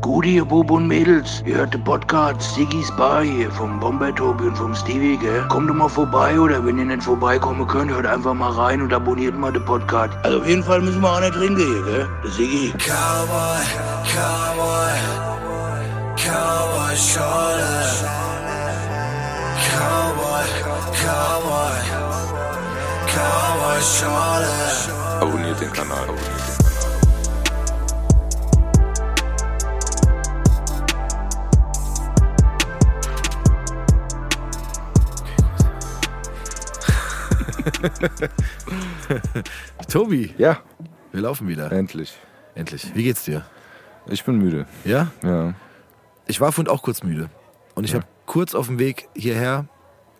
Gute, ihr Bub und Mädels. Ihr hört den Podcast Siggy's Bar hier vom Bomber Tobi und vom Stevie, gell? Kommt doch mal vorbei oder wenn ihr nicht vorbeikommen könnt, hört einfach mal rein und abonniert mal den Podcast. Also auf jeden Fall müssen wir auch nicht trinken hier, gell? Der Siggy. Cowboy, Cowboy, Cowboy Schorle. Cowboy, Cowboy, Cowboy Schorle. Abonniert den Kanal. Abonniert den Kanal. Tobi, Ja, wir laufen wieder. endlich. Endlich. Wie geht's dir? Ich bin müde. Ja? Ja. Ich war vorhin auch kurz müde. Und ich Ja. habe kurz auf dem Weg hierher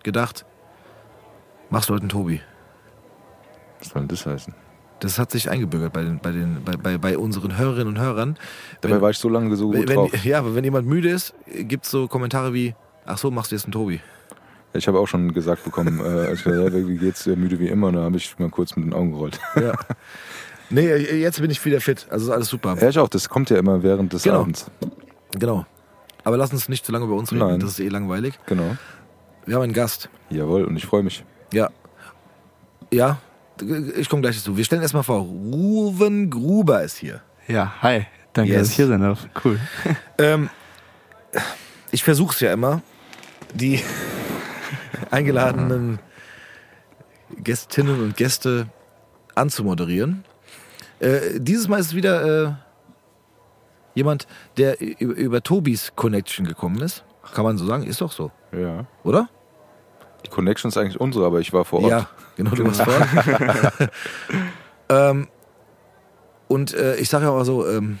gedacht, machst du heute einen Tobi? Was soll denn das heißen? Das hat sich eingebürgert bei, den, bei, den, bei, bei, bei unseren Hörerinnen und Hörern. Dabei Wenn- war ich so lange so gut wenn, drauf. ja, aber wenn jemand müde ist, gibt es so Kommentare wie, ach so, machst du jetzt einen Tobi? Ich habe auch schon gesagt bekommen, äh, ich habe, wie geht's dir müde wie immer, und da habe ich mal kurz mit den Augen gerollt. Ja. nee, jetzt bin ich wieder fit. Also ist alles super. Ja, ich auch, das kommt ja immer während des Genau. Abends. Genau. Aber lass uns nicht zu lange über uns reden. Nein. Das ist eh langweilig. Genau. Wir haben einen Gast. Jawohl, und ich freue mich. Ja. Ja, ich komme gleich dazu. Wir stellen erstmal vor, Ruven Gruber ist hier. Ja, hi. Danke, Yes. dass ich hier sein darf. Cool. Ähm, ich versuche es ja immer, die eingeladenen Gästinnen und Gäste anzumoderieren. Äh, dieses Mal ist es wieder äh, jemand, der über, über Tobis Connection gekommen ist. Kann man so sagen, ist doch so, Ja. oder? Die Connection ist eigentlich unsere, aber ich war vor Ort. Ja, genau, du warst vor. ähm, und äh, ich sage ja auch so, ähm,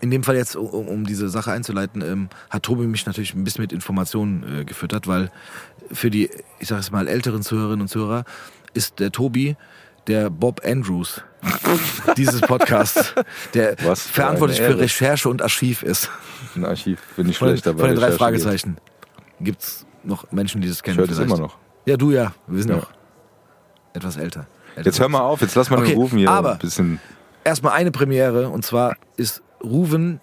in dem Fall jetzt, um, um diese Sache einzuleiten, ähm, hat Tobi mich natürlich ein bisschen mit Informationen äh, gefüttert, weil für die, ich sage es mal, älteren Zuhörerinnen und Zuhörer ist der Tobi der Bob Andrews dieses Podcasts, der Was für verantwortlich für. Recherche und Archiv ist. Ein Archiv bin ich schlecht dabei. von den drei Recherche geht. Fragezeichen. Gibt es noch Menschen, die das Ich kennen? höre das immer noch. Ja, du ja. Wir sind Ja. noch etwas älter. älter. Jetzt hör mal auf, jetzt lass mal Okay, den Rufen hier aber- ein bisschen. Erstmal eine Premiere und zwar ist Ruven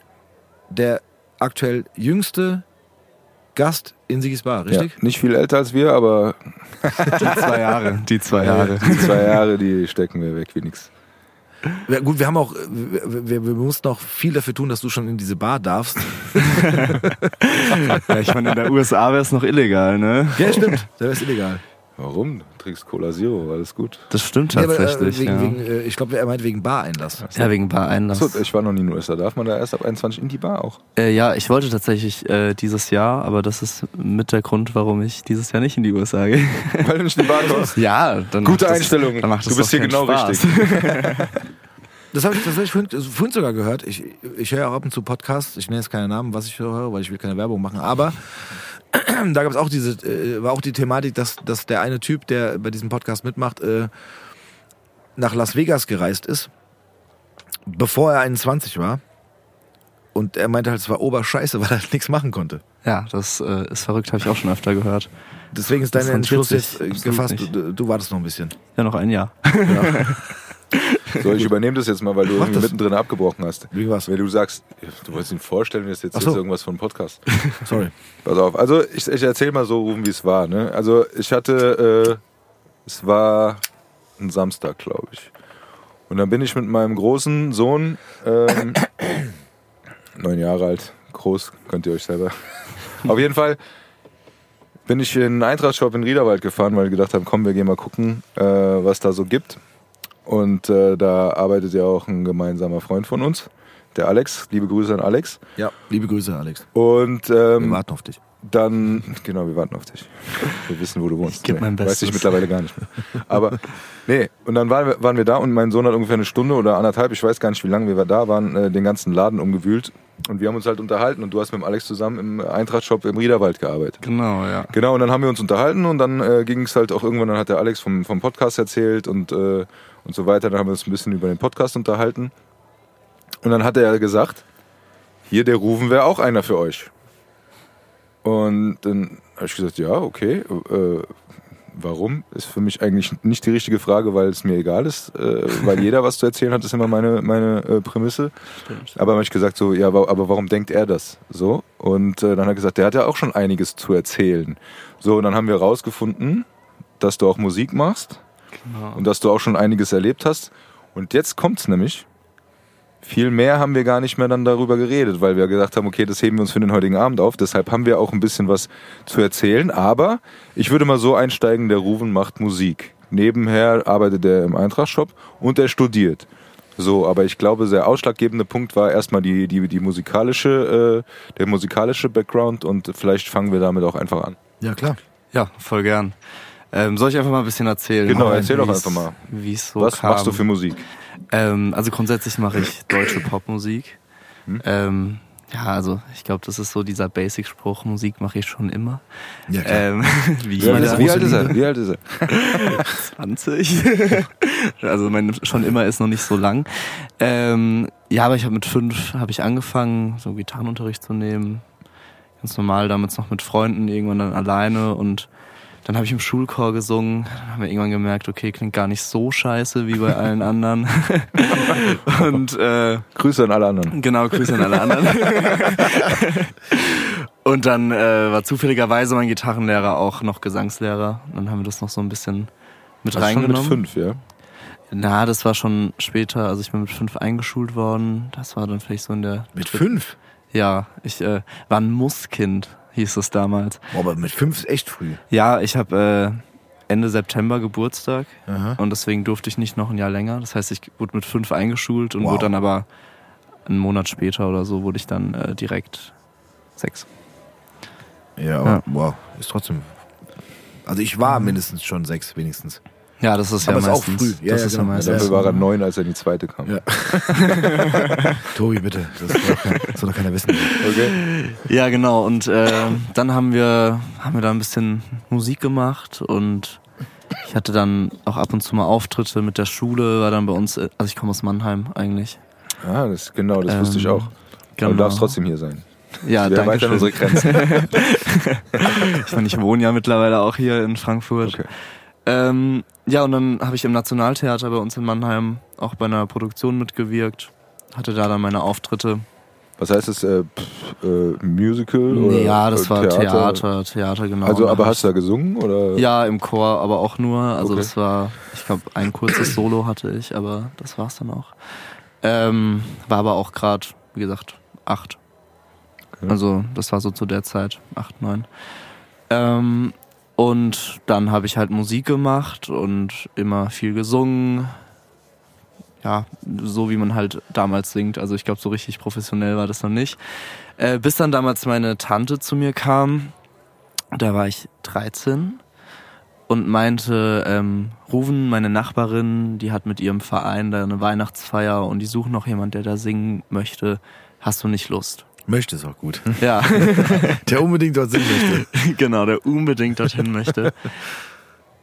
der aktuell jüngste Gast in Sigis Bar, Ja, richtig? nicht viel älter als wir, aber Die zwei Jahre. Die zwei Jahre. die zwei Jahre, die stecken wir weg wie nix. Ja. gut, wir haben auch, wir, wir, mussten auch viel dafür tun, dass du schon in diese Bar darfst. Ja, ich meine, in der USA wäre es noch illegal, ne? Ja, stimmt. Das ist illegal. Warum? Du trinkst Cola Zero, alles gut. Das stimmt Nee, aber, äh, tatsächlich. wegen, ja. wegen, äh, ich glaube, er meint wegen Bareinlass. ja, wegen Bar-Einlass. Achso, ich war noch nie in den USA. Darf man da erst ab 21 in die Bar auch? Äh, ja, ich wollte tatsächlich äh, dieses Jahr, aber das ist mit der Grund, warum ich dieses Jahr nicht in die USA gehe. Weil du nicht in die Bar kommst? ja, dann Gute macht das, Einstellung. Dann macht Du das bist doch hier genau Spaß. Das habe ich tatsächlich vorhin, also vorhin sogar gehört. Ich, ich höre auch ab und zu Podcasts. Ich nenne jetzt keine Namen, was ich höre, weil ich will keine Werbung machen. Aber da gab es auch diese, äh, war auch die Thematik, dass, dass der eine Typ, der bei diesem Podcast mitmacht, äh, nach Las Vegas gereist ist, bevor er 21 war. Und er meinte halt, es war oberscheiße, weil er halt nichts machen konnte. Ja, das äh, ist verrückt, habe ich auch schon öfter gehört. Deswegen ist dein Entschluss jetzt äh, gefasst, du, du wartest noch ein bisschen. Ja, noch ein Jahr. So, ich übernehme das jetzt mal, weil du irgendwie mittendrin abgebrochen hast. Wie was? Wenn du sagst, du wolltest ihn vorstellen, das ist jetzt so. irgendwas von Podcast. Sorry. Pass auf, also ich, ich erzähle mal so, Rufen, wie es war. Ne? Also ich hatte, äh, es war ein Samstag, glaube ich. Und dann bin ich mit meinem großen Sohn, ähm, neun Jahre alt, groß, könnt ihr euch selber. Auf jeden Fall bin ich in einen Eintracht-Shop in Riederwald gefahren, weil wir gedacht haben, komm, wir gehen mal gucken, äh, was da so gibt. Und äh, da arbeitet ja auch ein gemeinsamer Freund von uns, der Alex. Liebe Grüße an Alex. Ja, liebe Grüße, Alex. Und Wir ähm, warten auf dich. Dann, genau, wir warten auf dich. Wir wissen, wo du wohnst. Ich geb mein Weiß ich Bestes. mittlerweile gar nicht mehr. Aber, nee, und dann waren wir, waren wir da und mein Sohn hat ungefähr eine Stunde oder anderthalb, ich weiß gar nicht, wie lange wir da waren, äh, den ganzen Laden umgewühlt. Und wir haben uns halt unterhalten und du hast mit dem Alex zusammen im Eintracht-Shop im Riederwald gearbeitet. Genau, ja. Genau, und dann haben wir uns unterhalten und dann äh, ging es halt auch irgendwann, dann hat der Alex vom, vom Podcast erzählt und, äh, und so weiter. Dann haben wir uns ein bisschen über den Podcast unterhalten. Und dann hat er gesagt, hier, der Rufen wäre auch einer für euch. Und dann habe ich gesagt, ja, okay, äh, warum? Ist für mich eigentlich nicht die richtige Frage, weil es mir egal ist, äh, weil jeder was zu erzählen hat, ist immer meine, meine äh, Prämisse. Stimmt. Aber habe ich gesagt so, ja, aber, warum denkt er das so? Und äh, dann hat er gesagt, der hat ja auch schon einiges zu erzählen. So, und dann haben wir rausgefunden, dass du auch Musik machst Genau. und dass du auch schon einiges erlebt hast. Und jetzt kommt's nämlich. Viel mehr haben wir gar nicht mehr dann darüber geredet, weil wir gesagt haben, okay, das heben wir uns für den heutigen Abend auf. Deshalb haben wir auch ein bisschen was zu erzählen. Aber ich würde mal so einsteigen, der Ruven macht Musik. Nebenher arbeitet er im Eintracht-Shop und er studiert. So, aber ich glaube, der ausschlaggebende Punkt war erstmal die, die, die musikalische, äh, der musikalische Background und vielleicht fangen wir damit auch einfach an. Ja, klar. Ja, voll gern. Ähm, soll ich einfach mal ein bisschen erzählen? Genau, erzähl doch einfach mal. Wie es so Was kam. machst du für Musik? Ähm, also grundsätzlich mache ich deutsche Popmusik. Hm? Ähm, ja, also ich glaube, das ist so dieser Basic-Spruch, Musik mache ich schon immer. Ja, klar. Ähm, wie Wie alt, ist, wie alt ist er? Wie alt ist er? 20. also mein schon immer ist noch nicht so lang. Ähm, ja, aber ich habe mit fünf habe ich angefangen, so Gitarrenunterricht zu nehmen. Ganz normal, damals noch mit Freunden, irgendwann dann alleine und dann habe ich im Schulchor gesungen. Dann haben wir irgendwann gemerkt, okay, klingt gar nicht so scheiße wie bei allen anderen. und äh, Grüße an alle anderen. Genau, Grüße an alle anderen. und dann äh, war zufälligerweise mein Gitarrenlehrer auch noch Gesangslehrer. Und dann haben wir das noch so ein bisschen mit Das ist schon mit reingenommen. fünf, ja? Na, das war schon später. Also ich bin mit fünf eingeschult worden. Das war dann vielleicht so in der. Mit fünf? Ja, ich äh, war ein Musskind, hieß es damals. Boah, aber mit fünf ist echt früh. Ja, ich habe äh, Ende September Geburtstag Aha. und deswegen durfte ich nicht noch ein Jahr länger. Das heißt, ich wurde mit fünf eingeschult und Wow. wurde dann aber einen Monat später oder so wurde ich dann äh, direkt sechs. Ja, Ja. wow, ist trotzdem. Also ich war mindestens schon sechs, wenigstens. Ja, das ist ja Aber ist auch meistens. früh. Ja, das ja, ist ja genau. meistens. Dafür war er neun, als er in die zweite kam. Ja. Tobi, bitte. Das soll doch, kein, das soll doch keiner wissen. Okay. Ja, genau. Und äh, dann haben wir, haben wir da ein bisschen Musik gemacht und ich hatte dann auch ab und zu mal Auftritte mit der Schule, war dann bei uns, äh, also ich komme aus Mannheim eigentlich. Ah, das, genau, das wusste ich Ähm, auch. Aber du darfst trotzdem hier sein. Ja, Wir danke schön. unsere Grenzen. Ich meine, ich wohne ja mittlerweile auch hier in Frankfurt. Okay. Ähm, ja, und dann habe ich im Nationaltheater bei uns in Mannheim auch bei einer Produktion mitgewirkt. Hatte da dann meine Auftritte. Was heißt das? Äh, pff, äh, Musical? Oder, ja, das äh, war Theater, Theater, genau. Also, aber hast du da gesungen? Oder? Ja, im Chor, aber auch nur. Also Okay. das war, ich glaube, ein kurzes Solo hatte ich, aber das war's dann auch. Ähm, war aber auch gerade, wie gesagt, acht. Okay. Also das war so zu der Zeit, acht, neun. Ähm, und dann habe ich halt Musik gemacht und immer viel gesungen. Ja, so wie man halt damals singt. Also ich glaube, so richtig professionell war das noch nicht. Äh, bis dann damals meine Tante zu mir kam. Da war ich 13 und meinte, ähm, Ruven, meine Nachbarin, die hat mit ihrem Verein da eine Weihnachtsfeier und die suchen noch jemand, der da singen möchte. Hast du nicht Lust? Möchte ist auch gut. Ja, Der unbedingt dort singen möchte. genau, der unbedingt dorthin möchte.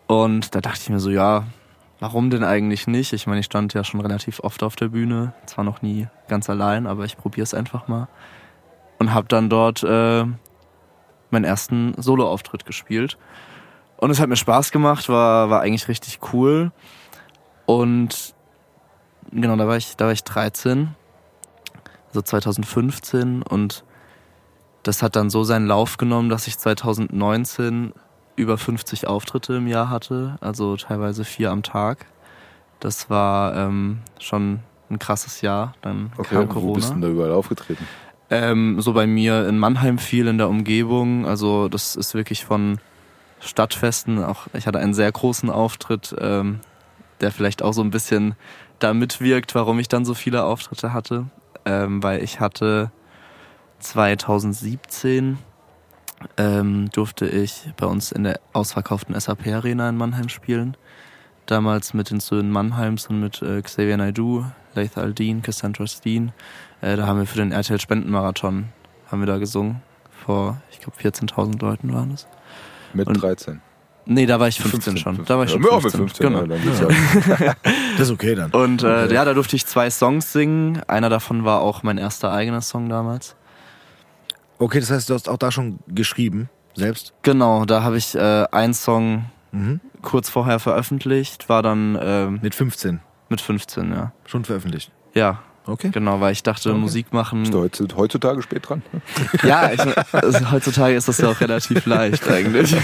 Und da dachte ich mir so, ja, warum denn eigentlich nicht? Ich meine, ich stand ja schon relativ oft auf der Bühne, zwar noch nie ganz allein, aber ich probiere es einfach mal. Und habe dann dort äh, meinen ersten Soloauftritt gespielt. Und es hat mir Spaß gemacht, war, war eigentlich richtig cool. Und genau, da war ich, da war ich 13, also 2015 und das hat dann so seinen Lauf genommen, dass ich 2019 über 50 Auftritte im Jahr hatte, also teilweise vier am Tag. Das war ähm, schon ein krasses Jahr. Dann Okay, kam wo Corona. bist du denn da überall aufgetreten? Ähm, so bei mir in Mannheim viel in der Umgebung. Also das ist wirklich von Stadtfesten. Auch ich hatte einen sehr großen Auftritt, ähm, der vielleicht auch so ein bisschen da mitwirkt, warum ich dann so viele Auftritte hatte. Ähm, weil ich hatte 2017 ähm, durfte ich bei uns in der ausverkauften SAP Arena in Mannheim spielen. Damals mit den Söhnen Mannheims und mit äh, Xavier Naidoo, Laith Aldin, Cassandra Steen. Äh, da haben wir für den RTL Spendenmarathon haben wir da gesungen. Vor, ich glaube, 14.000 Leuten waren es. Mit Und- 13. 13. Nee, da war ich 15, schon. Da war ich schon Ja, 15. mit 15 genau. ja, dann geht's ja. Das ist okay dann. Und äh, ja, da durfte ich zwei Songs singen. Einer davon war auch mein erster eigener Song damals. Okay, das heißt, du hast auch da schon geschrieben, selbst? Genau, da habe ich äh, einen Song Mhm. kurz vorher veröffentlicht, war dann ähm, Mit 15 mit 15, ja. schon veröffentlicht. Ja, Okay. genau, weil ich dachte, Musik machen. Bist du heutzu- heutzutage spät dran? Ja, ich, also, heutzutage ist das ja auch relativ leicht eigentlich.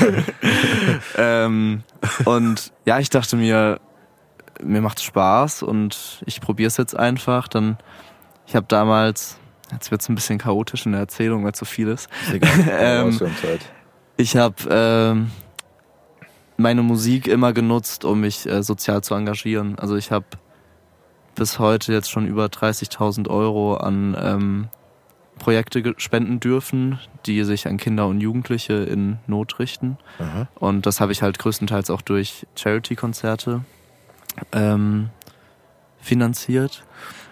ähm, und ja, ich dachte mir, mir macht Spaß und ich probiere es jetzt einfach. Dann, ich habe damals, jetzt wird es ein bisschen chaotisch in der Erzählung, weil es so viel ist. Ist egal. Ähm, ich habe ähm, meine Musik immer genutzt, um mich äh, sozial zu engagieren. Also ich habe bis heute jetzt schon über 30.000 Euro an ähm, Projekte spenden dürfen, die sich an Kinder und Jugendliche in Not richten. Aha. Und das habe ich halt größtenteils auch durch Charity-Konzerte ähm, finanziert.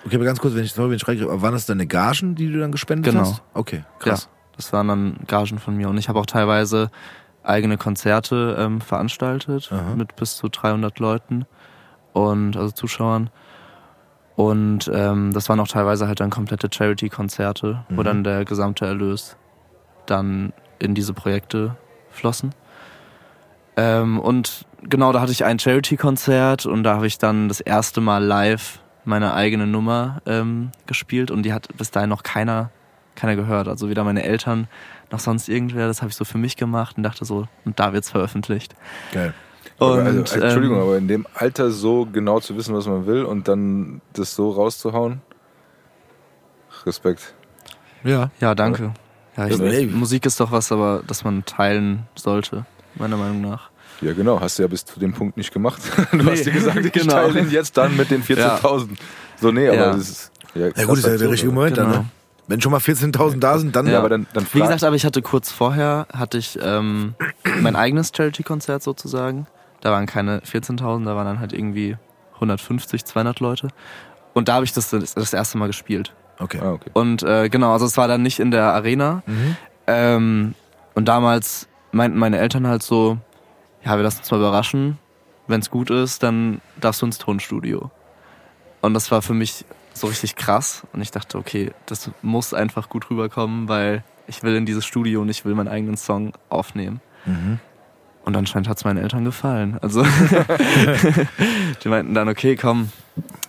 Okay, aber ganz kurz, wenn ich, sorry, wenn ich reingreife, aber waren das deine Gagen, die du dann gespendet Genau. hast? Okay, krass. Ja, das waren dann Gagen von mir. Und ich habe auch teilweise eigene Konzerte ähm, veranstaltet Aha. mit bis zu 300 Leuten und also Zuschauern. Und ähm, das waren auch teilweise halt dann komplette Charity-Konzerte, wo Mhm. dann der gesamte Erlös dann in diese Projekte flossen. Ähm, und genau, da hatte ich ein Charity-Konzert und da habe ich dann das erste Mal live meine eigene Nummer ähm, gespielt und die hat bis dahin noch keiner, keiner gehört. Also weder meine Eltern noch sonst irgendwer. Das habe ich so für mich gemacht und dachte so, und da wird's veröffentlicht. Geil. Aber Und, also, Entschuldigung, ähm, aber in dem Alter so genau zu wissen, was man will und dann das so rauszuhauen. Respekt. Ja. Ja, danke. Ja, ich, Ja. Musik ist doch was, aber das man teilen sollte, meiner Meinung nach. Ja, genau, hast du ja bis zu dem Punkt nicht gemacht. Du Nee, hast dir gesagt, ich genau. teile ihn jetzt dann mit den 14.000. So, nee, aber Ja. das ist. Ja, Ja gut, ist ja der richtige Moment dann, Genau. ne? Wenn schon mal 14.000 da sind, dann Ja, aber dann, dann Wie gesagt, aber ich hatte kurz vorher, hatte ich ähm, mein eigenes Charity-Konzert sozusagen. Da waren keine 14.000, da waren dann halt irgendwie 150, 200 Leute. Und da habe ich das das erste Mal gespielt. Okay. Ah, okay. Und äh, genau, also es war dann nicht in der Arena. Mhm. Ähm, und damals meinten meine Eltern halt so, ja, wir lassen uns mal überraschen. Wenn es gut ist, dann darfst du ins Tonstudio. Und das war für mich so richtig krass. Und ich dachte, okay, das muss einfach gut rüberkommen, weil ich will in dieses Studio und ich will meinen eigenen Song aufnehmen. Mhm. Und anscheinend hat es meinen Eltern gefallen. Also die meinten dann, okay, komm,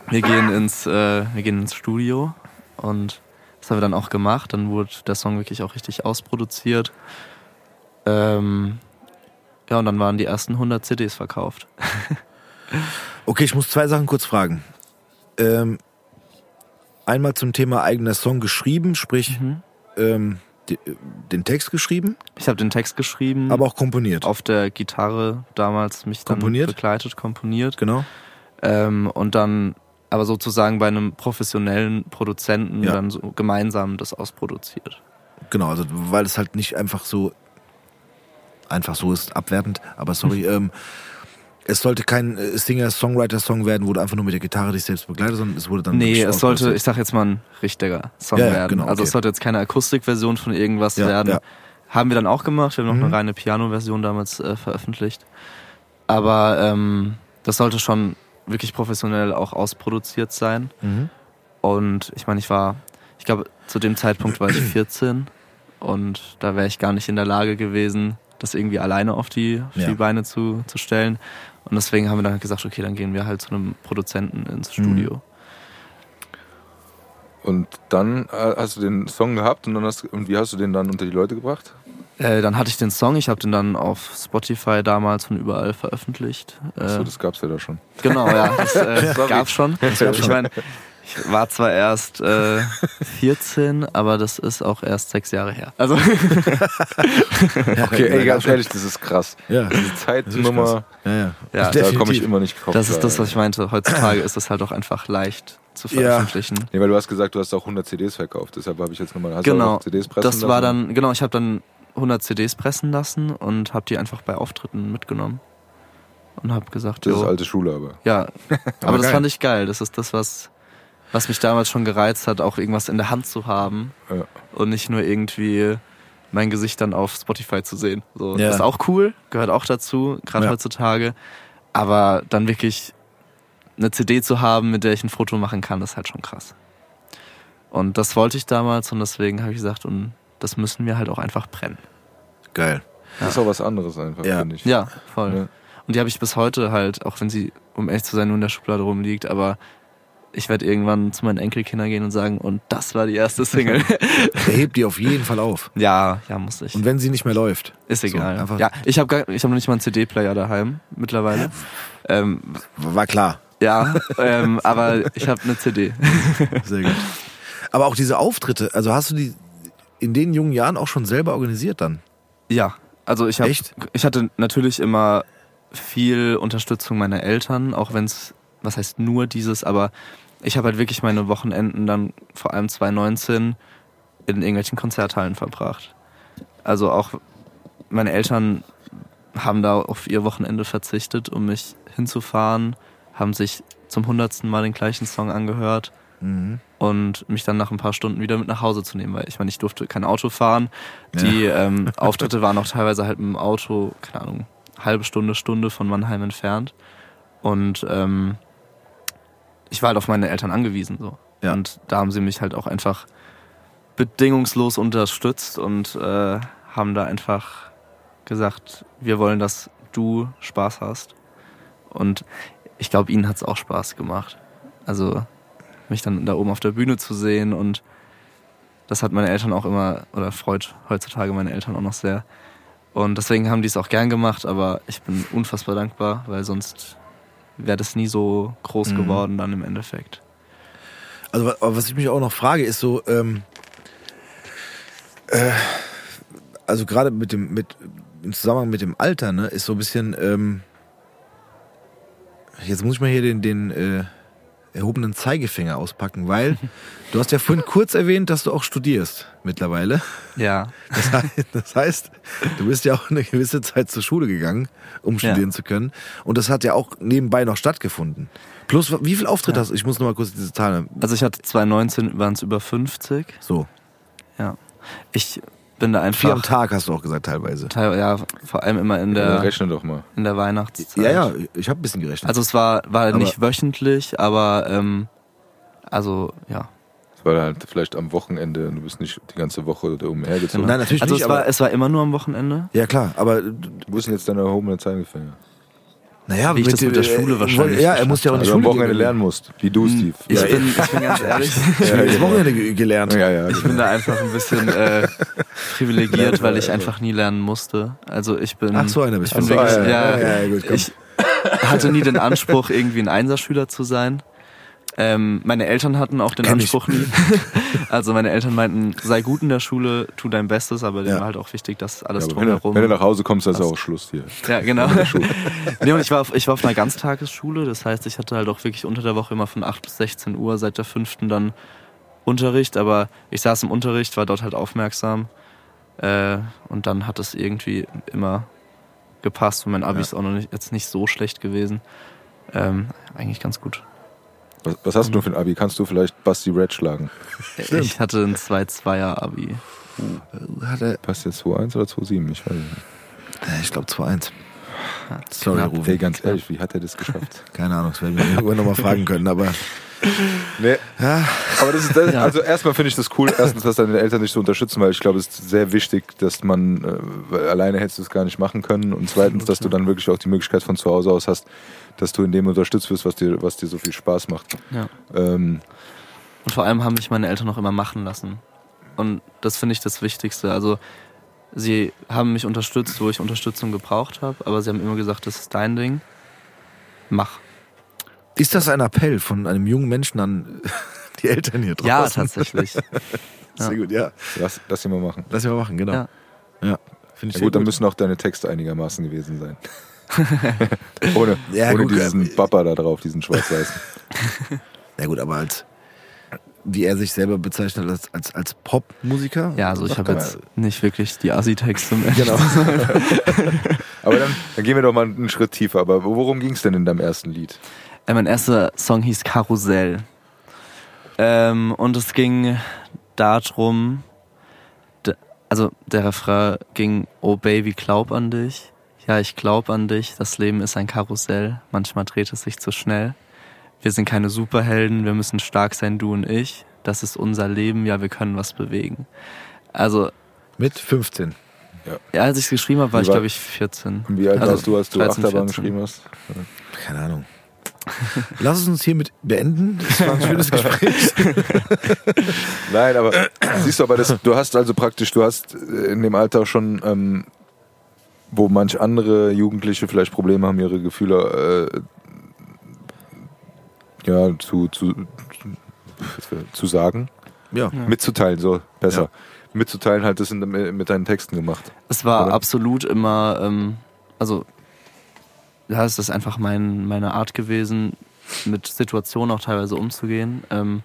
wir gehen ins, äh, wir gehen ins Studio. Und das haben wir dann auch gemacht. Dann wurde der Song wirklich auch richtig ausproduziert. Ähm, ja, und dann waren die ersten 100 CDs verkauft. Okay, ich muss zwei Sachen kurz fragen. Ähm, einmal zum Thema eigener Song geschrieben, sprich ähm, die, den Text geschrieben, Ich habe den Text geschrieben, aber auch komponiert. auf der Gitarre damals mich dann Komponiert? begleitet, komponiert. Genau. Ähm, und dann aber sozusagen bei einem professionellen Produzenten Ja. dann so gemeinsam das ausproduziert. Genau, also weil es halt nicht einfach so einfach so ist, abwertend, aber sorry, ähm, es sollte kein äh, Singer-Songwriter-Song werden, wo du einfach nur mit der Gitarre dich selbst begleitest, sondern es wurde dann Nee, es sollte, ich sag jetzt mal ein richtiger Song Ja, ja, werden. genau, Also okay. es sollte jetzt keine Akustikversion von irgendwas Ja, werden. Haben wir dann auch gemacht. Wir haben noch Mhm. eine reine Piano-Version damals äh, veröffentlicht. Aber ähm, das sollte schon wirklich professionell auch ausproduziert sein. Mhm. Und ich meine, ich war, ich glaube, zu dem Zeitpunkt war ich 14 und da wäre ich gar nicht in der Lage gewesen, das irgendwie alleine auf die, auf Ja. die Beine zu, zu stellen. Und deswegen haben wir dann gesagt, okay, dann gehen wir halt zu einem Produzenten ins Mhm. Studio. Und dann äh, hast du den Song gehabt und dann hast und wie hast du den dann unter die Leute gebracht? Äh, dann hatte ich den Song, ich habe den dann auf Spotify damals von überall veröffentlicht. Äh, Achso, das gab's ja da schon. Genau, ja, das äh, Sorry. gab's schon. Ich meine, ich war zwar erst äh, 14, aber das ist auch erst sechs Jahre her. Also Okay, ey, ganz ehrlich, das ist krass. Ja, Diese Zeitnummer, ja, ja. Ja, da komme ich immer nicht drauf. das ist das, was ich meinte. Heutzutage ist das halt auch einfach leicht zu Ja. veröffentlichen. Nee, weil du hast gesagt, du hast auch 100 CDs verkauft. Deshalb habe ich jetzt nochmal. Genau, CDs pressen Das war lassen? dann, genau, ich habe dann 100 CDs pressen lassen und habe die einfach bei Auftritten mitgenommen. Und habe gesagt, Das ist alte Schule, aber. Ja, aber, das geil. fand ich geil. Das ist das, was, was mich damals schon gereizt hat, auch irgendwas in der Hand zu haben Ja. und nicht nur irgendwie mein Gesicht dann auf Spotify zu sehen. So, Ja. Das ist auch cool, gehört auch dazu, gerade Ja. heutzutage. Aber dann wirklich eine CD zu haben, mit der ich ein Foto machen kann, ist halt schon krass. Und das wollte ich damals und deswegen habe ich gesagt, und das müssen wir halt auch einfach brennen. Geil. Das ist auch was anderes einfach, Ja. finde ich. Ja, voll. Ja. Und die habe ich bis heute halt, auch wenn sie, um ehrlich zu sein, nur in der Schublade rumliegt, aber ich werde irgendwann zu meinen Enkelkindern gehen und sagen, und das war die erste Single. Der hebt die auf jeden Fall auf. ja, ja, muss ich. Und wenn sie nicht mehr läuft. Ist egal. So, ja, ich habe ich hab noch nicht mal einen CD-Player daheim mittlerweile. Ähm, War klar. ja, ähm, aber ich habe eine CD. Sehr gut. Aber auch diese Auftritte, also hast du die in den jungen Jahren auch schon selber organisiert dann? Ja, also ich habe Echt? ich hatte natürlich immer viel Unterstützung meiner Eltern, auch wenn es was heißt nur dieses, aber ich habe halt wirklich meine Wochenenden dann vor allem 2019 in irgendwelchen Konzerthallen verbracht. Also auch meine Eltern haben da auf ihr Wochenende verzichtet, um mich hinzufahren, haben sich zum hundertsten Mal den gleichen Song angehört und mich dann nach ein paar Stunden wieder mit nach Hause zu nehmen, weil ich meine, ich durfte kein Auto fahren. Die ähm, Auftritte waren auch teilweise halt mit dem Auto, keine Ahnung, halbe Stunde, Stunde von Mannheim entfernt. Und ähm, ich war halt auf meine Eltern angewiesen so. Ja. Und da haben sie mich halt auch einfach bedingungslos unterstützt und äh, haben da einfach gesagt, wir wollen, dass du Spaß hast. Und ich glaube, ihnen hat es auch Spaß gemacht. Also mich dann da oben auf der Bühne zu sehen und das hat meine Eltern auch immer, oder freut heutzutage meine Eltern auch noch sehr. Und deswegen haben die es auch gern gemacht, aber ich bin unfassbar dankbar, weil sonst wäre das nie so groß geworden dann im Endeffekt. Also wa- was ich mich auch noch frage, ist so, ähm, äh, also gerade mit dem, mit im Zusammenhang mit dem Alter, ne, ist so ein bisschen, ähm, jetzt muss ich mal hier den, den äh, erhobenen Zeigefinger auspacken, weil du hast ja vorhin kurz erwähnt, dass du auch studierst mittlerweile. Ja. Das heißt, das heißt, du bist ja auch eine gewisse Zeit zur Schule gegangen, um Ja. studieren zu können. Und das hat ja auch nebenbei noch stattgefunden. Plus, wie viel Auftritt Ja. hast du? Ich muss noch mal kurz diese Zahlen. Also ich hatte 2019 waren es über 50. So, Ja. Ich bin da einfach. vier am Tag hast du auch gesagt teilweise. Teil, ja, vor allem immer in Ja, der, rechne doch mal. in der Weihnachtszeit. Ja, ja, ich habe ein bisschen gerechnet. Also es war, war Aber- nicht wöchentlich, aber ähm, also ja. Es war halt vielleicht am Wochenende und du bist nicht die ganze Woche da umhergezogen. Nein, natürlich also nicht, es war, aber- es war immer nur am Wochenende. ja klar, aber Wo ist denn jetzt deine erhobene Zeigefinger? Naja, Wie ich das mit der Schule äh, wahrscheinlich Ja, er muss ja auch in die Also am Schule Wochenende gehen. lernen musst, wie du, Steve. Ich, ja, bin, ich bin ganz ehrlich, Ich habe das Wochenende ge- gelernt. ja, ja. ich bin da einfach ein bisschen äh, privilegiert, weil ich einfach nie lernen musste. Also ich bin, Ach so, einer bist ich bin du. wirklich, Ah, ja, ja, ja, gut, komm. ich hatte nie den Anspruch, irgendwie ein Einserschüler zu sein. Ähm, meine Eltern hatten auch den Kenn. Anspruch nie. Also meine Eltern meinten, sei gut in der Schule, tu dein Bestes, aber denen Ja. war halt auch wichtig, dass alles Ja, aber wenn, du, drumherum. wenn du nach Hause kommst, dann ist auch Schluss hier. Ja, genau. nee, und ich war, auf, ich war auf einer Ganztagesschule, das heißt, ich hatte halt auch wirklich unter der Woche immer von 8 bis 16 Uhr, seit der fünften dann Unterricht, aber ich saß im Unterricht, war dort halt aufmerksam äh, und dann hat es irgendwie immer gepasst und mein Abi ist auch noch nicht, jetzt nicht so schlecht gewesen. Ähm, eigentlich ganz gut. Was, was hast du für ein Abi? Kannst du vielleicht Basti Red schlagen? Ich hatte ein 2-2er Abi. Hat er, Passt jetzt 2-1 oder 2-7? Ich weiß nicht. äh, ich glaube 2-1. Sorry. Rufen. Ey, ganz ehrlich, wie hat er das geschafft? Keine Ahnung, das werden wir irgendwann nochmal fragen können, aber Nee. Aber das ist, das, also erstmal finde ich das cool, erstens, dass deine Eltern dich so unterstützen, weil ich glaube, es ist sehr wichtig, dass man, äh, weil alleine hättest du es gar nicht machen können und zweitens, dass du dann wirklich auch die Möglichkeit von zu Hause aus hast, dass du in dem unterstützt wirst, was dir, was dir so viel Spaß macht. Ja. Ähm, Und vor allem haben mich meine Eltern auch immer machen lassen. Und das finde ich das Wichtigste. Also sie haben mich unterstützt, wo ich Unterstützung gebraucht habe, aber sie haben immer gesagt, das ist dein Ding. Mach. Ist das ein Appell von einem jungen Menschen an die Eltern hier draußen? Ja, tatsächlich. Sehr gut, ja. lass, lass ihn mal machen. Lass ihn mal machen, genau. Ja. Ja, finde ich Ja, sehr gut, dann müssen auch deine Texte einigermaßen gewesen sein. ohne Ja, ohne gut, diesen äh, Bappa da drauf, diesen schwarz-weißen. Ja gut, aber als wie er sich selber bezeichnet als, als, als Popmusiker. Ja, also ich habe jetzt nicht wirklich die Asi-Texte mehr. Genau. Aber dann, dann gehen wir doch mal einen Schritt tiefer. Aber worum ging es denn in deinem ersten Lied? Äh, mein erster Song hieß Karussell. Ähm, und es ging darum, also der Refrain ging, oh Baby, glaub an dich. Ja, ich glaub an dich. Das Leben ist ein Karussell. Manchmal dreht es sich zu schnell. Wir sind keine Superhelden. Wir müssen stark sein, du und ich. Das ist unser Leben. Ja, wir können was bewegen. Also Mit 15. Ja, als ich es geschrieben habe, war Wie ich war- glaube ich 14. Und wie alt Also warst du, als du 13, Achterbahn 14. geschrieben hast? Keine Ahnung. Lass es uns hiermit beenden. Das war ein schönes Gespräch. Nein, aber siehst du, aber das, du hast also praktisch, du hast äh, in dem Alter schon, ähm, wo manch andere Jugendliche vielleicht Probleme haben, ihre Gefühle äh, ja, zu, zu, zu sagen, Ja. mitzuteilen, so besser. Ja. Mitzuteilen halt das in, mit deinen Texten gemacht. Es war Oder? absolut immer, ähm, also ja, es ist einfach mein, meine Art gewesen, mit Situationen auch teilweise umzugehen. Ähm,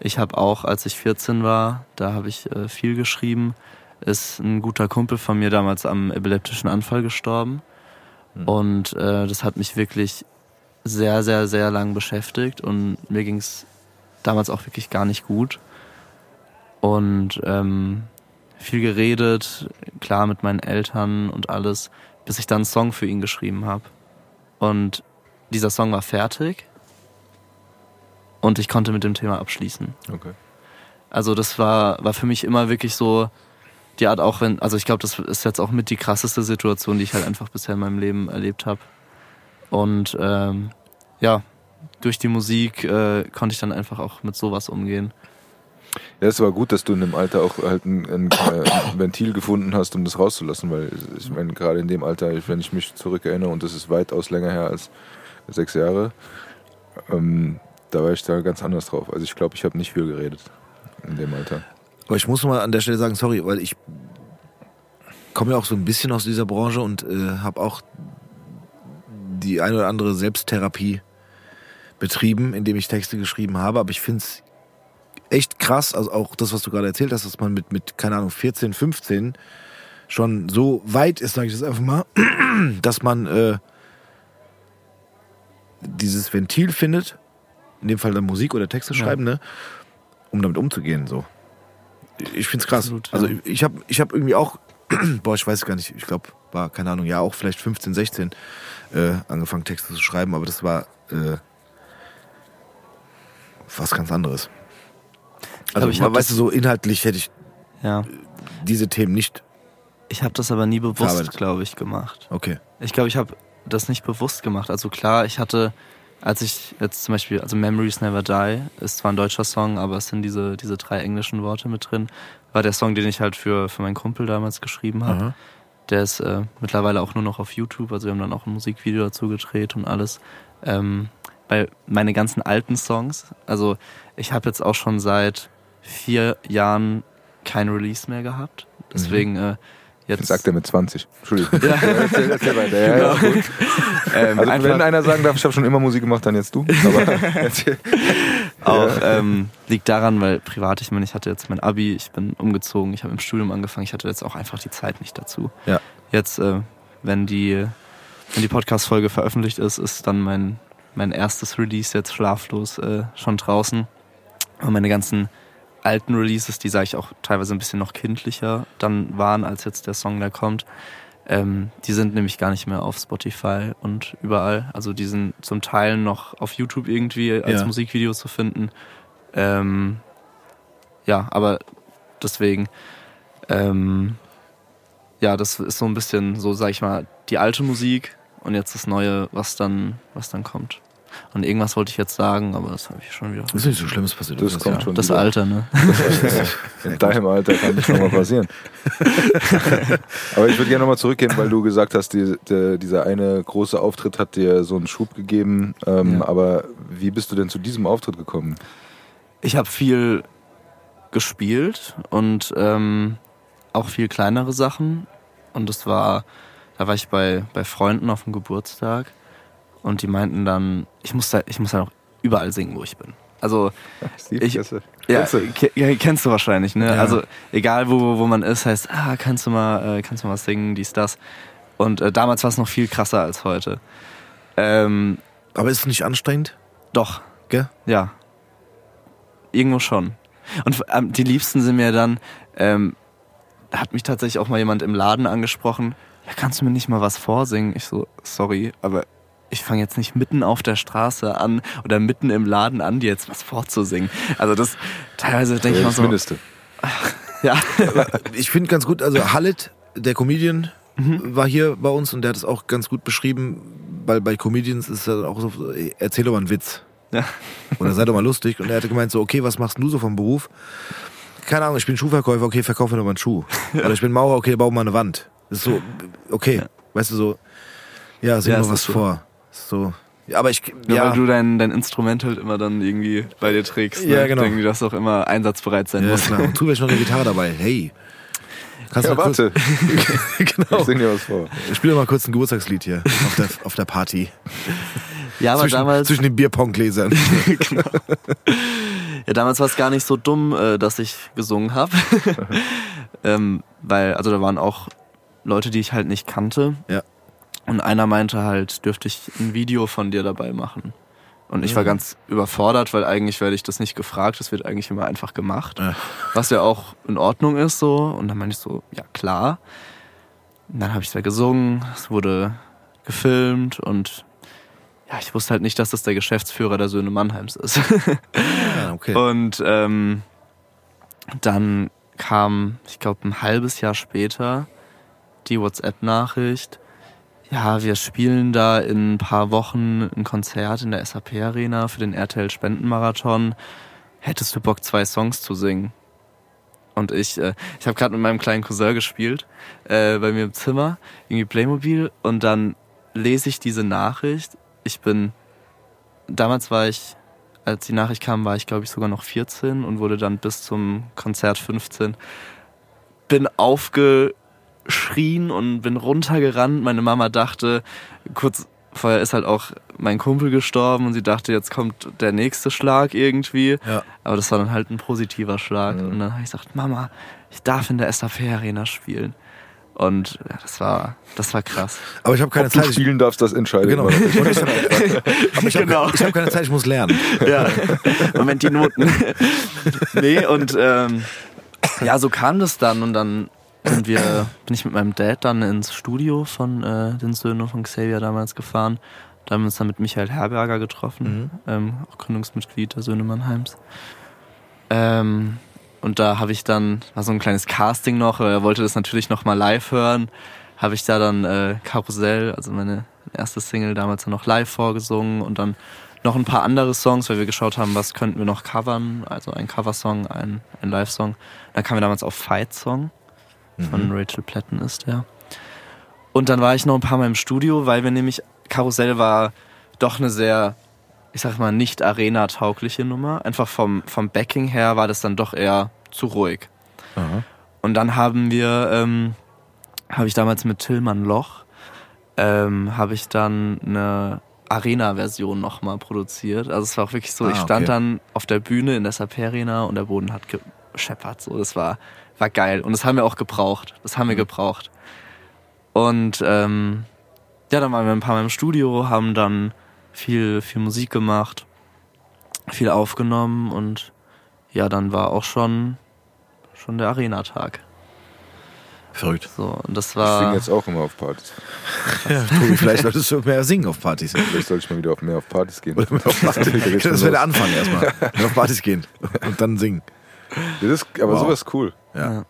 ich habe auch, als ich 14 war, da habe ich äh, viel geschrieben, ist ein guter Kumpel von mir damals am epileptischen Anfall gestorben. Und äh, das hat mich wirklich sehr, sehr, sehr lang beschäftigt und mir ging es damals auch wirklich gar nicht gut. Und ähm, viel geredet, klar mit meinen Eltern und alles, bis ich dann einen Song für ihn geschrieben habe. Und dieser Song war fertig und ich konnte mit dem Thema abschließen. Okay. Also das war, war für mich immer wirklich so die Art auch wenn, also ich glaube, das ist jetzt auch mit die krasseste Situation, die ich halt einfach bisher in meinem Leben erlebt habe. Und ähm, ja, durch die Musik äh, konnte ich dann einfach auch mit sowas umgehen. Ja, es war gut, dass du in dem Alter auch halt ein, ein, äh, ein Ventil gefunden hast, um das rauszulassen, weil ich meine, gerade in dem Alter, wenn ich mich zurückerinnere, und das ist weitaus länger her als sechs Jahre, ähm, da war ich da ganz anders drauf. Also ich glaube, ich habe nicht viel geredet in dem Alter. Aber ich muss mal an der Stelle sagen, sorry, weil ich komme ja auch so ein bisschen aus dieser Branche und äh, habe auch die ein oder andere Selbsttherapie betrieben, indem ich Texte geschrieben habe. Aber ich finde es echt krass, also auch das, was du gerade erzählt hast, dass man mit, mit, keine Ahnung, 14, 15 schon so weit ist, sage ich das einfach mal, dass man äh, dieses Ventil findet, in dem Fall dann Musik oder Texte Ja. schreiben, ne, um damit umzugehen. So. Ich find's krass. Absolut, ja. Also ich- ich habe ich hab irgendwie auch, boah, ich weiß gar nicht, ich glaube, war, keine Ahnung, ja, auch vielleicht 15, 16 äh, angefangen Texte zu schreiben, aber das war äh, was ganz anderes. Also, ich hab weißt du, so inhaltlich hätte ich Ja. diese Themen nicht. Ich habe das aber nie bewusst, glaube ich, gemacht. Okay. Ich glaube, ich habe das nicht bewusst gemacht. Also klar, ich hatte, als ich jetzt zum Beispiel, also Memories Never Die ist zwar ein deutscher Song, aber es sind diese, diese drei englischen Worte mit drin. War der Song, den ich halt für, für meinen Kumpel damals geschrieben habe. Aha. Der ist äh, mittlerweile auch nur noch auf YouTube. Also wir haben dann auch ein Musikvideo dazu gedreht und alles. Ähm, weil meine ganzen alten Songs, also ich habe jetzt auch schon seit vier Jahren kein Release mehr gehabt. Deswegen äh, jetzt. Sagt er mit 20. Entschuldigung. Ja. erzähl, erzähl weiter. Ja, Genau. gut. ähm, Also einfach- wenn einer sagen darf, ich habe schon immer Musik gemacht, dann jetzt du. Aber. Auch ähm, liegt daran, weil privat, ich meine, ich hatte jetzt mein Abi, ich bin umgezogen, ich habe im Studium angefangen, ich hatte jetzt auch einfach die Zeit nicht dazu. Ja. Jetzt, äh, wenn die, wenn die Podcast-Folge veröffentlicht ist, ist dann mein, mein erstes Release jetzt schlaflos äh, schon draußen. Und meine ganzen alten Releases, die sage ich auch teilweise ein bisschen noch kindlicher dann waren, als jetzt der Song da kommt. Ähm, die sind nämlich gar nicht mehr auf Spotify und überall. Also die sind zum Teil noch auf YouTube irgendwie als Ja. Musikvideo zu finden. Ähm, ja, aber deswegen, ähm, ja, das ist so ein bisschen so, sag ich mal, die alte Musik und jetzt das Neue, was dann, was dann kommt. Und irgendwas wollte ich jetzt sagen, aber das habe ich schon wieder. Ist nicht so Schlimmes passiert. Das ist kommt ja. schon. Das wieder. Alter, ne? In deinem Alter kann das schon mal passieren. Aber ich würde gerne nochmal zurückgehen, weil du gesagt hast, die, der, dieser eine große Auftritt hat dir so einen Schub gegeben. Ähm, Ja. Aber wie bist du denn zu diesem Auftritt gekommen? Ich habe viel gespielt und ähm, auch viel kleinere Sachen. Und das war, da war ich bei, bei Freunden auf dem Geburtstag und die meinten dann, ich muss da, ich muss da noch überall singen, wo ich bin. Also Ich- kennst du? ja, Kennst du? wahrscheinlich, ne? Ja. Also egal wo, wo man ist, heißt, ah, kannst du mal, äh, kannst du mal was singen, dies, das. Und äh, damals war es noch viel krasser als heute. Ähm, Aber ist es nicht anstrengend? doch, Gell? ja. Irgendwo schon. Und ähm, die Liebsten sind mir dann, ähm, hat mich tatsächlich auch mal jemand im Laden angesprochen, ja, kannst du mir nicht mal was vorsingen? Ich so, sorry, aber ich fange jetzt nicht mitten auf der Straße an oder mitten im Laden an, dir jetzt was vorzusingen. Also das, teilweise denke ich mal das so, Mindeste. ja, Ich finde ganz gut, also Hallet der Comedian war hier bei uns und der hat es auch ganz gut beschrieben, weil bei Comedians ist es auch so, erzähl doch mal einen Witz. Ja. Oder sei doch mal lustig. Und er hatte gemeint so, okay, was machst du so vom Beruf? Keine Ahnung, ich bin Schuhverkäufer, okay, verkauf mir doch mal einen Schuh. Oder ich bin Maurer, okay, bau mal eine Wand. Das ist so, okay, weißt du so, ja, sing Ja, mal was so. vor. So. Ja, aber ich, Ja, ja, weil du dein, dein Instrument halt immer dann irgendwie bei dir trägst. Ne? Ja, genau. Irgendwie, dass du auch immer einsatzbereit sein ja musst. klar. Und zufällig noch eine Gitarre dabei. Hey. Kannst Ja, du warte. genau. Ich sing dir was vor. Ich spiele mal kurz ein Geburtstagslied hier auf der, auf der Party. Ja, aber zwischen, damals, zwischen den Bierponggläsern. ja, damals war es gar nicht so dumm, äh, dass ich gesungen habe. ähm, weil, also da waren auch Leute, die ich halt nicht kannte. Ja. Und einer meinte halt, dürfte ich ein Video von dir dabei machen. Und ich war Mhm. ganz überfordert, weil eigentlich werde ich das nicht gefragt, das wird eigentlich immer einfach gemacht. Ja. Was ja auch in Ordnung ist so. Und dann meinte ich so, ja klar. Und dann habe ich da gesungen, es wurde gefilmt und ja, ich wusste halt nicht, dass das der Geschäftsführer der Söhne Mannheims ist. Ja, okay. Und ähm, dann kam, ich glaube, ein halbes Jahr später die WhatsApp-Nachricht. Ja, wir spielen da in ein paar Wochen ein Konzert in der SAP Arena für den RTL Spendenmarathon. Hättest du Bock, zwei Songs zu singen? Und ich, äh, ich habe gerade mit meinem kleinen Cousin gespielt, äh, bei mir im Zimmer, irgendwie Playmobil. Und dann lese ich diese Nachricht. Ich bin, damals war ich als die Nachricht kam, war ich glaube ich sogar noch 14 und wurde dann bis zum Konzert 15. Bin aufgeschrien und bin runtergerannt. Meine Mama dachte, kurz vorher ist halt auch mein Kumpel gestorben und sie dachte, jetzt kommt der nächste Schlag irgendwie. Ja. Aber das war dann halt ein positiver Schlag. Und dann habe ich gesagt, Mama, ich darf in der SAP Arena spielen. Und ja, das war, das war krass. Aber ich habe keine Ob du Zeit. Ich, spielen darfst, das entscheidet genau. Ich, aber ich habe Genau. ich hab keine Zeit, ich muss lernen. Ja, Moment, die Noten. nee, und ähm, ja, so kam das dann und dann sind wir, bin ich mit meinem Dad dann ins Studio von äh, den Söhnen von Xavier damals gefahren. Da haben wir uns dann mit Michael Herberger getroffen, ähm, auch Gründungsmitglied der Söhne Mannheims. Ähm, und da habe ich dann, war so ein kleines Casting noch, er wollte das natürlich noch mal live hören, habe ich da dann äh, Karussell, also meine erste Single damals dann noch live vorgesungen und dann noch ein paar andere Songs, weil wir geschaut haben, was könnten wir noch covern, also ein Coversong, ein, ein Live-Song. Dann kamen wir damals auf Fight Song von Rachel Platten ist der. Und dann war ich noch ein paar Mal im Studio, weil wir nämlich, Karussell war doch eine sehr, ich sag mal, nicht Arena-taugliche Nummer. Einfach vom, vom Backing her war das dann doch eher zu ruhig. Und dann haben wir, ähm, habe ich damals mit Tillmann Loch, ähm, habe ich dann eine Arena-Version nochmal produziert. Also es war auch wirklich so, Ah, ich stand okay. dann auf der Bühne in der SAP Arena und der Boden hat gescheppert. So, das war, war geil. Und das haben wir auch gebraucht. Das haben wir gebraucht. Und ähm, ja, dann waren wir ein paar Mal im Studio, haben dann viel, viel Musik gemacht, viel aufgenommen und ja, dann war auch schon, schon der Arena-Tag. Verrückt. So, und das Ich singe war. jetzt auch immer auf Partys. Ja, Tobi, vielleicht solltest du mehr singen auf Partys. Vielleicht sollte ich mal wieder auf mehr auf Partys gehen. Das wäre der Anfang erstmal. auf Partys gehen und dann singen. Das ist, aber Wow. sowas ist cool. Ja.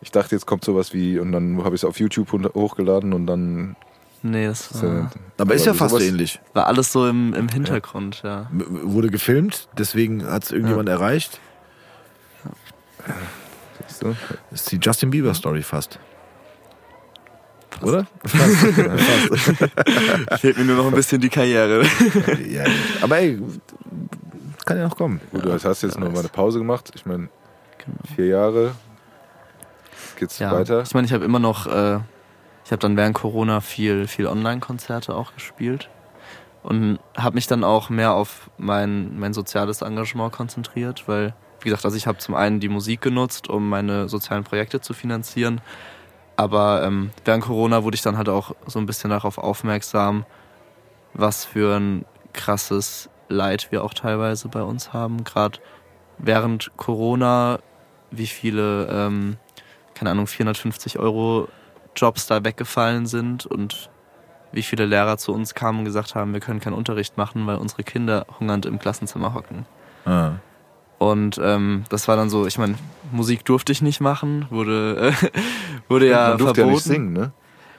Ich dachte, jetzt kommt sowas wie, und dann habe ich es auf YouTube hochgeladen und dann. Nee, das ist ja- war, Aber ist ja fast ähnlich. war alles so im, im Hintergrund, ja. M- Wurde gefilmt, deswegen hat es irgendjemand erreicht. Siehst du? Das ist die Justin Bieber Story fast. Oder? Fehlt mir nur noch ein bisschen die Karriere. ja, aber ey, kann ja noch kommen. Gut, du hast jetzt noch mal eine Pause gemacht. Ich meine, vier Jahre. Geht's Genau. Ja, weiter? ich meine, ich habe immer noch, äh, ich habe dann während Corona viel, viel Online-Konzerte auch gespielt und habe mich dann auch mehr auf mein, mein soziales Engagement konzentriert, weil, wie gesagt, also ich habe zum einen die Musik genutzt, um meine sozialen Projekte zu finanzieren, aber ähm, während Corona wurde ich dann halt auch so ein bisschen darauf aufmerksam, was für ein krasses Leid wir auch teilweise bei uns haben, gerade während Corona, wie viele ähm, keine Ahnung, 450 Euro Jobs da weggefallen sind und wie viele Lehrer zu uns kamen und gesagt haben, wir können keinen Unterricht machen, weil unsere Kinder hungernd im Klassenzimmer hocken. Ah. Und ähm, das war dann so, ich meine, Musik durfte ich nicht machen, wurde, äh, wurde ja Man durfte verboten. ja nicht singen, ne?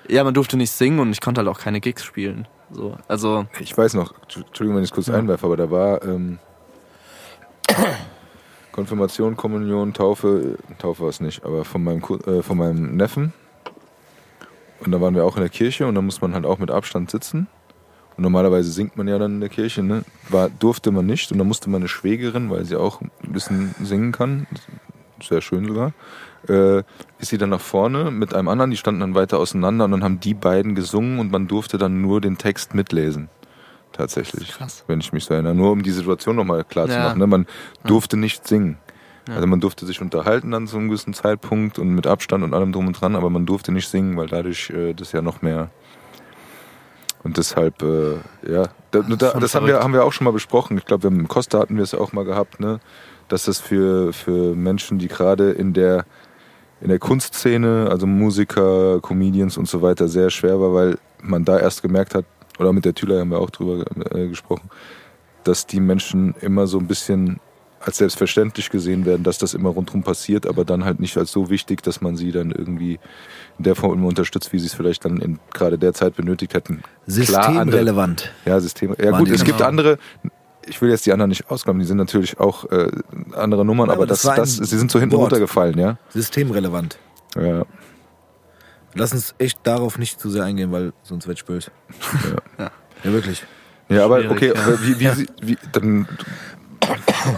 Ja, man durfte nicht singen und ich konnte halt auch keine Gigs spielen. So, also Ich weiß noch, Entschuldigung, wenn ich es kurz einwerfe, aber da war ähm, Konfirmation, Kommunion, Taufe, Taufe war es nicht, aber von meinem, äh, von meinem Neffen. Und da waren wir auch in der Kirche und da muss man halt auch mit Abstand sitzen. Und normalerweise singt man ja dann in der Kirche, ne? War, durfte man nicht und da musste meine Schwägerin, weil sie auch ein bisschen singen kann, sehr schön sogar, äh, ist sie dann nach vorne mit einem anderen, die standen dann weiter auseinander und dann haben die beiden gesungen und man durfte dann nur den Text mitlesen. Tatsächlich. Krass. Wenn ich mich so erinnere. Nur um die Situation nochmal klar zu Ja. machen. Ne? Man durfte nicht singen. Also man durfte sich unterhalten dann zu einem gewissen Zeitpunkt und mit Abstand und allem drum und dran, aber man durfte nicht singen, weil dadurch äh, das ja noch mehr und deshalb, äh, ja, da, da, schon das haben wir, haben wir auch schon mal besprochen. Ich glaube, im Costa hatten wir es auch mal gehabt, ne? dass das für, für Menschen, die gerade in der, in der Kunstszene, also Musiker, Comedians und so weiter, sehr schwer war, weil man da erst gemerkt hat, oder mit der Thüler haben wir auch drüber äh, gesprochen, dass die Menschen immer so ein bisschen als selbstverständlich gesehen werden, dass das immer rundherum passiert, aber dann halt nicht als so wichtig, dass man sie dann irgendwie in der Form immer unterstützt, wie sie es vielleicht dann in gerade der Zeit benötigt hätten. Systemrelevant. ja, Systeme. Ja Waren gut, es gibt genau. andere, ich will jetzt die anderen nicht ausklammern, die sind natürlich auch äh, andere Nummern, Ja, aber aber das das, das, sie sind so hinten Wort. runtergefallen, ja. Systemrelevant. ja. Lass uns echt darauf nicht zu sehr eingehen, weil sonst wird böse. Ja. ja, wirklich. Ja, aber okay, ja. aber wie, wie, sie- wie dann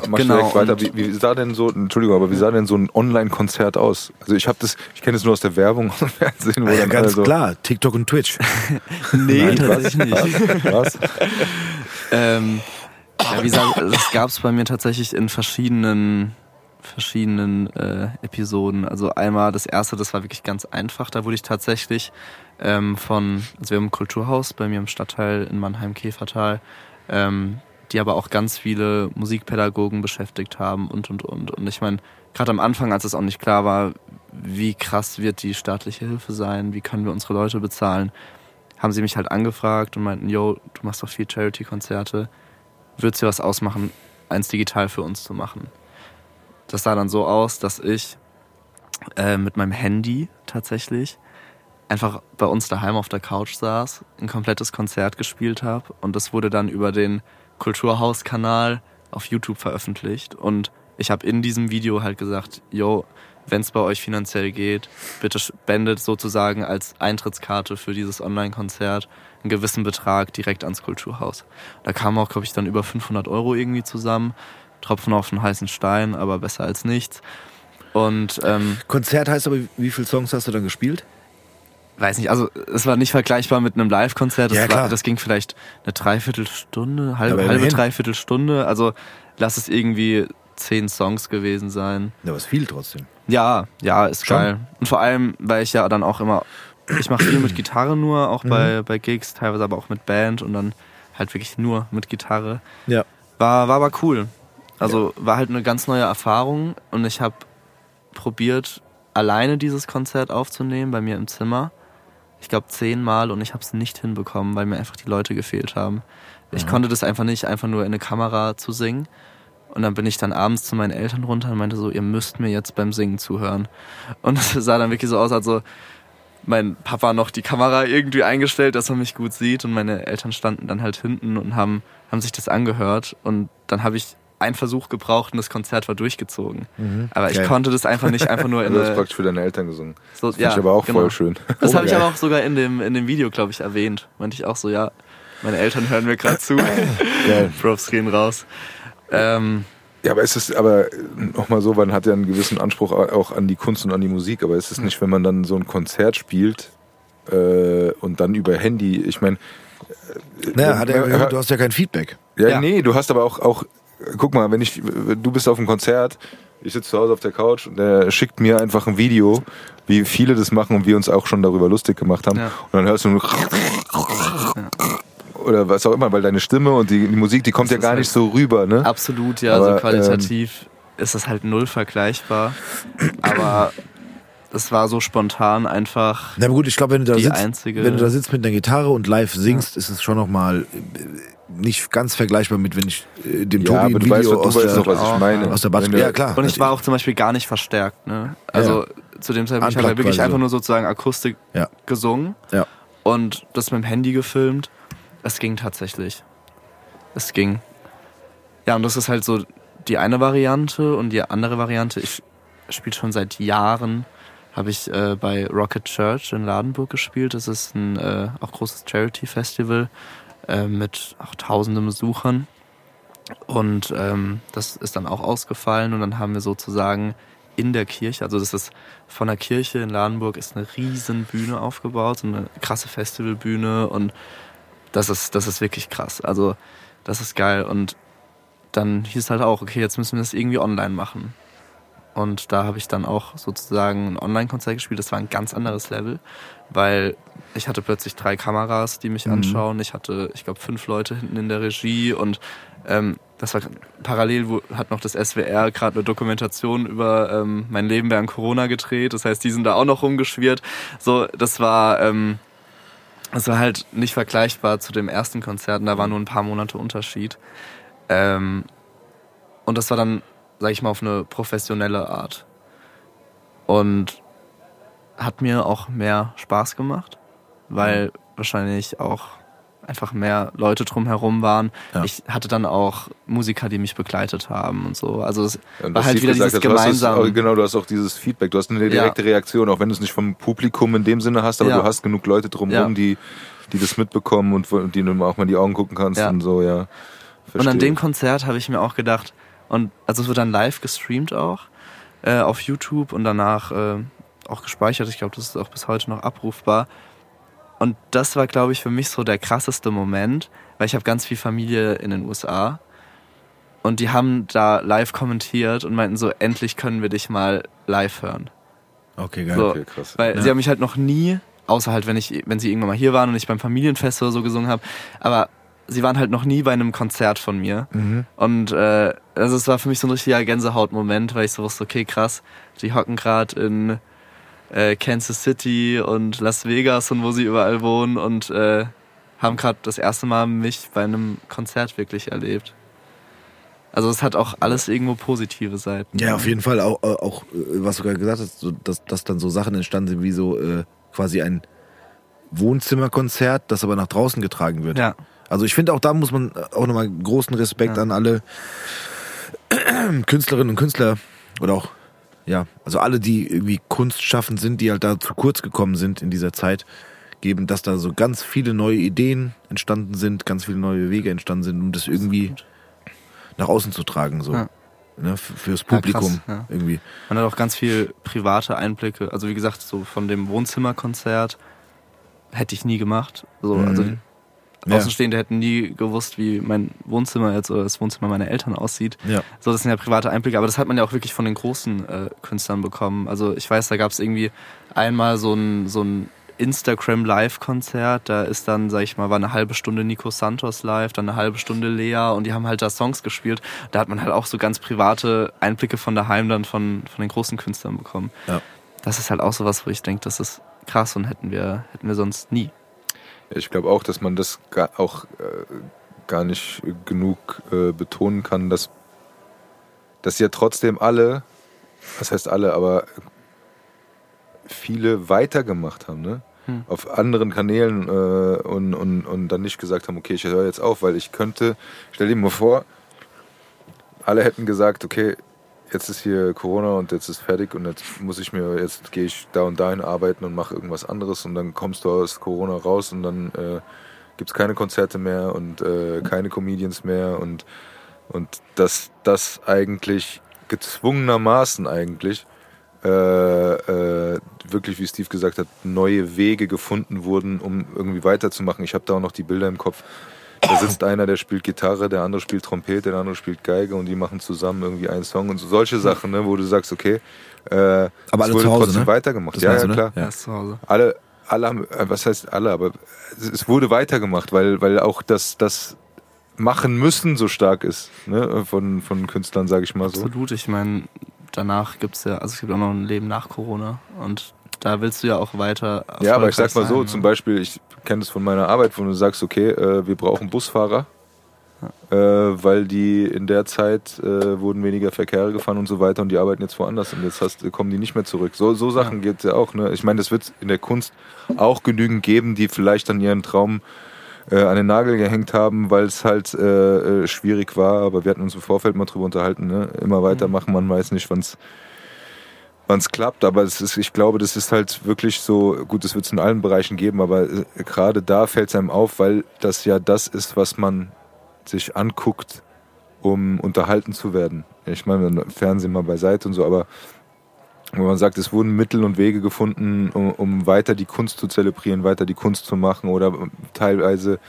mach Genau, direkt weiter. Wie, wie sah denn so, Entschuldigung, aber wie sah denn so ein Online-Konzert aus? Also ich habe das, ich kenne es nur aus der Werbung und Fernsehen, wo Ja, dann ganz so, klar, TikTok und Twitch. nee, Nein, tatsächlich was? nicht. Was? Ähm, ja, wie gesagt, das gab es bei mir tatsächlich in verschiedenen verschiedenen äh, Episoden. Also einmal das erste, das war wirklich ganz einfach. Da wurde ich tatsächlich ähm, von, also wir haben ein Kulturhaus bei mir im Stadtteil in Mannheim-Käfertal, ähm, die aber auch ganz viele Musikpädagogen beschäftigt haben und und und. Und ich meine, gerade am Anfang, als es auch nicht klar war, wie krass wird die staatliche Hilfe sein, wie können wir unsere Leute bezahlen, haben sie mich halt angefragt und meinten, yo, du machst doch viel Charity-Konzerte, würdest dir was ausmachen, eins digital für uns zu machen? Das sah dann so aus, dass ich äh, mit meinem Handy tatsächlich einfach bei uns daheim auf der Couch saß, ein komplettes Konzert gespielt habe und das wurde dann über den Kulturhaus-Kanal auf YouTube veröffentlicht und ich habe in diesem Video halt gesagt, yo, wenn es bei euch finanziell geht, bitte spendet sozusagen als Eintrittskarte für dieses Online-Konzert einen gewissen Betrag direkt ans Kulturhaus. Da kamen auch, glaube ich, dann über 500 Euro irgendwie zusammen. Tropfen auf einen heißen Stein, aber besser als nichts. Und ähm, Konzert heißt aber, wie viele Songs hast du dann gespielt? weiß nicht, also es war nicht vergleichbar mit einem Live-Konzert. Das, Ja, war- das ging vielleicht eine Dreiviertelstunde, halbe, Aber halbe. Dreiviertelstunde. Also lass es irgendwie zehn Songs gewesen sein. Ja, was viel trotzdem. Ja, ja, ist Schon. geil. Und vor allem, weil ich ja dann auch immer, ich mache viel mit Gitarre nur, auch Mhm. bei, bei Gigs, teilweise aber auch mit Band und dann halt wirklich nur mit Gitarre. Ja. War, war aber cool. Also war halt eine ganz neue Erfahrung und ich habe probiert, alleine dieses Konzert aufzunehmen bei mir im Zimmer. Ich glaube zehnmal und ich habe es nicht hinbekommen, weil mir einfach die Leute gefehlt haben. Ich konnte das einfach nicht, einfach nur in eine Kamera zu singen. Und dann bin ich dann abends zu meinen Eltern runter und meinte so, ihr müsst mir jetzt beim Singen zuhören. Und es sah dann wirklich so aus, als so mein Papa noch die Kamera irgendwie eingestellt, dass man mich gut sieht. Und meine Eltern standen dann halt hinten und haben, haben sich das angehört. Und dann habe ich einen Versuch gebraucht und das Konzert war durchgezogen. Aber ich Geil. konnte das einfach nicht einfach nur in Also du hast praktisch für deine Eltern gesungen. so, Das finde ich aber auch genau. voll schön. Das habe ich aber auch sogar in dem, in dem Video, glaube ich, erwähnt. Meinte ich auch so, ja, meine Eltern hören mir gerade zu. Geil. Props gehen raus. Ähm, Ja, aber es ist aber nochmal so, man hat ja einen gewissen Anspruch auch an die Kunst und an die Musik, aber es ist nicht, wenn man dann so ein Konzert spielt äh, und dann über Handy, ich meine, Naja, hat er, äh, du hast ja kein Feedback. ja, Ja. nee, du hast aber auch, auch, guck mal, wenn ich, du bist auf einem Konzert, ich sitze zu Hause auf der Couch und der schickt mir einfach ein Video, wie viele das machen und wir uns auch schon darüber lustig gemacht haben. Ja. Und dann hörst du nur oder was auch immer, weil deine Stimme und die, die Musik, die kommt Das ja gar halt nicht so rüber, ne? absolut, ja, Aber, ähm, also qualitativ ist das halt null vergleichbar. Aber es war so spontan einfach. Na gut, ich glaube, wenn du da sitzt, einzige- wenn du da sitzt mit einer Gitarre und live singst, ist es schon noch mal äh, nicht ganz vergleichbar mit, wenn ich äh, dem Ja, Tobi ein du weißt, Video doch- aus weißt der, ich meine. aus der Batsch. Ja, klar. Und ich war auch zum Beispiel gar nicht verstärkt. Ne? Also zu dem Zeitpunkt, ich habe halt wirklich quasi einfach nur sozusagen Akustik Ja. gesungen Ja. und das mit dem Handy gefilmt. Es ging tatsächlich. Es ging. Ja, und das ist halt so die eine Variante und die andere Variante, ich spiele schon seit Jahren, habe ich äh, bei Rocket Church in Ladenburg gespielt. Das ist ein äh, auch großes Charity-Festival äh, mit auch tausenden Besuchern. Und ähm, das ist dann auch ausgefallen und dann haben wir sozusagen in der Kirche, also das ist von der Kirche in Ladenburg ist eine riesen Bühne aufgebaut, so eine krasse Festivalbühne und das ist, das ist wirklich krass. Also das ist geil und dann hieß halt auch, okay, jetzt müssen wir das irgendwie online machen. Und da habe ich dann auch sozusagen ein Online-Konzert gespielt. Das war ein ganz anderes Level, weil ich hatte plötzlich drei Kameras, die mich anschauen. Ich hatte, ich glaube, fünf Leute hinten in der Regie und ähm, das war parallel wo, hat noch das SWR gerade eine Dokumentation über ähm, mein Leben während Corona gedreht. Das heißt, die sind da auch noch rumgeschwirrt. So, das war ähm, das war halt nicht vergleichbar zu dem ersten Konzert. und Da war nur ein paar Monate Unterschied. Ähm, und das war dann, sag ich mal, auf eine professionelle Art. Und hat mir auch mehr Spaß gemacht, weil wahrscheinlich auch einfach mehr Leute drumherum waren. Ja. Ich hatte dann auch Musiker, die mich begleitet haben und so. Also es Und war halt wieder gesagt dieses gemeinsame. Genau, du hast auch dieses Feedback, du hast eine direkte Reaktion, auch wenn du es nicht vom Publikum in dem Sinne hast, aber Ja. du hast genug Leute drumherum, Ja. die, die das mitbekommen und die du auch mal in die Augen gucken kannst Ja. und so, ja. Und an Verstehe. dem Konzert habe ich mir auch gedacht, und also es wird dann live gestreamt auch äh, auf YouTube und danach äh, auch gespeichert. Ich glaube, das ist auch bis heute noch abrufbar. Und das war, glaube ich, für mich so der krasseste Moment, weil ich habe ganz viel Familie in den USA und die haben da live kommentiert und meinten so, endlich können wir dich mal live hören. Okay, geil. So, Okay, krass. Weil Ja. sie haben mich halt noch nie, außer halt, wenn ich, wenn sie irgendwann mal hier waren und ich beim Familienfest oder so gesungen habe, aber sie waren halt noch nie bei einem Konzert von mir. Mhm. Und äh, also es war für mich so ein richtiger Gänsehautmoment, weil ich so wusste, okay, krass, die hocken gerade in äh, Kansas City und Las Vegas und wo sie überall wohnen und äh, haben gerade das erste Mal mich bei einem Konzert wirklich erlebt. Also es hat auch alles irgendwo positive Seiten. Ja, auf jeden Fall. Auch, auch äh, was du gerade gesagt hast, dass, dass dann so Sachen entstanden sind wie so äh, quasi ein Wohnzimmerkonzert, das aber nach draußen getragen wird. Ja. Also ich finde auch da muss man auch nochmal großen Respekt Ja. an alle Künstlerinnen und Künstler oder auch, ja, also alle, die irgendwie kunstschaffend sind, die halt da zu kurz gekommen sind in dieser Zeit, geben, dass da so ganz viele neue Ideen entstanden sind, ganz viele neue Wege entstanden sind, um das irgendwie nach außen zu tragen, so. Ja. Ne, fürs Ja, krass, Publikum ja. irgendwie. Man hat auch ganz viel private Einblicke. Also wie gesagt, so von dem Wohnzimmerkonzert hätte ich nie gemacht. So, Mhm. also Ja. Außenstehende hätten nie gewusst, wie mein Wohnzimmer jetzt oder das Wohnzimmer meiner Eltern aussieht. Ja. So, das sind ja private Einblicke, aber das hat man ja auch wirklich von den großen äh, Künstlern bekommen. Also ich weiß, da gab es irgendwie einmal so ein, so ein Instagram Live-Konzert, da ist dann, sag ich mal, war eine halbe Stunde Nico Santos live, dann eine halbe Stunde Lea und die haben halt da Songs gespielt. Da hat man halt auch so ganz private Einblicke von daheim dann von, von den großen Künstlern bekommen. Ja. Das ist halt auch sowas, wo ich denke, das ist krass und hätten wir, hätten wir sonst nie. Ich glaube auch, dass man das gar, auch äh, gar nicht genug äh, betonen kann, dass, dass ja trotzdem alle, was heißt alle, aber viele weitergemacht haben, ne? Hm. Auf anderen Kanälen äh, und, und, und dann nicht gesagt haben, okay, ich höre jetzt auf, weil ich könnte, stell dir mal vor, alle hätten gesagt, okay, jetzt ist hier Corona und jetzt ist fertig und jetzt muss ich mir, jetzt gehe ich da und dahin arbeiten und mache irgendwas anderes und dann kommst du aus Corona raus und dann äh, gibt es keine Konzerte mehr und äh, keine Comedians mehr und, und dass das eigentlich gezwungenermaßen eigentlich äh, äh, wirklich, wie Steve gesagt hat, neue Wege gefunden wurden, um irgendwie weiterzumachen. Ich habe da auch noch die Bilder im Kopf. Da sitzt einer, der spielt Gitarre, der andere spielt Trompete, der andere spielt Geige und die machen zusammen irgendwie einen Song und so solche Sachen, ne, wo du sagst, okay, äh, Aber es alle wurde zu Hause, trotzdem ne? weitergemacht. Das ja, ja, du, ne? klar. Ja. Er ist zu Hause. Alle, alle haben, äh, was heißt alle, aber es, es wurde weitergemacht, weil, weil auch das, das Machen müssen so stark ist, ne, von, von Künstlern, sage ich mal so. Absolut, ich meine, danach gibt's ja, also es gibt auch noch ein Leben nach Corona und da willst du ja auch weiter. Ja, aber ich sag mal so, sein, zum ne? Beispiel, ich kenne es von meiner Arbeit, wo du sagst, okay, äh, wir brauchen Busfahrer äh, weil die in der Zeit äh, wurden weniger Verkehre gefahren und so weiter und die arbeiten jetzt woanders und jetzt hast, kommen die nicht mehr zurück. So, so Sachen gibt's ja auch. Ne? Ich meine, das wird in der Kunst auch genügend geben, die vielleicht an ihren Traum äh, an den Nagel gehängt haben, weil es halt äh, äh, schwierig war. Aber wir hatten uns im Vorfeld mal drüber unterhalten. Ne? Immer weitermachen, man weiß nicht, wann es wann es klappt, aber es ist, ich glaube, das ist halt wirklich so, gut, das wird es in allen Bereichen geben, aber äh, gerade da fällt es einem auf, weil das ja das ist, was man sich anguckt, um unterhalten zu werden. Ich meine, Fernsehen mal beiseite und so, aber wo man sagt, es wurden Mittel und Wege gefunden, um, um weiter die Kunst zu zelebrieren, weiter die Kunst zu machen oder teilweise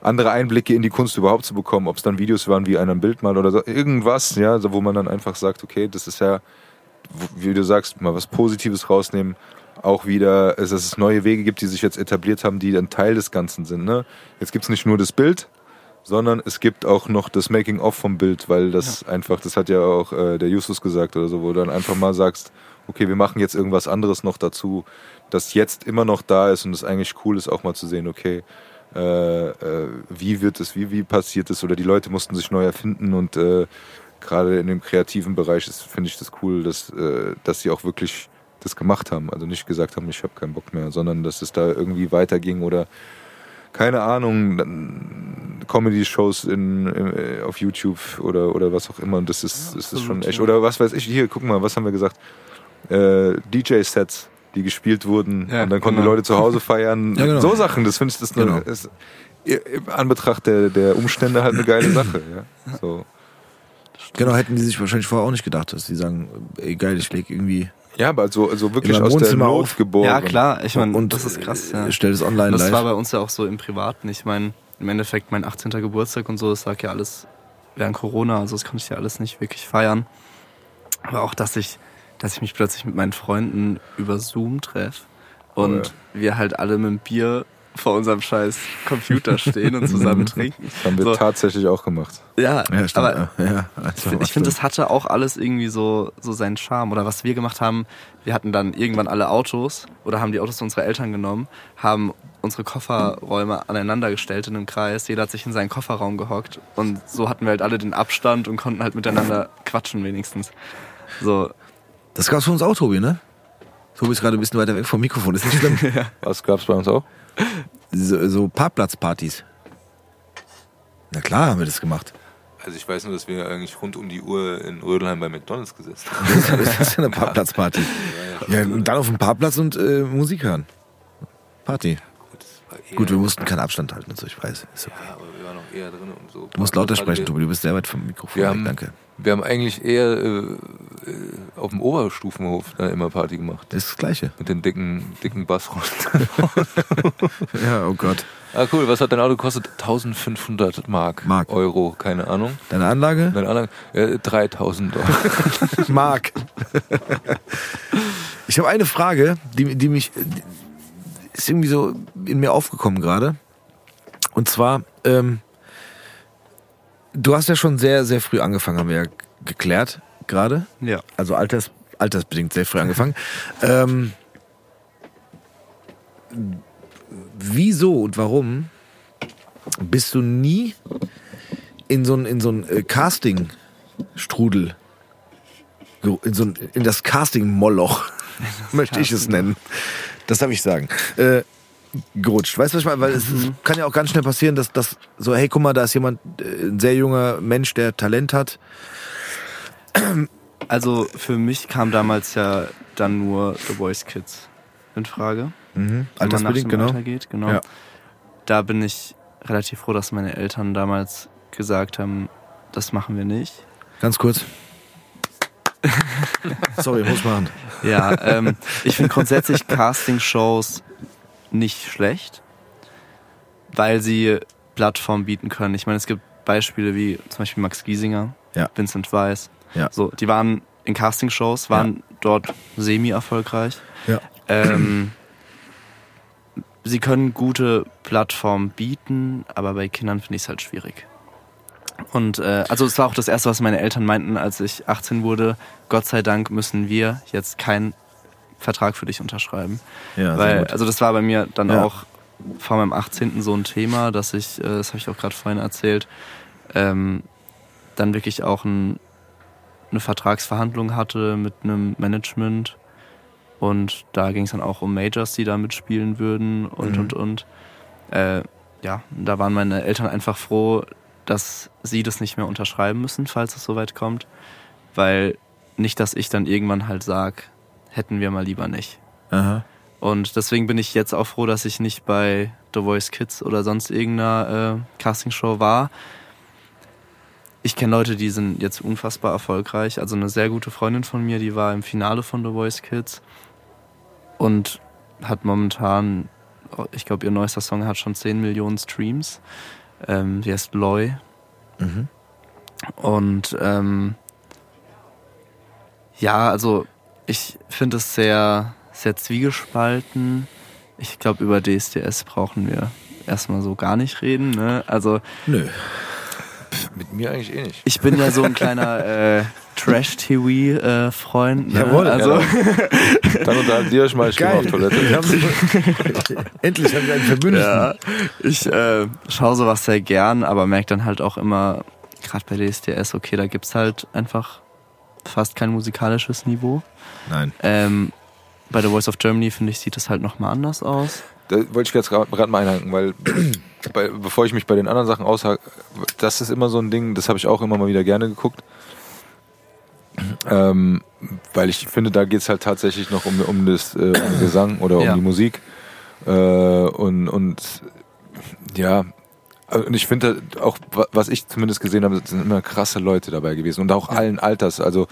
andere Einblicke in die Kunst überhaupt zu bekommen, ob es dann Videos waren, wie einer ein Bild malt oder so, irgendwas, ja, wo man dann einfach sagt, okay, das ist ja wie du sagst, mal was Positives rausnehmen. Auch wieder, dass es neue Wege gibt, die sich jetzt etabliert haben, die ein Teil des Ganzen sind. Ne? Jetzt gibt es nicht nur das Bild, sondern es gibt auch noch das Making-of vom Bild, weil das ja. einfach, das hat ja auch äh, der Justus gesagt oder so, wo du dann einfach mal sagst, okay, wir machen jetzt irgendwas anderes noch dazu, das jetzt immer noch da ist und es eigentlich cool ist, auch mal zu sehen, okay, äh, äh, wie wird es, wie, wie passiert es oder die Leute mussten sich neu erfinden und äh, gerade in dem kreativen Bereich finde ich das cool, dass, äh, dass sie auch wirklich das gemacht haben. Also nicht gesagt haben, ich habe keinen Bock mehr, sondern dass es da irgendwie weiterging oder keine Ahnung, Comedy-Shows in, in, äh, auf YouTube oder, oder was auch immer. Und das ist, ja, das ist schon echt. Oder was weiß ich, hier, guck mal, was haben wir gesagt? Äh, DJ-Sets, die gespielt wurden ja, und dann konnten genau. die Leute zu Hause feiern. Ja, genau. So Sachen, das finde ich das genau. eine, ist, im Anbetracht der, der Umstände halt eine geile Sache. Ja? So. Genau, hätten die sich wahrscheinlich vorher auch nicht gedacht, dass die sagen, ey geil, ich leg irgendwie. Ja, aber so, also wirklich aus der Not auf. geboren. Ja, klar, ich meine, und das ist krass. Ja. Stellt es online Das live. war bei uns ja auch so im Privaten. Ich meine, im Endeffekt mein 18. Geburtstag und so, das lag ja alles während Corona, also das konnte ich ja alles nicht wirklich feiern. Aber auch, dass ich, dass ich mich plötzlich mit meinen Freunden über Zoom treffe und oh ja. wir halt alle mit dem Bier vor unserem scheiß Computer stehen und zusammen trinken. Das haben wir so. tatsächlich auch gemacht. Ja, ja stimmt. aber ja, ich, ich finde, das hatte auch alles irgendwie so, so seinen Charme. Oder was wir gemacht haben, wir hatten dann irgendwann alle Autos oder haben die Autos unserer Eltern genommen, haben unsere Kofferräume aneinander gestellt in einem Kreis. Jeder hat sich in seinen Kofferraum gehockt und so hatten wir halt alle den Abstand und konnten halt miteinander quatschen wenigstens. So. Das gab's für uns auch, Tobi, ne? Tobi ist gerade ein bisschen weiter weg vom Mikrofon, ist nicht schlimm. ja. Was gab's bei uns auch? So, so Parkplatzpartys. Na klar haben wir das gemacht. Also ich weiß nur, dass wir eigentlich rund um die Uhr in Rödelheim bei McDonalds gesessen haben. Das ist ja eine Parkplatzparty. Ja, und dann auf dem Parkplatz und äh, Musik hören. Party. Gut, wir mussten keinen Abstand halten und so, ich weiß. Ist okay. Ja, aber eher drin und so. Du musst lauter sprechen, Tobi, du bist sehr weit vom Mikrofon wir weg, danke. Wir haben eigentlich eher äh, äh, auf dem Oberstufenhof da immer Party gemacht. Das ist das Gleiche. Mit den dicken, dicken Bassrosten. ja, oh Gott. Ah, cool. Was hat dein Auto gekostet? 1500 Mark. Mark. Euro, keine Ahnung. Deine Anlage? Deine Anlage? Äh, 3000 Euro. Mark. ich habe eine Frage, die, die mich, die ist irgendwie so in mir aufgekommen gerade. Und zwar, ähm, Du hast ja schon sehr, sehr früh angefangen, haben wir ja geklärt gerade. Ja. Also alters, altersbedingt sehr früh angefangen. ähm, wieso und warum bist du nie in so ein, in so ein äh, Casting-Strudel, in, so ein, in das Casting-Moloch, möchte ich es nennen. Das darf ich sagen. Äh, gerutscht. Weißt du, was ich meine? Weil es mhm. kann ja auch ganz schnell passieren, dass das so, hey, guck mal, da ist jemand, äh, ein sehr junger Mensch, der Talent hat. Also für mich kam damals ja dann nur The Voice Kids in Frage. Mhm. Altersbedingt, genau. Geht, genau. Ja. Da bin ich relativ froh, dass meine Eltern damals gesagt haben, das machen wir nicht. Ganz kurz. Sorry, muss machen. Ja, ähm, ich finde grundsätzlich Casting-Shows nicht schlecht, weil sie Plattformen bieten können. Ich meine, es gibt Beispiele wie zum Beispiel Max Giesinger, ja. Vincent Weiss. Ja. So, die waren in Castingshows, waren ja. dort semi-erfolgreich. Ähm, sie können gute Plattformen bieten, aber bei Kindern finde ich es halt schwierig. Und äh, also es war auch das Erste, was meine Eltern meinten, als ich 18 wurde. Gott sei Dank müssen wir jetzt kein Vertrag für dich unterschreiben. Ja, Weil, also das war bei mir dann ja. auch vor meinem 18. so ein Thema, dass ich, äh, das habe ich auch gerade vorhin erzählt, ähm, dann wirklich auch ein, eine Vertragsverhandlung hatte mit einem Management. Und da ging es dann auch um Majors, die da mitspielen würden und, Mhm. und, und. Äh, ja, da waren meine Eltern einfach froh, dass sie das nicht mehr unterschreiben müssen, falls es soweit kommt. Weil nicht, dass ich dann irgendwann halt sag, hätten wir mal lieber nicht. Aha. Und deswegen bin ich jetzt auch froh, dass ich nicht bei The Voice Kids oder sonst irgendeiner äh, Castingshow war. Ich kenne Leute, die sind jetzt unfassbar erfolgreich. Also eine sehr gute Freundin von mir, die war im Finale von The Voice Kids und hat momentan, ich glaube, ihr neuester Song hat schon 10 Millionen Streams. Ähm, die heißt Loy. Mhm. Und ähm, ja, also ich finde es sehr, sehr zwiegespalten. Ich glaube, über DSDS brauchen wir erstmal so gar nicht reden. Ne? Also Nö. Mit mir eigentlich eh nicht. ich bin ja so ein kleiner äh, Trash-TV-Freund. Ne? Jawohl, also, Dann unterhalten ihr euch mal, ich gehe auf Toilette. Endlich haben wir einen Verbündeten. Ja, ich äh, schaue sowas sehr gern, aber merke dann halt auch immer, gerade bei DSDS, okay, da gibt's halt einfach fast kein musikalisches Niveau. Nein. Ähm, bei The Voice of Germany, finde ich, sieht das halt nochmal anders aus. Da wollte ich jetzt gerade mal einhaken, weil bei, bevor ich mich bei den anderen Sachen aushake, das ist immer so ein Ding, das habe ich auch immer mal wieder gerne geguckt. Ähm, weil ich finde, da geht es halt tatsächlich noch um, um das äh, um Gesang oder um Ja. die Musik. Äh, und, und ja, also, und ich finde auch, wa- was ich zumindest gesehen habe, sind immer krasse Leute dabei gewesen und auch allen Alters. Also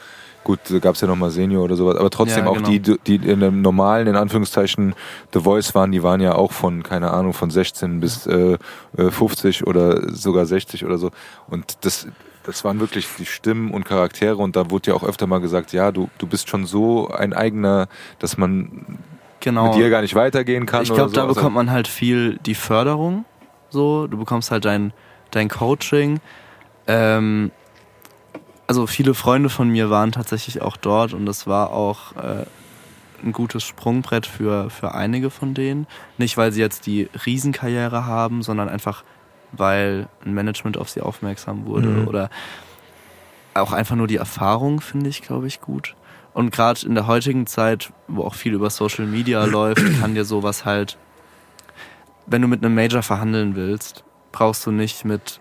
gut, da gab es ja nochmal Senior oder sowas, aber trotzdem Ja, auch genau. die, die in dem normalen, in Anführungszeichen, The Voice waren, die waren ja auch von, keine Ahnung, von 16 bis äh, äh, 50 oder sogar 60 oder so. Und das, das waren wirklich die Stimmen und Charaktere und da wurde ja auch öfter mal gesagt, ja, du, du bist schon so ein eigener, dass man Genau. mit dir gar nicht weitergehen kann. ich glaube, so. da Also- bekommt man halt viel die Förderung. So, du bekommst halt dein, dein Coaching. Ähm, also viele Freunde von mir waren tatsächlich auch dort und das war auch äh, ein gutes Sprungbrett für, für einige von denen. Nicht, weil sie jetzt die Riesenkarriere haben, sondern einfach, weil ein Management auf sie aufmerksam wurde Mhm. oder auch einfach nur die Erfahrung finde ich, glaube ich, gut. Und gerade in der heutigen Zeit, wo auch viel über Social Media läuft, kann dir sowas halt, wenn du mit einem Major verhandeln willst, brauchst du nicht mit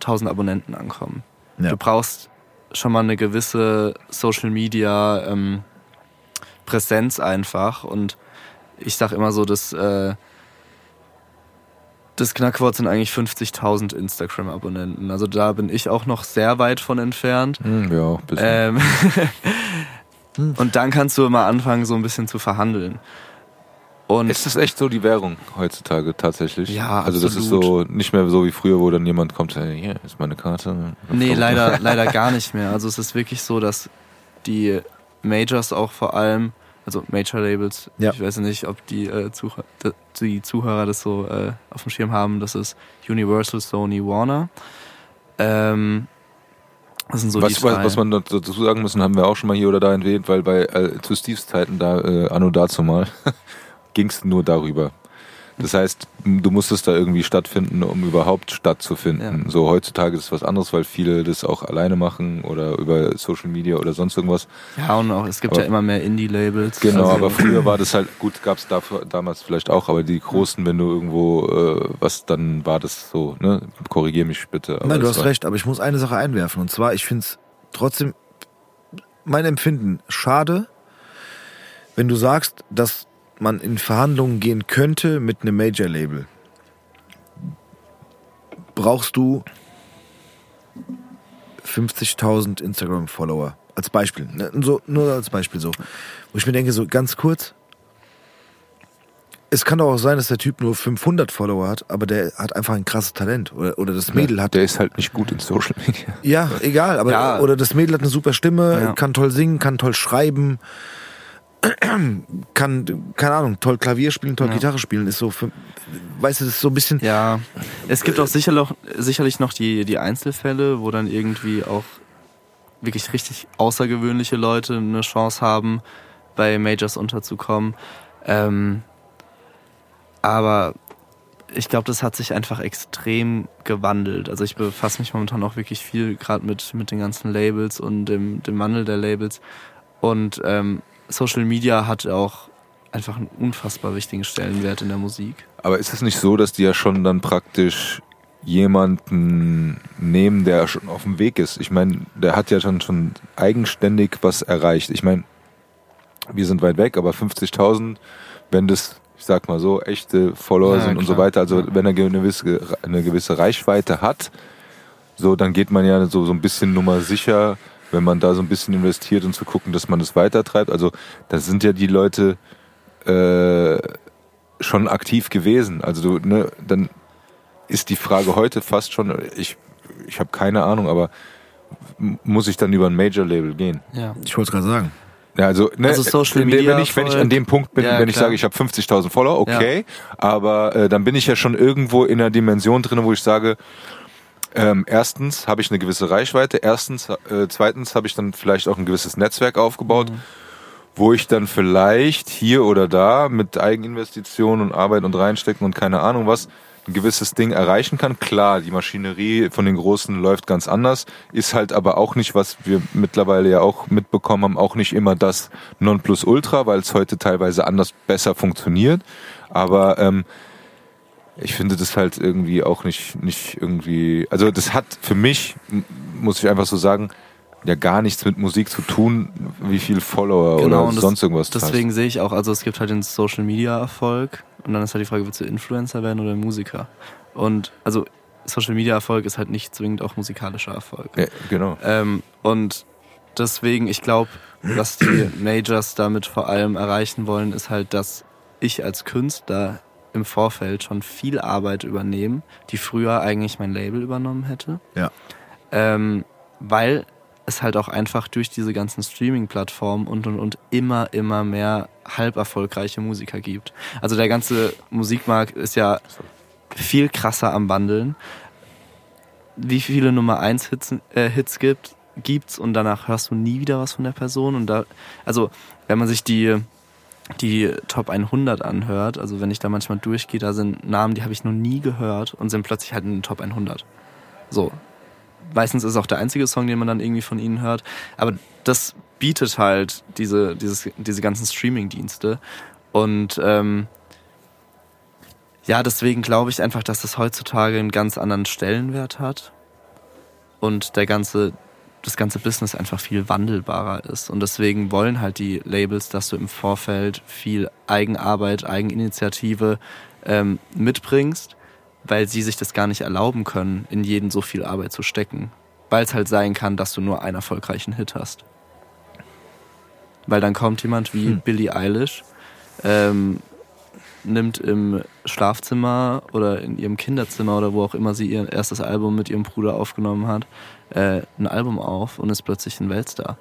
1000 Abonnenten ankommen. Ja. Du brauchst schon mal eine gewisse Social Media ähm, Präsenz einfach. Und ich sag immer so, dass äh, das Knackwort sind eigentlich 50.000 Instagram-Abonnenten. Also da bin ich auch noch sehr weit von entfernt. Hm, ja, ein bisschen. Ähm, und dann kannst du immer anfangen, so ein bisschen zu verhandeln. Und Ist das echt so die Währung heutzutage tatsächlich? Ja, Also das ist so nicht mehr so wie früher, wo dann jemand kommt, hey, hier ist meine Karte. Nee, leider, leider gar nicht mehr. Also es ist wirklich so, dass die Majors auch vor allem, also Major-Labels, Ja. ich weiß nicht, ob die, äh, Zuhörer, die Zuhörer das so äh, auf dem Schirm haben, das ist Universal, Sony, Warner. Ähm, das sind so die was, was, was man dazu sagen müssen, haben wir auch schon mal hier oder da erwähnt, weil bei äh, zu Steves Zeiten da, äh, anno dazu mal, ging es nur darüber. Das heißt, du musstest da irgendwie stattfinden, um überhaupt stattzufinden. Ja. So heutzutage ist es was anderes, weil viele das auch alleine machen oder über Social Media oder sonst irgendwas. ja, und auch, es gibt Aber- ja immer mehr Indie-Labels. Genau, also, aber früher war das halt, gut, gab es damals vielleicht auch, aber die großen, wenn du irgendwo äh, was, dann war das so, ne? Korrigier mich bitte. aber Nein, du das hast war- recht, aber ich muss eine Sache einwerfen. Und zwar, ich finde es trotzdem, mein Empfinden, schade, wenn du sagst, dass man in Verhandlungen gehen könnte mit einem Major-Label. Brauchst du 50.000 Instagram-Follower. Als Beispiel. Ne? So, nur als Beispiel so. Wo ich mir denke, so ganz kurz, es kann doch auch sein, dass der Typ nur 500 Follower hat, aber der hat einfach ein krasses Talent. Oder, oder das Mädel hat Der ist halt nicht gut in Social Media. ja, egal, aber Ja. oder das Mädel hat eine super Stimme, Ja. kann toll singen, kann toll schreiben, kann, keine Ahnung, toll Klavier spielen, toll Ja. Gitarre spielen, ist so für, weißt du, das ist so ein bisschen, Ja, es gibt auch sicherlich, sicherlich noch die, die Einzelfälle, wo dann irgendwie auch wirklich richtig außergewöhnliche Leute eine Chance haben, bei Majors unterzukommen. Ähm, aber ich glaube, das hat sich einfach extrem gewandelt. Also ich befasse mich momentan auch wirklich viel gerade mit, mit den ganzen Labels und dem, dem Wandel der Labels. Und ähm, Social Media hat auch einfach einen unfassbar wichtigen Stellenwert in der Musik. Aber ist es nicht so, dass die ja schon dann praktisch jemanden nehmen, der schon auf dem Weg ist? Ich meine, der hat ja schon, schon eigenständig was erreicht. Ich meine, wir sind weit weg, aber 50.000, wenn das, ich sag mal so, echte Follower Ja, sind und so klar. weiter, also wenn er eine gewisse, eine gewisse Reichweite hat, so, dann geht man ja so, so ein bisschen Nummer sicher, wenn man da so ein bisschen investiert und zu gucken, dass man das weitertreibt. Also, da sind ja die Leute äh, schon aktiv gewesen. Also, du, ne, dann ist die Frage heute fast schon, ich, ich habe keine Ahnung, aber muss ich dann über ein Major-Label gehen? Ja. Ich wollte es gerade sagen. Ja, also, ne, Also Social Media wenn ich, wenn ich an dem Punkt bin, Ja, wenn ich klar. sage, ich habe 50.000 Follower, okay, aber äh, dann bin ich ja schon irgendwo in einer Dimension drin, wo ich sage, ähm, erstens habe ich eine gewisse Reichweite, erstens, äh, zweitens habe ich dann vielleicht auch ein gewisses Netzwerk aufgebaut, Mhm. wo ich dann vielleicht hier oder da mit Eigeninvestitionen und Arbeit und reinstecken und keine Ahnung was ein gewisses Ding erreichen kann. Klar, die Maschinerie von den Großen läuft ganz anders, ist halt aber auch nicht, was wir mittlerweile ja auch mitbekommen haben, auch nicht immer das Nonplusultra, weil es heute teilweise anders besser funktioniert. Aber ähm, ich finde das halt irgendwie auch nicht, nicht irgendwie, also das hat für mich, muss ich einfach so sagen, ja gar nichts mit Musik zu tun, wie viel Follower oder Genau, das- sonst irgendwas du Deswegen sehe ich auch, also es gibt halt den Social Media Erfolg und dann ist halt die Frage, willst du Influencer werden oder Musiker? Und also Social Media Erfolg ist halt nicht zwingend auch musikalischer Erfolg. Ja, genau. Ähm, und deswegen, ich glaube, was die Majors damit vor allem erreichen wollen, ist halt, dass ich als Künstler im Vorfeld schon viel Arbeit übernehme, die früher eigentlich mein Label übernommen hätte. Ja. Ähm, weil es halt auch einfach durch diese ganzen Streaming-Plattformen und und und immer, immer mehr halb erfolgreiche Musiker gibt. Also der ganze Musikmarkt ist ja viel krasser am Wandeln. Wie viele Nummer 1 Hits, äh, Hits gibt, gibt's und danach hörst du nie wieder was von der Person und da, also wenn man sich die die Top 100 anhört, also wenn ich da manchmal durchgehe, da sind Namen, die habe ich noch nie gehört und sind plötzlich halt in den Top 100. So. Meistens ist auch der einzige Song, den man dann irgendwie von ihnen hört. Aber das bietet halt diese, dieses, diese ganzen Streaming-Dienste. Und ähm, ja, deswegen glaube ich einfach, dass das heutzutage einen ganz anderen Stellenwert hat. Und der ganze, das ganze Business einfach viel wandelbarer ist. Und deswegen wollen halt die Labels, dass du im Vorfeld viel Eigenarbeit, Eigeninitiative ähm, mitbringst, weil sie sich das gar nicht erlauben können, in jeden so viel Arbeit zu stecken. Weil es halt sein kann, dass du nur einen erfolgreichen Hit hast. Weil dann kommt jemand wie Billie Eilish, ähm, nimmt im Schlafzimmer oder in ihrem Kinderzimmer oder wo auch immer sie ihr erstes Album mit ihrem Bruder aufgenommen hat, äh, ein Album auf und ist plötzlich ein Weltstar.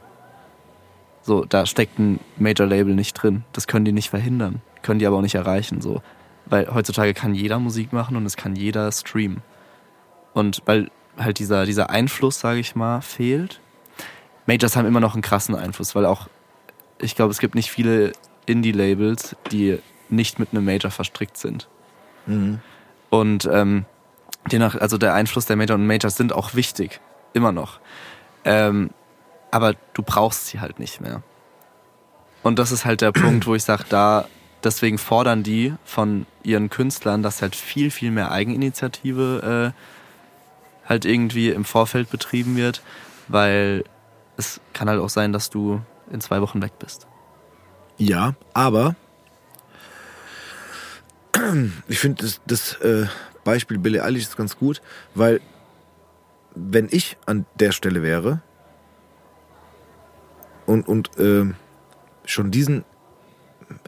So, da steckt ein Major-Label nicht drin. Das können die nicht verhindern. Können die aber auch nicht erreichen. So. Weil heutzutage kann jeder Musik machen und es kann jeder streamen. Und weil halt dieser, dieser Einfluss, sage ich mal, fehlt. Majors haben immer noch einen krassen Einfluss, weil auch, ich glaube, es gibt nicht viele Indie-Labels, die nicht mit einem Major verstrickt sind. Und ähm, demnach, also der Einfluss der Major und Majors sind auch wichtig, immer noch. Ähm, aber du brauchst sie halt nicht mehr. Und das ist halt der Punkt, wo ich sage, da deswegen fordern die von ihren Künstlern, dass halt viel, viel mehr Eigeninitiative äh, halt irgendwie im Vorfeld betrieben wird, weil es kann halt auch sein, dass du in zwei Wochen weg bist. Ja, aber ich finde das, das äh, Beispiel Billie Eilish ist ganz gut, weil wenn ich an der Stelle wäre und, und ähm, schon diesen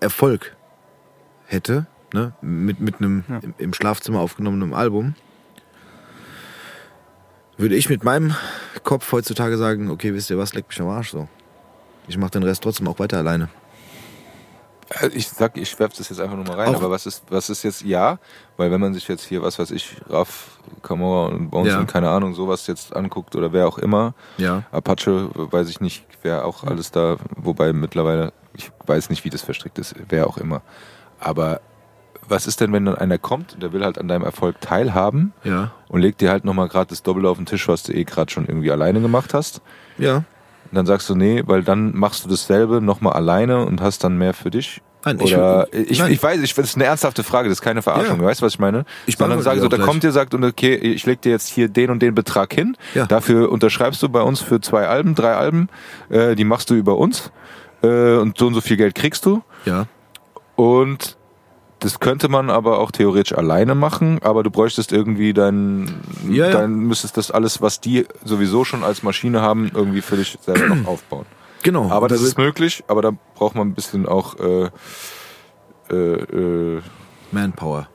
Erfolg hätte, ne, mit, mit einem Ja. im, im Schlafzimmer aufgenommenen Album, würde ich mit meinem Kopf heutzutage sagen, okay, wisst ihr was, leck mich am Arsch so. Ich mache den Rest trotzdem auch weiter alleine. Also ich sag, ich werfe das jetzt einfach nur mal rein, Auch- aber was ist, was ist jetzt ja? Weil wenn man sich jetzt hier, was weiß ich, Raff, Kamora und Bones Ja. und keine Ahnung, sowas jetzt anguckt oder wer auch immer, Ja. Apache, weiß ich nicht, wer auch alles da, wobei mittlerweile, ich weiß nicht, wie das verstrickt ist, wer auch immer. Aber was ist denn, wenn dann einer kommt und der will halt an deinem Erfolg teilhaben Ja. und legt dir halt nochmal gerade das Doppel auf den Tisch, was du eh gerade schon irgendwie alleine gemacht hast? Ja. Und dann sagst du, nee, weil dann machst du dasselbe nochmal alleine und hast dann mehr für dich? Nein, ich- Oder ich, nein. ich weiß, ich, das ist eine ernsthafte Frage, das ist keine Verarschung, Ja. weißt du, was ich meine? Ich Sondern sage so, da gleich. kommt dir, sagt, und okay, ich leg dir jetzt hier den und den Betrag hin, Ja. dafür unterschreibst du bei uns für zwei Alben, drei Alben, äh, die machst du über uns äh, und so und so viel Geld kriegst du. Ja. Und das könnte man aber auch theoretisch alleine machen, aber du bräuchtest irgendwie dein, Ja, ja. dann müsstest das alles, was die sowieso schon als Maschine haben, irgendwie für dich selber noch aufbauen. Genau. Aber Und das da ist möglich, aber da braucht man ein bisschen auch äh, äh, äh, Manpower.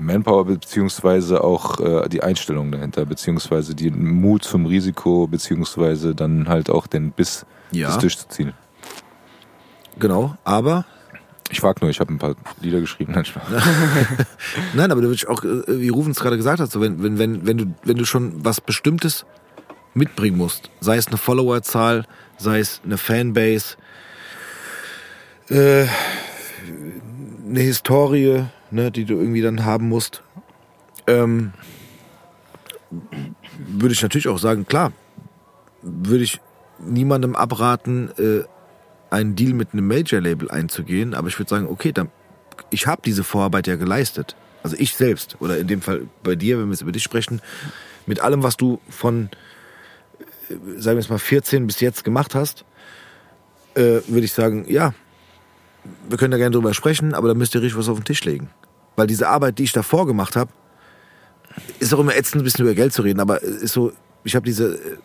Manpower beziehungsweise auch äh, die Einstellung dahinter, beziehungsweise den Mut zum Risiko, beziehungsweise dann halt auch den Biss, Ja. das durchzuziehen. Genau. Aber Ich frag nur, ich habe ein paar Lieder geschrieben. Nein. Nein, aber du würdest auch, äh, wie Rufen es gerade gesagt hat, so wenn, wenn, wenn, wenn, du, wenn du schon was Bestimmtes mitbringen musst, sei es eine Followerzahl, sei es eine Fanbase, äh, eine Historie, ne, die du irgendwie dann haben musst, ähm, würde ich natürlich auch sagen, klar, würde ich niemandem abraten, äh, einen Deal mit einem Major-Label einzugehen, aber ich würde sagen, okay, dann, ich habe diese Vorarbeit ja geleistet. Also ich selbst, oder in dem Fall bei dir, wenn wir jetzt über dich sprechen, mit allem, was du von, äh, sagen wir jetzt mal, 14 bis jetzt gemacht hast, äh, würde ich sagen, ja, wir können da gerne drüber sprechen, aber da müsst ihr richtig was auf den Tisch legen. Weil diese Arbeit, die ich davor gemacht habe, ist auch immer ätzend, ein bisschen über Geld zu reden, aber ist so, ich habe diese äh,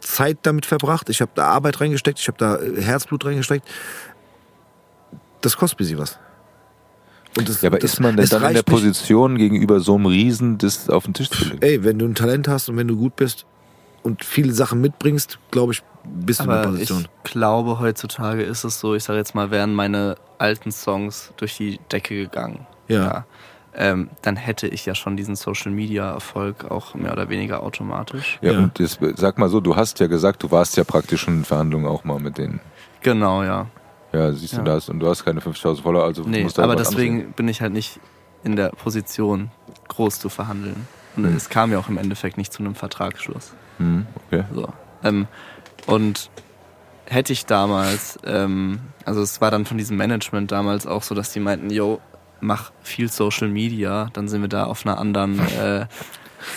Zeit damit verbracht, ich habe da Arbeit reingesteckt, ich habe da äh, Herzblut reingesteckt. Das kostet ein bisschen was. Und das, Ja, aber das, ist man denn dann in der reicht nicht- Position, gegenüber so einem Riesen das auf den Tisch zu legen? Ey, wenn du ein Talent hast und wenn du gut bist und viele Sachen mitbringst, glaube ich, bist du in der Aber ich Position. glaube, heutzutage ist es so, ich sage jetzt mal, wären meine alten Songs durch die Decke gegangen. Ja. Ähm, dann hätte ich ja schon diesen Social Media Erfolg auch mehr oder weniger automatisch. Ja, Ja. und das, sag mal so, du hast ja gesagt, du warst ja praktisch schon in Verhandlungen auch mal mit denen. Genau, ja. Ja, siehst du Ja. das und du hast keine 50.000 Follower, also Nee, musst du aber deswegen bin ich halt nicht in der Position, groß zu verhandeln. Und Hm. es kam ja auch im Endeffekt nicht zu einem Vertragsschluss. nehmen. Hm, okay. So. Ähm, und hätte ich damals, ähm, also es war dann von diesem Management damals auch so, dass die meinten, yo, mach viel Social Media, dann sind wir da auf einer anderen, äh,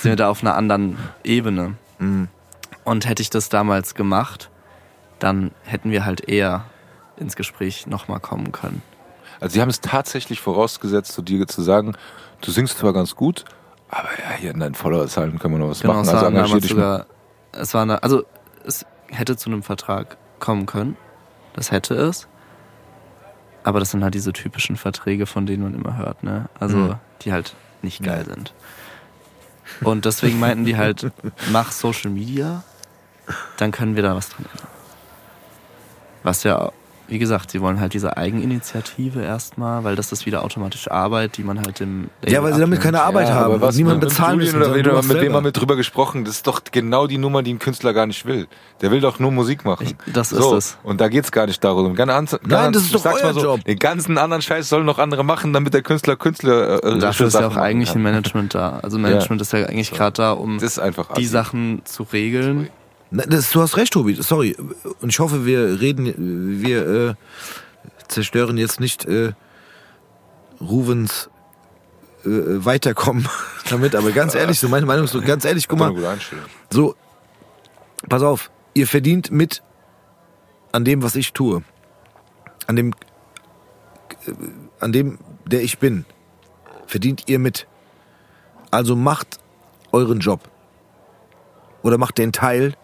sind wir da auf einer anderen Ebene. Mhm. Und hätte ich das damals gemacht, dann hätten wir halt eher ins Gespräch nochmal kommen können. Also sie haben es tatsächlich vorausgesetzt, zu dir zu sagen, du singst zwar ganz gut, aber ja, hier in deinen Followerzahlen können wir noch was Genau, machen. es Also engagier dich sogar, es war eine, also es hätte zu einem Vertrag kommen können. Das hätte es. Aber das sind halt diese typischen Verträge, von denen man immer hört, ne? Also, Mhm. die halt nicht geil sind. Und deswegen meinten die halt, mach Social Media, dann können wir da was dran ändern. Was ja, wie gesagt, sie wollen halt diese Eigeninitiative erstmal, weil das ist wieder automatische Arbeit, die man halt im Ja, weil sie damit keine Arbeit Ja, haben was niemand mit bezahlen müssen. oder mit, selber. haben wir drüber gesprochen? Das ist doch genau die Nummer, die ein Künstler gar nicht will. Der will doch nur Musik machen. Ich- das ist so, es. Und da geht's gar nicht darum. Ganz, ganz, Nein, das ist ich doch sag's euer mal so, Job. Den ganzen anderen Scheiß sollen noch andere machen, damit der Künstler Künstler äh, Und dafür ist ja auch eigentlich kann. ein Management da. Also Management ist ja eigentlich gerade da, um Das ist einfach die assi. Sachen zu regeln. Na, das, du hast recht, Tobi. Sorry. Und ich hoffe, wir reden, wir äh, zerstören jetzt nicht äh, Ruvens äh, Weiterkommen damit. Aber ganz ehrlich, so meine Meinung ist so, ganz ehrlich, guck mal, so, pass auf, ihr verdient mit an dem, was ich tue. An dem, äh, an dem, der ich bin. Verdient ihr mit. Also macht euren Job. Oder macht den Teil,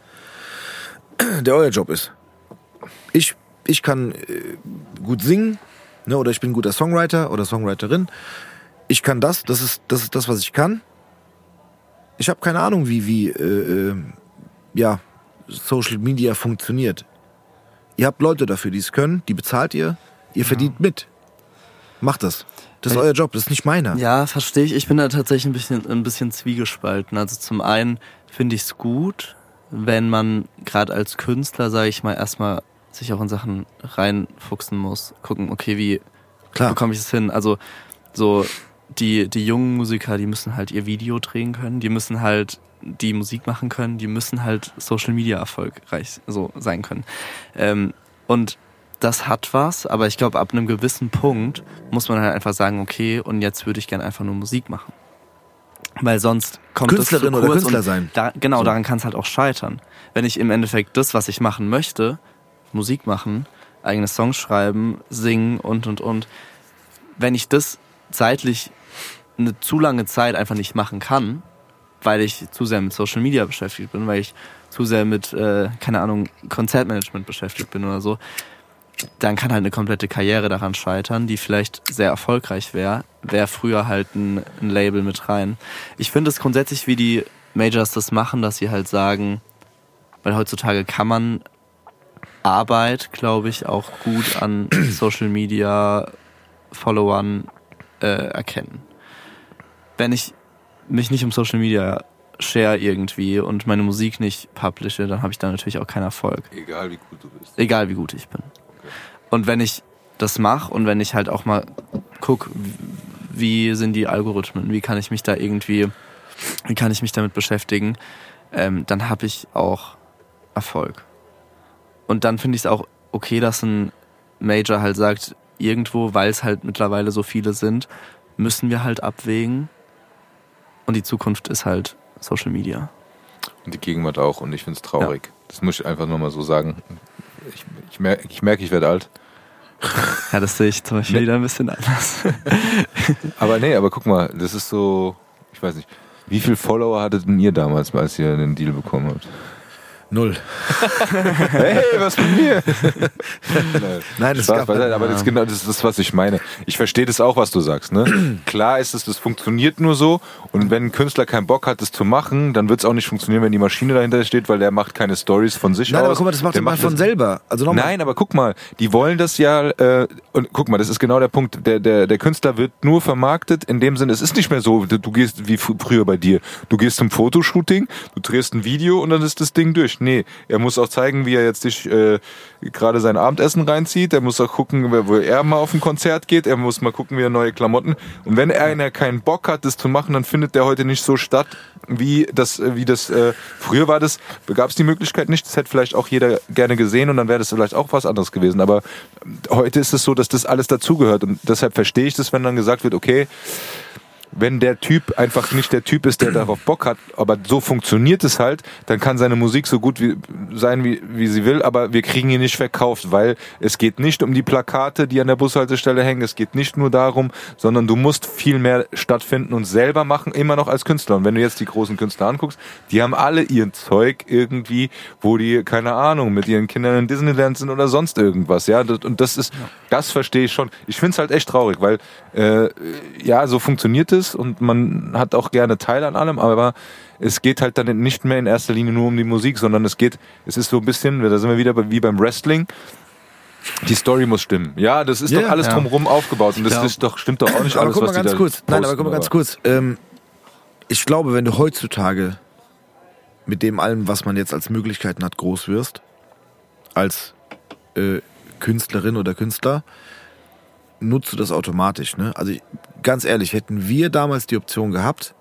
der euer Job ist. Ich, ich kann äh, gut singen, ne, oder ich bin ein guter Songwriter oder Songwriterin. Ich kann das, das ist das, ist das was ich kann. Ich habe keine Ahnung, wie, wie äh, äh, ja, Social Media funktioniert. Ihr habt Leute dafür, die es können, die bezahlt ihr, ihr verdient mit. Macht das. Das ist euer Job, das ist nicht meiner. Ja, verstehe ich. Ich bin da tatsächlich ein bisschen, ein bisschen zwiegespalten. Also zum einen finde ich es gut, wenn man gerade als Künstler, sage ich mal, erstmal sich auch in Sachen reinfuchsen muss. Gucken, okay, wie Klar. bekomme ich es hin? Also so die, die jungen Musiker, die müssen halt ihr Video drehen können, die müssen halt die Musik machen können, die müssen halt Social Media erfolgreich so sein können. Ähm, und das hat was, aber ich glaube, ab einem gewissen Punkt muss man halt einfach sagen, okay, und jetzt würde ich gerne einfach nur Musik machen. Weil sonst kommt Künstlerin das zu oder kurz Künstler und sein. Da, genau, So. daran kann es halt auch scheitern. Wenn ich im Endeffekt das, was ich machen möchte, Musik machen, eigene Songs schreiben, singen und und und, wenn ich das zeitlich eine zu lange Zeit einfach nicht machen kann, weil ich zu sehr mit Social Media beschäftigt bin, weil ich zu sehr mit, äh, keine Ahnung, Konzertmanagement beschäftigt bin oder so, dann kann halt eine komplette Karriere daran scheitern, die vielleicht sehr erfolgreich wäre, wäre früher halt ein, ein Label mit rein. Ich finde es grundsätzlich, wie die Majors das machen, dass sie halt sagen, weil heutzutage kann man Arbeit, glaube ich, auch gut an Social Media Followern äh, erkennen. Wenn ich mich nicht um Social Media share irgendwie und meine Musik nicht publische, dann habe ich da natürlich auch keinen Erfolg. Egal wie gut du bist. Egal wie gut ich bin. Und wenn ich das mache und wenn ich halt auch mal guck, wie sind die Algorithmen, wie kann ich mich da irgendwie, wie kann ich mich damit beschäftigen, ähm, dann habe ich auch Erfolg. Und dann finde ich es auch okay, dass ein Major halt sagt, irgendwo, weil es halt mittlerweile so viele sind, müssen wir halt abwägen. Und die Zukunft ist halt Social Media. Und die Gegenwart auch. Und ich finde es traurig. Das muss ich einfach nochmal so sagen. Ich, ich merke, ich, merk, ich werde alt. Ja, das sehe ich zum Beispiel Nee. wieder ein bisschen anders. Aber nee, aber guck mal, das ist so, ich weiß nicht. Wie viele Follower hattet denn ihr damals, als ihr den Deal bekommen habt? Null. Hey, was mit mir? Nein, das Spaß beiseite, aber das ist genau das, ist das, was ich meine. Ich verstehe das auch, was du sagst. Ne? Klar ist es, das funktioniert nur so. Und wenn ein Künstler keinen Bock hat, das zu machen, dann wird es auch nicht funktionieren, wenn die Maschine dahinter steht, weil der macht keine Stories von sich Nein, aus. aber guck mal, das macht der der von das- selber. Also nochmal. Nein, aber guck mal, die wollen das ja, äh, und guck mal, das ist genau der Punkt. Der, der, der Künstler wird nur vermarktet in dem Sinne, es ist nicht mehr so, du, du gehst wie fr- früher bei dir. Du gehst zum Fotoshooting, du drehst ein Video und dann ist das Ding durch. Nee, er muss auch zeigen, wie er jetzt äh, gerade sein Abendessen reinzieht. Er muss auch gucken, wo er mal auf ein Konzert geht. Er muss mal gucken, wie er neue Klamotten. Und wenn er einer keinen Bock hat, das zu machen, dann findet der heute nicht so statt, wie das, wie das äh, früher war. Das gab es die Möglichkeit nicht. Das hätte vielleicht auch jeder gerne gesehen und dann wäre das vielleicht auch was anderes gewesen. Aber heute ist es so, dass das alles dazugehört und deshalb verstehe ich das, wenn dann gesagt wird, okay, wenn der Typ einfach nicht der Typ ist, der darauf Bock hat, aber so funktioniert es halt, dann kann seine Musik so gut wie, sein, wie, wie sie will, aber wir kriegen ihn nicht verkauft, weil es geht nicht um die Plakate, die an der Bushaltestelle hängen, es geht nicht nur darum, sondern du musst viel mehr stattfinden und selber machen, immer noch als Künstler. Und wenn du jetzt die großen Künstler anguckst, die haben alle ihr Zeug irgendwie, wo die, keine Ahnung, mit ihren Kindern in Disneyland sind oder sonst irgendwas, ja. Und das ist, das verstehe ich schon. Ich finde es halt echt traurig, weil, äh, ja, so funktioniert es und man hat auch gerne Teil an allem, aber es geht halt dann nicht mehr in erster Linie nur um die Musik, sondern es geht, es ist so ein bisschen, da sind wir wieder wie beim Wrestling. Die Story muss stimmen. Ja, das ist Ja, doch alles ja. drumherum aufgebaut und das glaub- ist doch, stimmt doch auch nicht aber alles, guck mal was ganz kurz. Nein, aber posten, guck mal ganz kurz. Ähm, ich glaube, wenn du heutzutage mit dem allem, was man jetzt als Möglichkeiten hat, groß wirst, als äh, Künstlerin oder Künstler, nutzt du das automatisch. Ne? Also ich, ganz ehrlich, hätten wir damals die Option gehabt,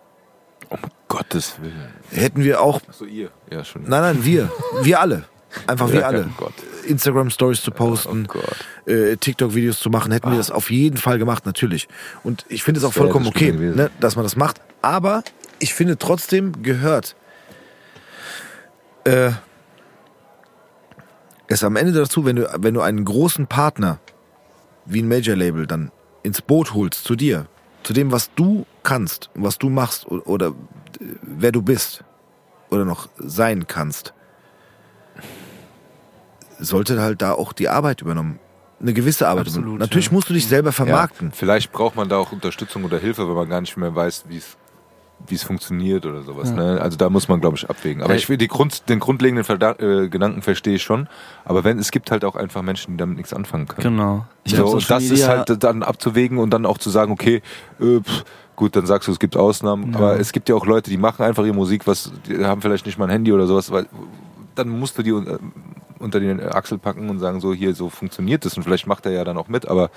Um Gottes Willen. hätten wir auch, Achso, ihr. Ja, schon. nein, nein, wir, wir alle, einfach wir Ja, alle, oh Gott. Instagram Stories zu posten, Oh äh, TikTok-Videos zu machen, hätten wir das auf jeden Fall gemacht, natürlich. Und ich finde es auch vollkommen okay, ne, dass man das macht. Aber ich finde trotzdem gehört äh, es am Ende dazu, wenn du, wenn du einen großen Partner wie ein Major-Label dann ins Boot holst zu dir, zu dem, was du kannst, was du machst oder äh, wer du bist oder noch sein kannst, sollte halt da auch die Arbeit übernommen, eine gewisse Arbeit Absolut, übernommen. Natürlich ja. musst du dich selber vermarkten. Ja, vielleicht braucht man da auch Unterstützung oder Hilfe, wenn man gar nicht mehr weiß, wie es wie es funktioniert oder sowas. Ne? Also da muss man, glaube ich, abwägen. Aber ich will die Grund, den grundlegenden Verda äh, Gedanken verstehe ich schon. Aber wenn es gibt halt auch einfach Menschen, die damit nichts anfangen können. Genau. Ich so, und das ist halt dann abzuwägen und dann auch zu sagen, okay, äh, pff, gut, dann sagst du, es gibt Ausnahmen, Ja. aber es gibt ja auch Leute, die machen einfach ihre Musik, was, die haben vielleicht nicht mal ein Handy oder sowas, weil dann musst du die äh, unter den Achsel packen und sagen, so hier, so funktioniert das und vielleicht macht er ja dann auch mit, aber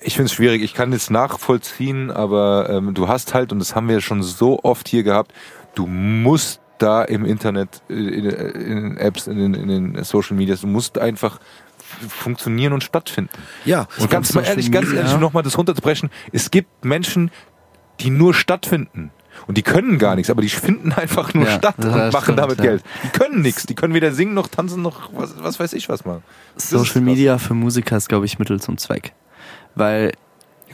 Ich finde es schwierig. Ich kann es nachvollziehen, aber ähm, du hast halt, und das haben wir schon so oft hier gehabt, du musst da im Internet, äh, in, den Apps, in den, in den Social Medias, du musst einfach funktionieren und stattfinden. Ja, Und ganz mal ehrlich, ganz ehrlich, um nochmal das runterzubrechen, es gibt Menschen, die nur stattfinden. Und die können gar nichts, aber die finden einfach nur Ja, statt und machen stimmt, damit ja. Geld. Die können nichts. Die können weder singen noch tanzen noch was, was weiß ich was machen. Social. Media für Musiker ist, glaube ich, Mittel zum Zweck. Weil,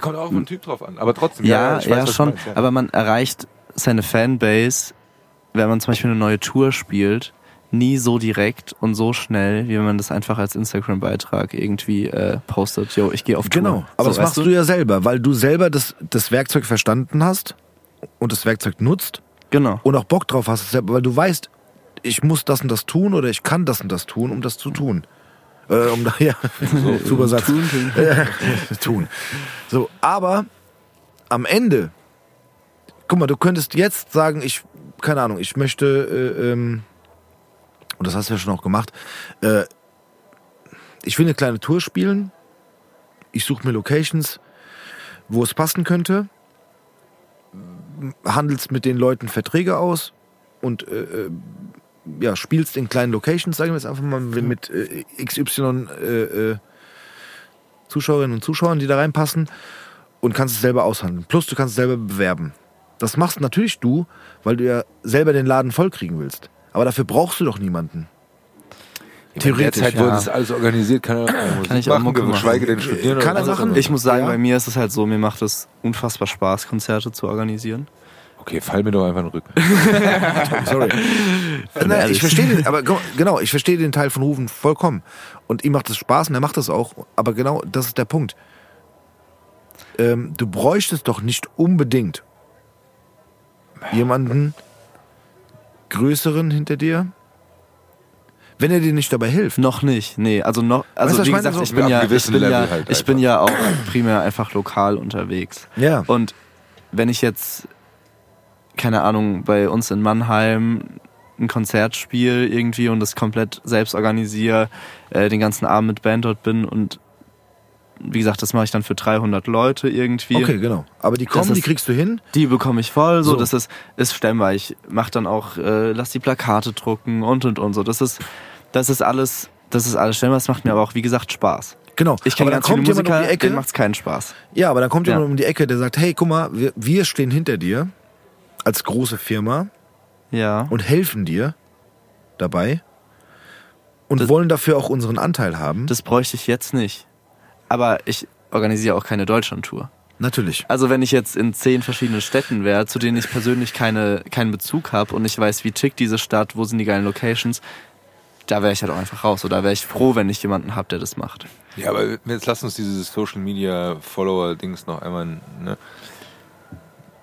Kommt auch auf den Typ drauf an. Aber trotzdem, ja, ich ja, weiß, du schon, meinst, ja. aber man erreicht seine Fanbase, wenn man zum Beispiel eine neue Tour spielt, nie so direkt und so schnell, wie wenn man das einfach als Instagram-Beitrag irgendwie äh, postet. Yo, ich gehe auf Tour. Genau, aber so, das machst weißt du ja selber, weil du selber das, das Werkzeug verstanden hast und das Werkzeug nutzt Genau. und auch Bock drauf hast, weil du weißt, ich muss das und das tun oder ich kann das und das tun, um das zu tun. Äh, um da, ja, super Satz. Tun, tun. Tun. So, aber am Ende, guck mal, du könntest jetzt sagen, ich, keine Ahnung, ich möchte, äh, ähm, und das hast du ja schon auch gemacht, äh, ich will eine kleine Tour spielen, ich suche mir Locations, wo es passen könnte, handelst mit den Leuten Verträge aus und äh, äh, ja, spielst in kleinen Locations, sagen wir jetzt einfach mal mit äh, XY äh, äh, Zuschauerinnen und Zuschauern, die da reinpassen und kannst es selber aushandeln. Plus du kannst es selber bewerben. Das machst natürlich du, weil du ja selber den Laden vollkriegen willst. Aber dafür brauchst du doch niemanden. Theoretisch, In der Zeit, wo ja. das alles organisiert, kann er Kann ich auch machen, machen. geschweige denn studieren. Kann oder er machen. Ich muss sagen, Ja. bei mir ist es halt so, mir macht es unfassbar Spaß, Konzerte zu organisieren. Okay, fall mir doch einfach in den Rücken. Sorry. Nein, ich verstehe den, aber genau, ich verstehe den Teil von Rufen vollkommen. Und ihm macht es Spaß und er macht das auch. Aber genau, das ist der Punkt. Ähm, du bräuchtest doch nicht unbedingt jemanden größeren hinter dir, wenn er dir nicht dabei hilft. Noch nicht, nee. Also noch, also Weißt wie gesagt, So- ich bin ja, ich gewissen bin ja, Level halt ich bin ja auch primär einfach lokal unterwegs. Ja. Und wenn ich jetzt, keine Ahnung, bei uns in Mannheim ein Konzert spiele irgendwie und das komplett selbst organisiere, äh, den ganzen Abend mit Band dort bin und wie gesagt, das mache ich dann für 300 Leute irgendwie. Okay, genau. Aber die kommen, Das die ist- kriegst du hin. Die bekomme ich voll, so, So. das ist, ist stemmbar. Ich mach dann auch, äh, lass die Plakate drucken und und und so. Das ist, das ist alles, das ist alles stemmbar. Das macht mir aber auch, wie gesagt, Spaß. Genau. Ich kenne ganz viele Musiker, um die Ecke. denen macht's keinen Spaß. Ja, aber dann kommt Ja. jemand um die Ecke, der sagt, hey, guck mal, wir, wir stehen hinter dir als große Firma Ja. und helfen dir dabei und Das- wollen dafür auch unseren Anteil haben. Das bräuchte ich jetzt nicht. Aber ich organisiere auch keine Deutschlandtour. Natürlich. Also wenn ich jetzt in zehn verschiedenen Städten wäre, zu denen ich persönlich keine, keinen Bezug habe und ich weiß, wie tickt diese Stadt, wo sind die geilen Locations, da wäre ich halt auch einfach raus. Oder wäre ich froh, wenn ich jemanden habe, der das macht. Ja, aber jetzt lass uns dieses Social Media Follower Dings noch einmal, ne?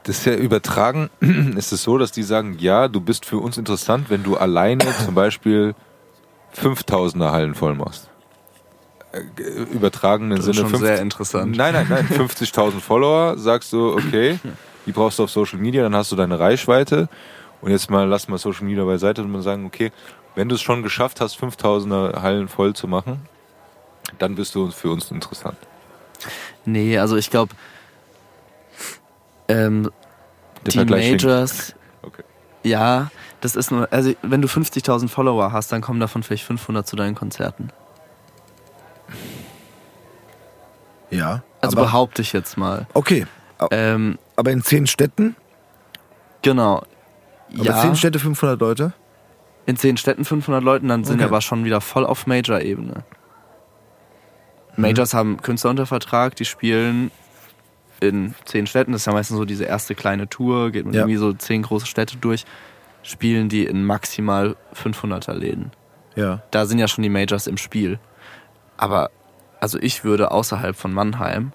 Das ist ja übertragen, ist es so, dass die sagen, ja, du bist für uns interessant, wenn du alleine zum Beispiel 5000er Hallen voll machst. Äh, Übertragen im Das ist Sinne schon 50 sehr interessant. Nein, nein, nein, 50.000 Follower, sagst du, okay, die brauchst du auf Social Media, dann hast du deine Reichweite. Und jetzt mal, lass mal Social Media beiseite und mal sagen, okay, wenn du es schon geschafft hast, 5000er Hallen voll zu machen, dann bist du uns für uns interessant. Nee, also ich glaube, ähm. Majors, Okay. ja, das ist nur, also wenn du 50.000 Follower hast, dann kommen davon vielleicht 500 zu deinen Konzerten. Ja. Also aber, behaupte ich jetzt mal. okay. Ähm, Aber in zehn Städten? genau. Aber ja, zehn Städte 500 Leute? in zehn Städten 500 Leuten, dann sind Okay. wir aber schon wieder voll auf Major-Ebene. Mhm. Majors haben Künstler unter Vertrag, die spielen in zehn Städten, das ist ja meistens so diese erste kleine Tour, geht man Ja. irgendwie so zehn große Städte durch, spielen die in maximal 500er Läden. Ja. Da sind ja schon die Majors im Spiel. Aber, also ich würde außerhalb von Mannheim,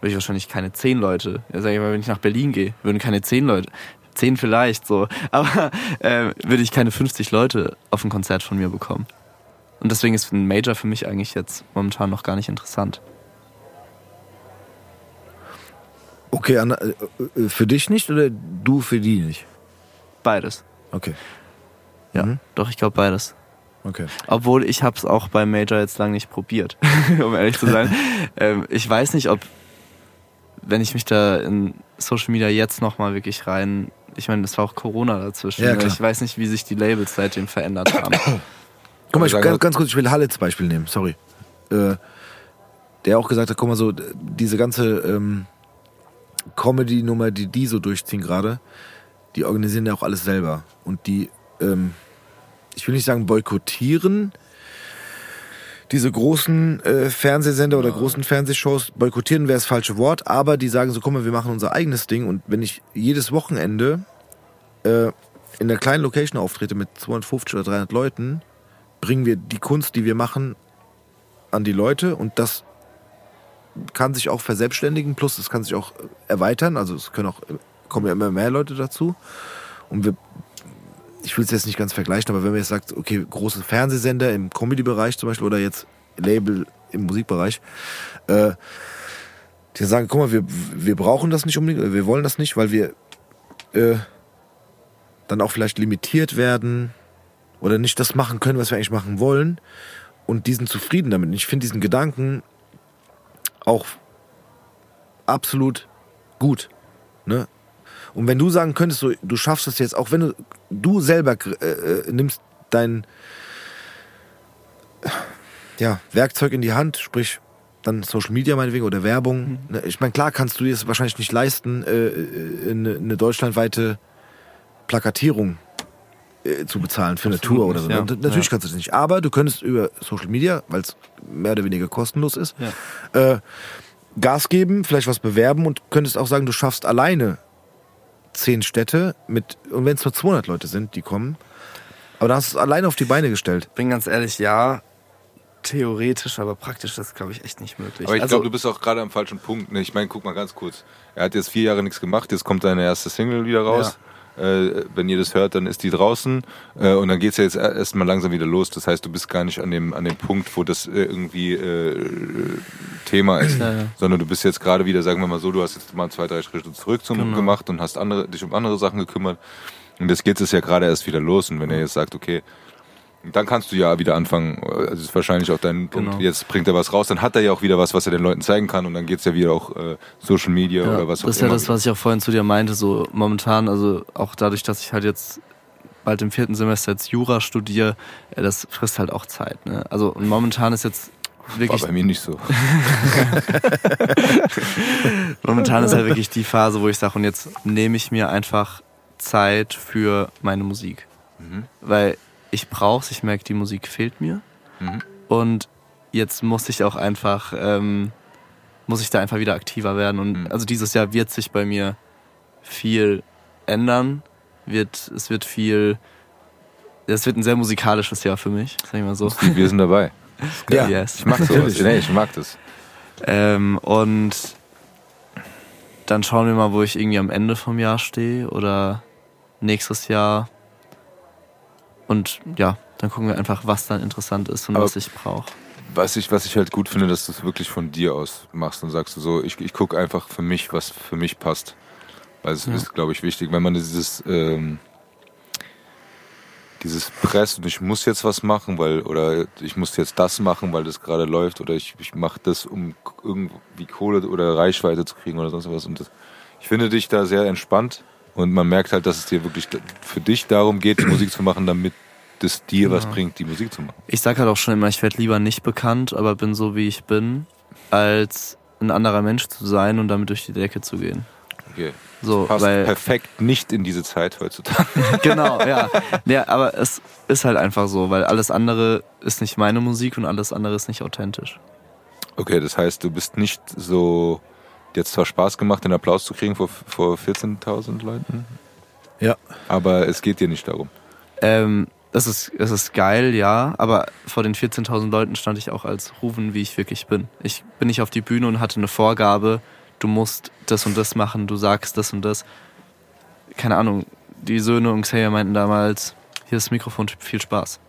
würde ich wahrscheinlich keine zehn Leute, ja, sag ich mal, wenn ich nach Berlin gehe, würden keine zehn Leute, zehn vielleicht so, aber äh, würde ich keine 50 Leute auf ein Konzert von mir bekommen. Und deswegen ist ein Major für mich eigentlich jetzt momentan noch gar nicht interessant. Okay, Anna, äh, äh, für dich nicht oder du für die nicht? Beides. Okay. Ja, Mhm. doch, ich glaube beides. Okay. Obwohl ich habe es auch beim Major jetzt lange nicht probiert, um ehrlich zu sein. ähm, ich weiß nicht, ob wenn ich mich da in Social Media jetzt nochmal wirklich rein, ich meine, es war auch Corona dazwischen. Ja, ne? klar. ich weiß nicht, wie sich die Labels seitdem verändert haben. Guck mal, ich, ganz, ganz kurz, ich will Halle als Beispiel nehmen, sorry. Äh, der auch gesagt hat, guck mal so, diese ganze ähm, Comedy-Nummer, die die so durchziehen gerade, die organisieren ja auch alles selber. Und die, ähm, ich will nicht sagen boykottieren, diese großen äh, Fernsehsender oder großen Fernsehshows, boykottieren wäre das falsche Wort, aber die sagen so, guck mal, wir machen unser eigenes Ding und wenn ich jedes Wochenende äh, in einer kleinen Location auftrete mit 250 oder 300 Leuten, bringen wir die Kunst, die wir machen, an die Leute und das kann sich auch verselbstständigen, plus es kann sich auch erweitern, also es können auch, kommen ja immer mehr Leute dazu und wir, ich will es jetzt nicht ganz vergleichen, aber wenn man jetzt sagt, okay, große Fernsehsender im Comedy-Bereich zum Beispiel oder jetzt Label im Musikbereich, äh, die sagen, guck mal, wir, wir brauchen das nicht unbedingt, wir wollen das nicht, weil wir äh, dann auch vielleicht limitiert werden oder nicht das machen können, was wir eigentlich machen wollen und die sind zufrieden damit. Ich finde diesen Gedanken auch absolut gut. Ne? Und wenn du sagen könntest, so, du schaffst es jetzt, auch wenn du, du selber äh, äh, nimmst dein ja, Werkzeug in die Hand, sprich dann Social Media meinetwegen oder Werbung. Ne, Ich meine, klar kannst du dir es wahrscheinlich nicht leisten, äh, äh, eine, eine deutschlandweite Plakatierung äh, zu bezahlen für eine Absolut Tour oder so. nicht, ja. Natürlich Ja. kannst du das nicht. Aber du könntest über Social Media, weil es mehr oder weniger kostenlos ist, Ja. äh, Gas geben, vielleicht was bewerben und könntest auch sagen, du schaffst alleine zehn Städte mit, und wenn es nur 200 Leute sind, die kommen, aber da hast du es alleine auf die Beine gestellt. Bin ganz ehrlich, ja, theoretisch, aber praktisch ist, glaube ich, echt nicht möglich. Aber ich also, glaube, du bist auch gerade am falschen Punkt. Ne? Ich meine, guck mal ganz kurz. Er hat jetzt vier Jahre nichts gemacht, jetzt kommt seine erste Single wieder raus. Äh, wenn ihr das hört, dann ist die draußen. Äh, und dann geht's ja jetzt erstmal langsam wieder los. Das heißt, du bist gar nicht an dem, an dem Punkt, wo das äh, irgendwie äh, Thema ist. Ja, ja. Sondern du bist jetzt gerade wieder, sagen wir mal so, du hast jetzt mal zwei, drei Schritte zurück zum, Genau. gemacht und hast andere, dich um andere Sachen gekümmert. Und jetzt geht es ja gerade erst wieder los. Und wenn er jetzt sagt, okay, dann kannst du ja wieder anfangen. Also das ist wahrscheinlich auch dein Punkt. Genau. Jetzt bringt er was raus, dann hat er ja auch wieder was, was er den Leuten zeigen kann und dann geht's ja wieder auch äh, Social Media ja, oder was auch das ist ja immer. das, was ich auch vorhin zu dir meinte, so momentan, also auch dadurch, dass ich halt jetzt bald im vierten Semester jetzt Jura studiere, äh, das frisst halt auch Zeit. Ne? Also und momentan ist jetzt War wirklich bei mir nicht so. Momentan ist halt wirklich die Phase, wo ich sage, und jetzt nehme ich mir einfach Zeit für meine Musik. Mhm. Weil ich brauche ich merke, die Musik fehlt mir. Mhm. Und jetzt muss ich auch einfach, ähm, muss ich da einfach wieder aktiver werden. Und Mhm. also dieses Jahr wird sich bei mir viel ändern. Wird, es wird viel, es wird ein sehr musikalisches Jahr für mich, sag ich mal so. Wir sind dabei. Ja. Yes. Ich mag sowas. nee, ich mag das. Ähm, und dann schauen wir mal, wo ich irgendwie am Ende vom Jahr stehe oder nächstes Jahr. Und ja, dann gucken wir einfach, was dann interessant ist und Aber- was ich brauche. Was ich, was ich halt gut finde, dass du es wirklich von dir aus machst und sagst du so, ich, ich gucke einfach für mich, was für mich passt. Weil es Ja. ist, glaube ich, wichtig, wenn man dieses, ähm, dieses Press und ich muss jetzt was machen, weil, oder ich muss jetzt das machen, weil das gerade läuft, oder ich, ich mache das, um irgendwie Kohle oder Reichweite zu kriegen oder sonst was. Und das, ich finde dich da sehr entspannt und man merkt halt, dass es dir wirklich für dich darum geht, die Musik zu machen, damit es dir was bringt, die Musik zu machen. Ich sag halt auch schon immer, ich werde lieber nicht bekannt, aber bin so, wie ich bin, als ein anderer Mensch zu sein und damit durch die Decke zu gehen. Okay. So, Passt weil perfekt nicht in diese Zeit heutzutage. genau, ja. ja. Aber es ist halt einfach so, weil alles andere ist nicht meine Musik und alles andere ist nicht authentisch. Okay, das heißt, du bist nicht so. Jetzt zwar Spaß gemacht, den Applaus zu kriegen vor, vor 14.000 Leuten, Ja. aber es geht dir nicht darum. Ähm, es ist, es ist geil, ja, aber vor den 14.000 Leuten stand ich auch als Rufen, wie ich wirklich bin. Ich bin nicht auf die Bühne und hatte eine Vorgabe, du musst das und das machen, du sagst das und das. Keine Ahnung, die Söhne und Xavier meinten damals, hier ist das Mikrofon, viel Spaß.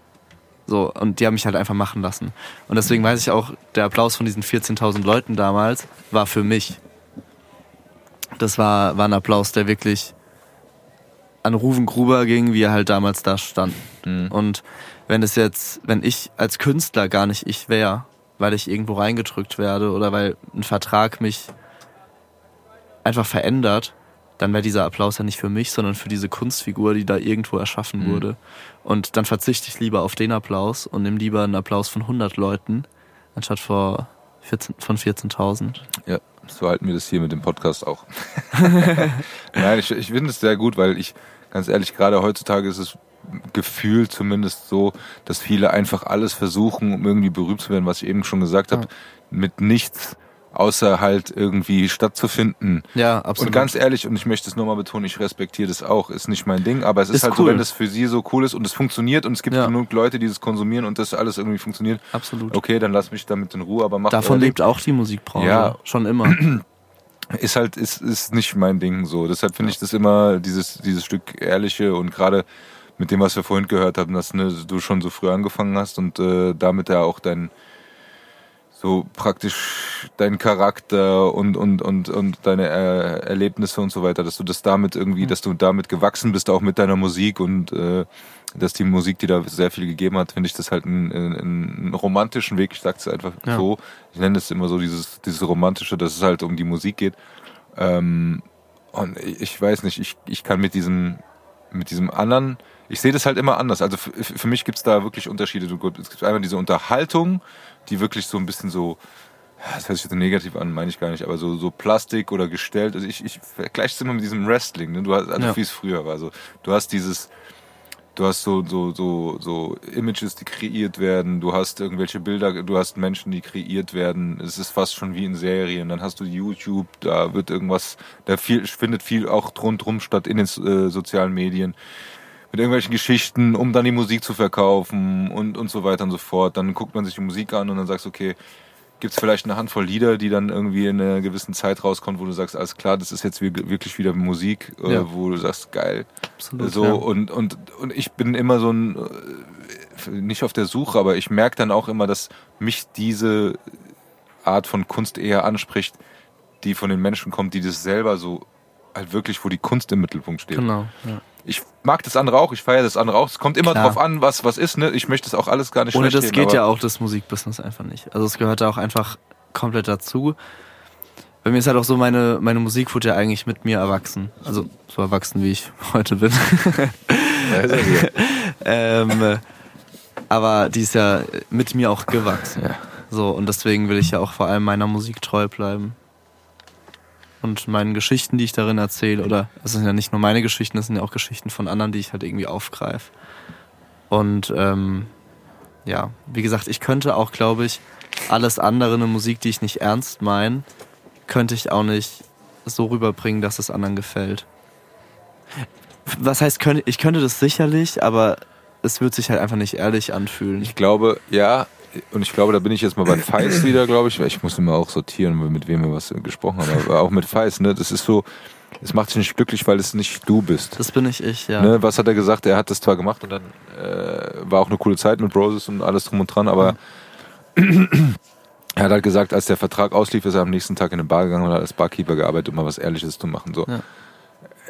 So, und die haben mich halt einfach machen lassen. Und deswegen weiß ich auch, der Applaus von diesen 14.000 Leuten damals war für mich. Das war, war ein Applaus, der wirklich an Ruven Gruber ging, wie er halt damals da stand. Und wenn es jetzt, wenn ich als Künstler gar nicht ich wäre, weil ich irgendwo reingedrückt werde oder weil ein Vertrag mich einfach verändert, dann wäre dieser Applaus ja nicht für mich, sondern für diese Kunstfigur, die da irgendwo erschaffen Mhm. wurde. Und dann verzichte ich lieber auf den Applaus und nehme lieber einen Applaus von 100 Leuten, anstatt vor 14, von 14.000. Ja, so halten wir das hier mit dem Podcast auch. Nein, ich, ich finde es sehr gut, weil ich, ganz ehrlich, gerade heutzutage ist es gefühlt zumindest so, dass viele einfach alles versuchen, um irgendwie berühmt zu werden, was ich eben schon gesagt habe, mit nichts außer halt irgendwie stattzufinden. Ja, absolut. Und ganz ehrlich, und ich möchte es nur mal betonen, ich respektiere das auch, ist nicht mein Ding, aber es ist, Ist halt so, cool. wenn das für sie so cool ist und es funktioniert und es gibt Ja. genug Leute, die das konsumieren und das alles irgendwie funktioniert, Absolut. okay, dann lass mich damit in Ruhe, aber mach Davon lebt auch die Musikbranche. Ja. Schon immer. ist halt ist ist nicht mein Ding so. Deshalb finde ich das immer dieses dieses Stück ehrliche und gerade mit dem, was wir vorhin gehört haben, dass ne, du schon so früh angefangen hast und äh, damit ja auch dein so praktisch dein Charakter und und und und deine äh, Erlebnisse und so weiter, dass du das damit irgendwie, dass du damit gewachsen bist, auch mit deiner Musik und äh, dass die Musik, die da sehr viel gegeben hat, finde ich das halt einen, einen, einen romantischen Weg. Ich sag's einfach Ja. so. Ich nenne es immer so dieses dieses romantische, dass es halt um die Musik geht. Ähm, und ich weiß nicht, ich, ich kann mit diesem, mit diesem anderen, ich sehe das halt immer anders. Also für, für mich gibt's da wirklich Unterschiede. Es gibt einmal diese Unterhaltung, die wirklich so ein bisschen so, das hört sich jetzt negativ an, meine ich gar nicht, aber so, so Plastik oder gestellt. Also ich, ich vergleiche es immer mit diesem Wrestling, ne? Du hast, also Ja. wie es früher war. So, du hast dieses, du hast so, so, so, so Images, die kreiert werden, du hast irgendwelche Bilder, du hast Menschen, die kreiert werden. Es ist fast schon wie in Serien. Dann hast du YouTube, da wird irgendwas, da viel, findet viel auch rundrum statt in den äh, sozialen Medien. Mit irgendwelchen Geschichten, um dann die Musik zu verkaufen und, und so weiter und so fort. Dann guckt man sich die Musik an und dann sagst du, okay, gibt's vielleicht eine Handvoll Lieder, die dann irgendwie in einer gewissen Zeit rauskommen, wo du sagst, alles klar, das ist jetzt wir- wirklich wieder Musik, äh, Ja. wo du sagst, geil, Absolut. so, ja. und, und, und ich bin immer so ein, äh, nicht auf der Suche, aber ich merke dann auch immer, dass mich diese Art von Kunst eher anspricht, die von den Menschen kommt, die das selber so halt wirklich, wo die Kunst im Mittelpunkt steht. Genau. Ja. Ich mag das andere auch, ich feiere das andere auch. Es kommt immer Klar. drauf an, was was ist. Ne? Ich möchte das auch alles gar nicht Ohne das geht ja auch das Musikbusiness einfach nicht. Also es gehört da auch einfach komplett dazu. Bei mir ist halt auch so, meine, meine Musik wurde ja eigentlich mit mir erwachsen. Also so erwachsen, wie ich heute bin. Ja, ähm, äh, aber die ist ja mit mir auch gewachsen. Ja. So, und deswegen will ich ja auch vor allem meiner Musik treu bleiben. Und meinen Geschichten, die ich darin erzähle, oder es sind ja nicht nur meine Geschichten, es sind ja auch Geschichten von anderen, die ich halt irgendwie aufgreife. Und ähm, ja, wie gesagt, ich könnte auch, glaube ich, alles andere, eine Musik, die ich nicht ernst meine, könnte ich auch nicht so rüberbringen, dass es anderen gefällt. Was heißt, ich könnte das sicherlich, aber es wird sich halt einfach nicht ehrlich anfühlen. Ich glaube, ja, und ich glaube, da bin ich jetzt mal bei Feist wieder, glaube ich, weil ich muss immer auch sortieren, mit wem wir was gesprochen haben, aber auch mit Feist, ne, das ist so, es macht dich nicht glücklich, weil es nicht du bist. Das bin ich ich, ja. Ne, was hat er gesagt? Er hat das zwar gemacht und dann äh, war auch eine coole Zeit mit Broses und alles drum und dran, aber er hat halt gesagt, als der Vertrag auslief, ist er am nächsten Tag in eine Bar gegangen und hat als Barkeeper gearbeitet, um mal was Ehrliches zu machen. So. Ja.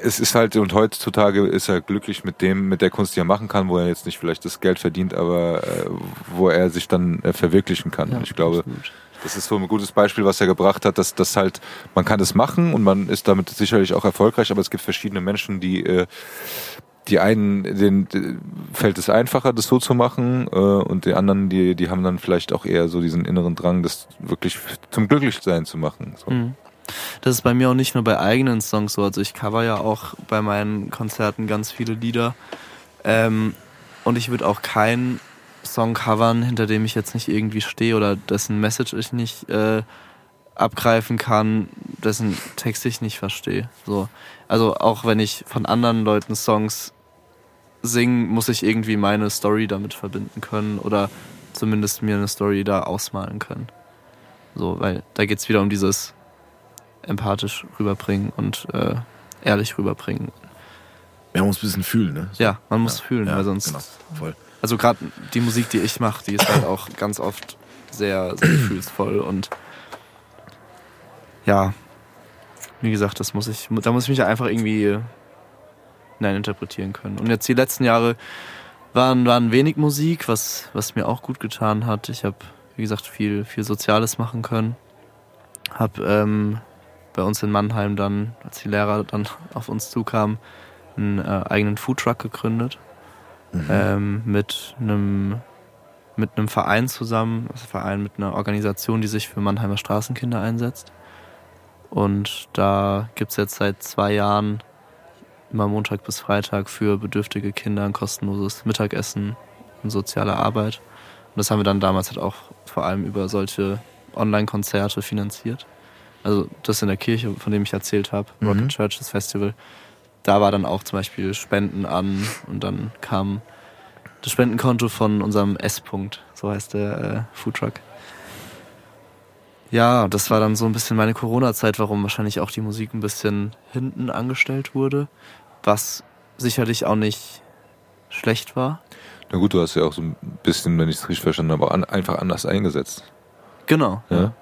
Es ist halt, und heutzutage ist er glücklich mit dem, mit der Kunst, die er machen kann, wo er jetzt nicht vielleicht das Geld verdient, aber äh, wo er sich dann äh, verwirklichen kann. Ja, und ich glaube, absolut. das ist so ein gutes Beispiel, was er gebracht hat, dass das halt, man kann das machen und man ist damit sicherlich auch erfolgreich, aber es gibt verschiedene Menschen, die äh, die einen, denen fällt es einfacher, das so zu machen, äh, und die anderen, die, die haben dann vielleicht auch eher so diesen inneren Drang, das wirklich zum Glücklichsein zu machen. So. Mhm. Das ist bei mir auch nicht nur bei eigenen Songs so. Also ich cover ja auch bei meinen Konzerten ganz viele Lieder. Ähm, und ich würde auch keinen Song covern, hinter dem ich jetzt nicht irgendwie stehe oder dessen Message ich nicht äh, abgreifen kann, dessen Text ich nicht verstehe. So. Also auch wenn ich von anderen Leuten Songs singe, muss ich irgendwie meine Story damit verbinden können oder zumindest mir eine Story da ausmalen können. So, weil da geht's wieder um dieses empathisch rüberbringen und äh, ehrlich rüberbringen. Man muss ein bisschen fühlen, ne? Ja, man muss fühlen, weil sonst. Genau, voll. Also gerade die Musik, die ich mache, die ist halt auch ganz oft sehr, sehr gefühlsvoll und ja, wie gesagt, das muss ich, da muss ich mich einfach irgendwie nein, interpretieren können. Und jetzt die letzten Jahre waren, waren wenig Musik, was, was mir auch gut getan hat. Ich habe, wie gesagt, viel, viel Soziales machen können. Hab ähm, bei uns in Mannheim dann, als die Lehrer dann auf uns zukamen, einen äh, eigenen Foodtruck gegründet. Ähm, mit einem mit einem Verein zusammen, also Verein mit einer Organisation, die sich für Mannheimer Straßenkinder einsetzt. Und da gibt es jetzt seit zwei Jahren immer Montag bis Freitag für bedürftige Kinder ein kostenloses Mittagessen und soziale Arbeit. Und das haben wir dann damals halt auch vor allem über solche Online-Konzerte finanziert. Also das in der Kirche, von dem ich erzählt habe, Rocket Churches Festival. Da war dann auch zum Beispiel Spenden an und dann kam das Spendenkonto von unserem S-Punkt, so heißt der äh, Foodtruck. Ja, das war dann so ein bisschen meine Corona-Zeit, warum wahrscheinlich auch die Musik ein bisschen hinten angestellt wurde, was sicherlich auch nicht schlecht war. Na gut, du hast ja auch so ein bisschen, wenn ich es richtig verstanden habe, an, einfach anders eingesetzt. Genau. Ja?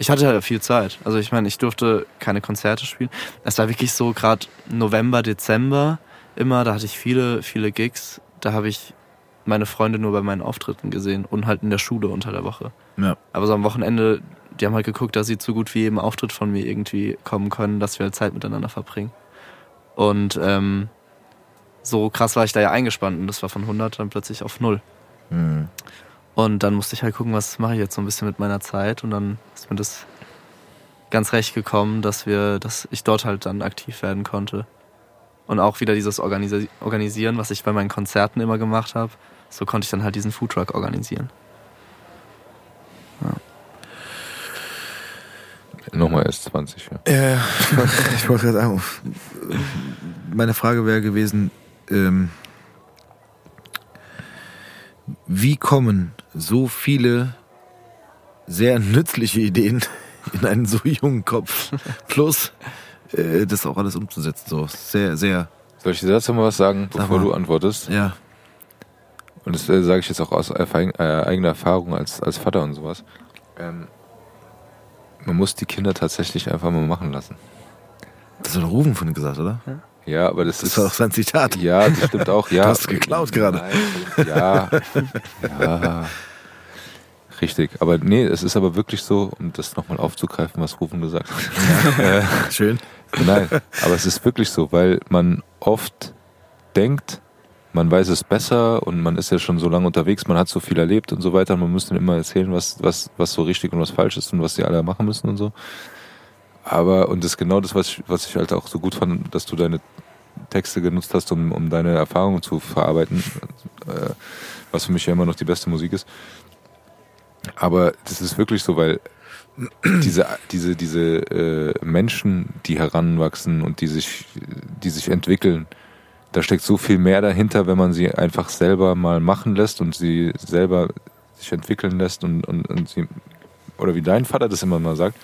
Ich hatte ja viel Zeit. Also ich meine, ich durfte keine Konzerte spielen. Es war wirklich so gerade November, Dezember immer, da hatte ich viele, viele Gigs. Da habe ich meine Freunde nur bei meinen Auftritten gesehen und halt in der Schule unter der Woche. Ja. Aber so am Wochenende, die haben halt geguckt, dass sie zu gut wie jedem Auftritt von mir irgendwie kommen können, dass wir halt Zeit miteinander verbringen. Und ähm, so krass war ich da ja eingespannt und das war von 100 dann plötzlich auf 0. Mhm. Und dann musste ich halt gucken, was mache ich jetzt so ein bisschen mit meiner Zeit. Und dann ist mir das ganz recht gekommen, dass wir, dass ich dort halt dann aktiv werden konnte. Und auch wieder dieses Organisi Organisieren, was ich bei meinen Konzerten immer gemacht habe. So konnte ich dann halt diesen Foodtruck organisieren. Nochmal erst 20, ja. Äh, ich wollte gerade sagen, meine Frage wäre gewesen, ähm, wie kommen so viele sehr nützliche Ideen in einen so jungen Kopf, plus äh, das auch alles umzusetzen, so sehr, sehr, Soll ich dir dazu mal was sagen, Sag bevor mal. du antwortest? ja, Und das äh, sage ich jetzt auch aus äh, eigener Erfahrung als, als Vater und sowas. Ähm, man muss die Kinder tatsächlich einfach mal machen lassen. das hat Rufen von gesagt, oder? Ja, aber das, Das ist. war doch sein Zitat. Ja, das stimmt auch. Ja. Du hast geklaut gerade. Ja, ja. Richtig. Aber nee, es ist aber wirklich so, um das nochmal aufzugreifen, was Rufen gesagt hat. Schön. Nein, aber es ist wirklich so, weil man oft denkt, man weiß es besser und man ist ja schon so lange unterwegs, man hat so viel erlebt und so weiter. Man muss dann immer erzählen, was, was, was so richtig und was falsch ist und was die alle machen müssen und so. Aber, und das ist genau das, was ich, was ich halt auch so gut fand, dass du deine Texte genutzt hast, um, um deine Erfahrungen zu verarbeiten, äh, was für mich ja immer noch die beste Musik ist. Aber das ist wirklich so, weil diese, diese, diese äh, Menschen, die heranwachsen und die sich, die sich entwickeln, da steckt so viel mehr dahinter, wenn man sie einfach selber mal machen lässt und sie selber sich entwickeln lässt und, und, und sie, oder wie dein Vater das immer mal sagt,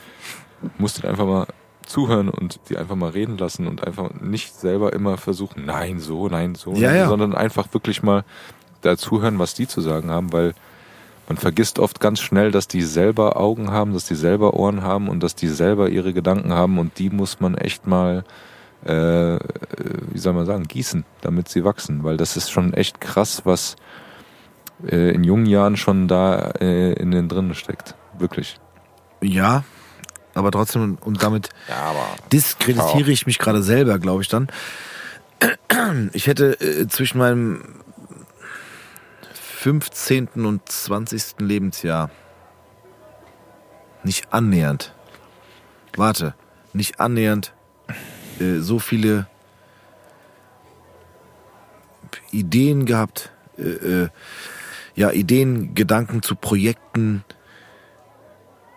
musst du einfach mal zuhören und die einfach mal reden lassen und einfach nicht selber immer versuchen, nein, so, nein, so, Ja, ja. sondern einfach wirklich mal da zuhören, was die zu sagen haben, weil man vergisst oft ganz schnell, dass die selber Augen haben, dass die selber Ohren haben und dass die selber ihre Gedanken haben und die muss man echt mal, äh, wie soll man sagen, gießen, damit sie wachsen, weil das ist schon echt krass, was äh, in jungen Jahren schon da äh, in den drinnen steckt. Wirklich. Ja, aber trotzdem, und damit Ja, aber. diskreditiere ich mich gerade selber, glaube ich dann. Ich hätte äh, zwischen meinem 15. und 20. Lebensjahr nicht annähernd, warte, nicht annähernd äh, so viele Ideen gehabt, äh, äh, ja, Ideen, Gedanken zu Projekten,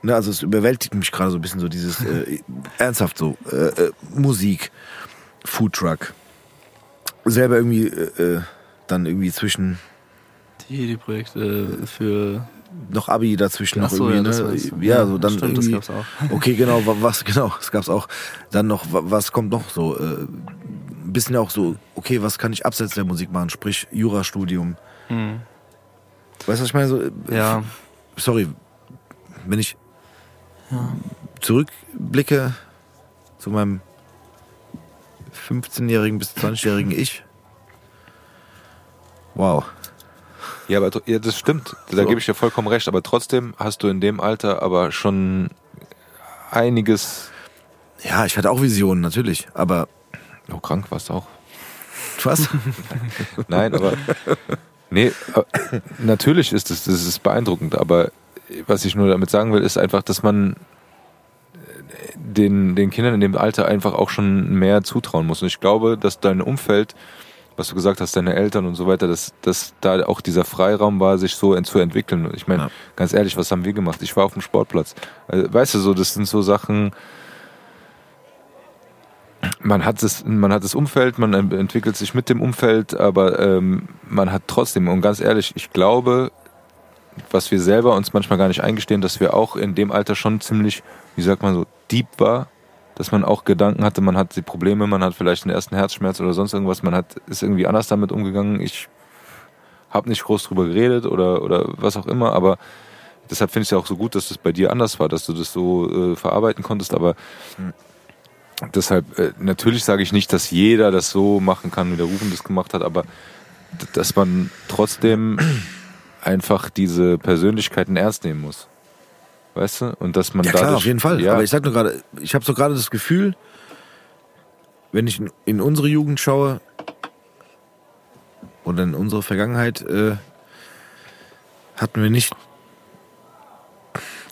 Ne, also es überwältigt mich gerade so ein bisschen so dieses äh, ernsthaft so äh, äh, Musik, Foodtruck, selber irgendwie äh, äh, dann irgendwie zwischen Die, die Projekte für. noch Abi dazwischen noch so, irgendwie ja, ne? du. ja so dann stimmt, das gab's auch. okay genau wa- was genau das gab's auch dann noch wa- was kommt noch so äh, ein bisschen auch so okay was kann ich abseits der Musik machen sprich Jurastudium Hm. weißt du was ich meine so äh, Ja, sorry, wenn ich zurückblicke zu meinem 15-jährigen bis 20-jährigen Ich. Wow. Ja, aber ja, das stimmt. Da So. gebe ich dir vollkommen recht. Aber trotzdem hast du in dem Alter aber schon einiges Ja, ich hatte auch Visionen, natürlich. Aber Oh, krank warst du auch. was? Nein, aber nee, äh, natürlich ist es das ist beeindruckend, aber was ich nur damit sagen will, ist einfach, dass man äh, den, den Kindern in dem Alter einfach auch schon mehr zutrauen muss. Und ich glaube, dass dein Umfeld, was du gesagt hast, deine Eltern und so weiter, dass, dass da auch dieser Freiraum war, sich so zu entwickeln. Und Ich meine, Ja. ganz ehrlich, was haben wir gemacht? Ich war auf dem Sportplatz. Also, weißt du, so, das sind so Sachen, man hat das, man hat das Umfeld, man entwickelt sich mit dem Umfeld, aber ähm, man hat trotzdem, und ganz ehrlich, ich glaube, was wir selber uns manchmal gar nicht eingestehen, dass wir auch in dem Alter schon ziemlich, wie sagt man so, deep war, dass man auch Gedanken hatte, man hat die Probleme, man hat vielleicht einen ersten Herzschmerz oder sonst irgendwas, man hat ist irgendwie anders damit umgegangen. Ich habe nicht groß drüber geredet oder oder was auch immer, aber deshalb finde ich es ja auch so gut, dass das bei dir anders war, dass du das so äh, verarbeiten konntest, aber deshalb, äh, natürlich sage ich nicht, dass jeder das so machen kann, wie der Rufen das gemacht hat, aber dass man trotzdem einfach diese Persönlichkeiten ernst nehmen muss. Weißt du? Und dass man Ja dadurch. klar, auf jeden Fall. Ja, Aber ich sag nur gerade, ich habe so gerade das Gefühl, wenn ich in, in unsere Jugend schaue oder in unsere Vergangenheit, äh, hatten wir nicht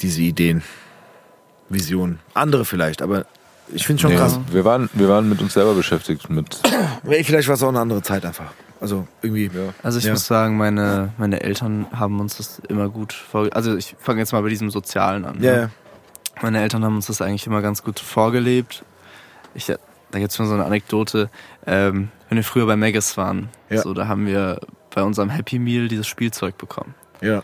diese Ideen, Visionen. Andere vielleicht, aber ich finde schon nee, krass. wir, waren, wir waren mit uns selber beschäftigt. Mit, Vielleicht war es auch eine andere Zeit einfach. Also irgendwie. ja. Also ich Ja. muss sagen, meine, meine Eltern haben uns das immer gut vorge... Also ich fange jetzt mal bei diesem Sozialen an. Ja, ne? Meine Eltern haben uns das eigentlich immer ganz gut vorgelebt. Ich, da gibt's schon so eine Anekdote. Ähm, wenn wir früher bei Megas waren, Ja. so, da haben wir bei unserem Happy Meal dieses Spielzeug bekommen. Ja.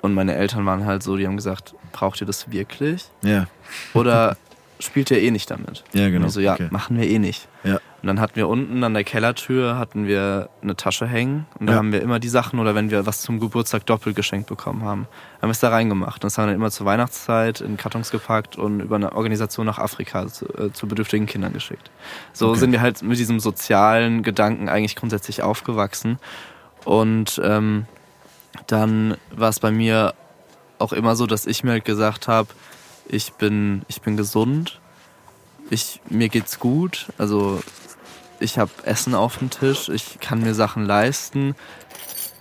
Und meine Eltern waren halt so, die haben gesagt, braucht ihr das wirklich? Ja. Oder spielt ihr eh nicht damit? Ja, genau. Und ich so, ja, Okay. machen wir eh nicht. Ja. Und dann hatten wir unten an der Kellertür hatten wir eine Tasche hängen und da Ja. haben wir immer die Sachen oder wenn wir was zum Geburtstag doppelt geschenkt bekommen haben, haben wir es da reingemacht. Und das haben wir dann immer zur Weihnachtszeit in Kartons gepackt und über eine Organisation nach Afrika zu, äh, zu bedürftigen Kindern geschickt. So Okay. sind wir halt mit diesem sozialen Gedanken eigentlich grundsätzlich aufgewachsen. Und ähm, dann war es bei mir auch immer so, dass ich mir halt gesagt habe, ich bin, ich bin gesund, ich, mir geht's gut, also ich habe Essen auf dem Tisch, ich kann mir Sachen leisten.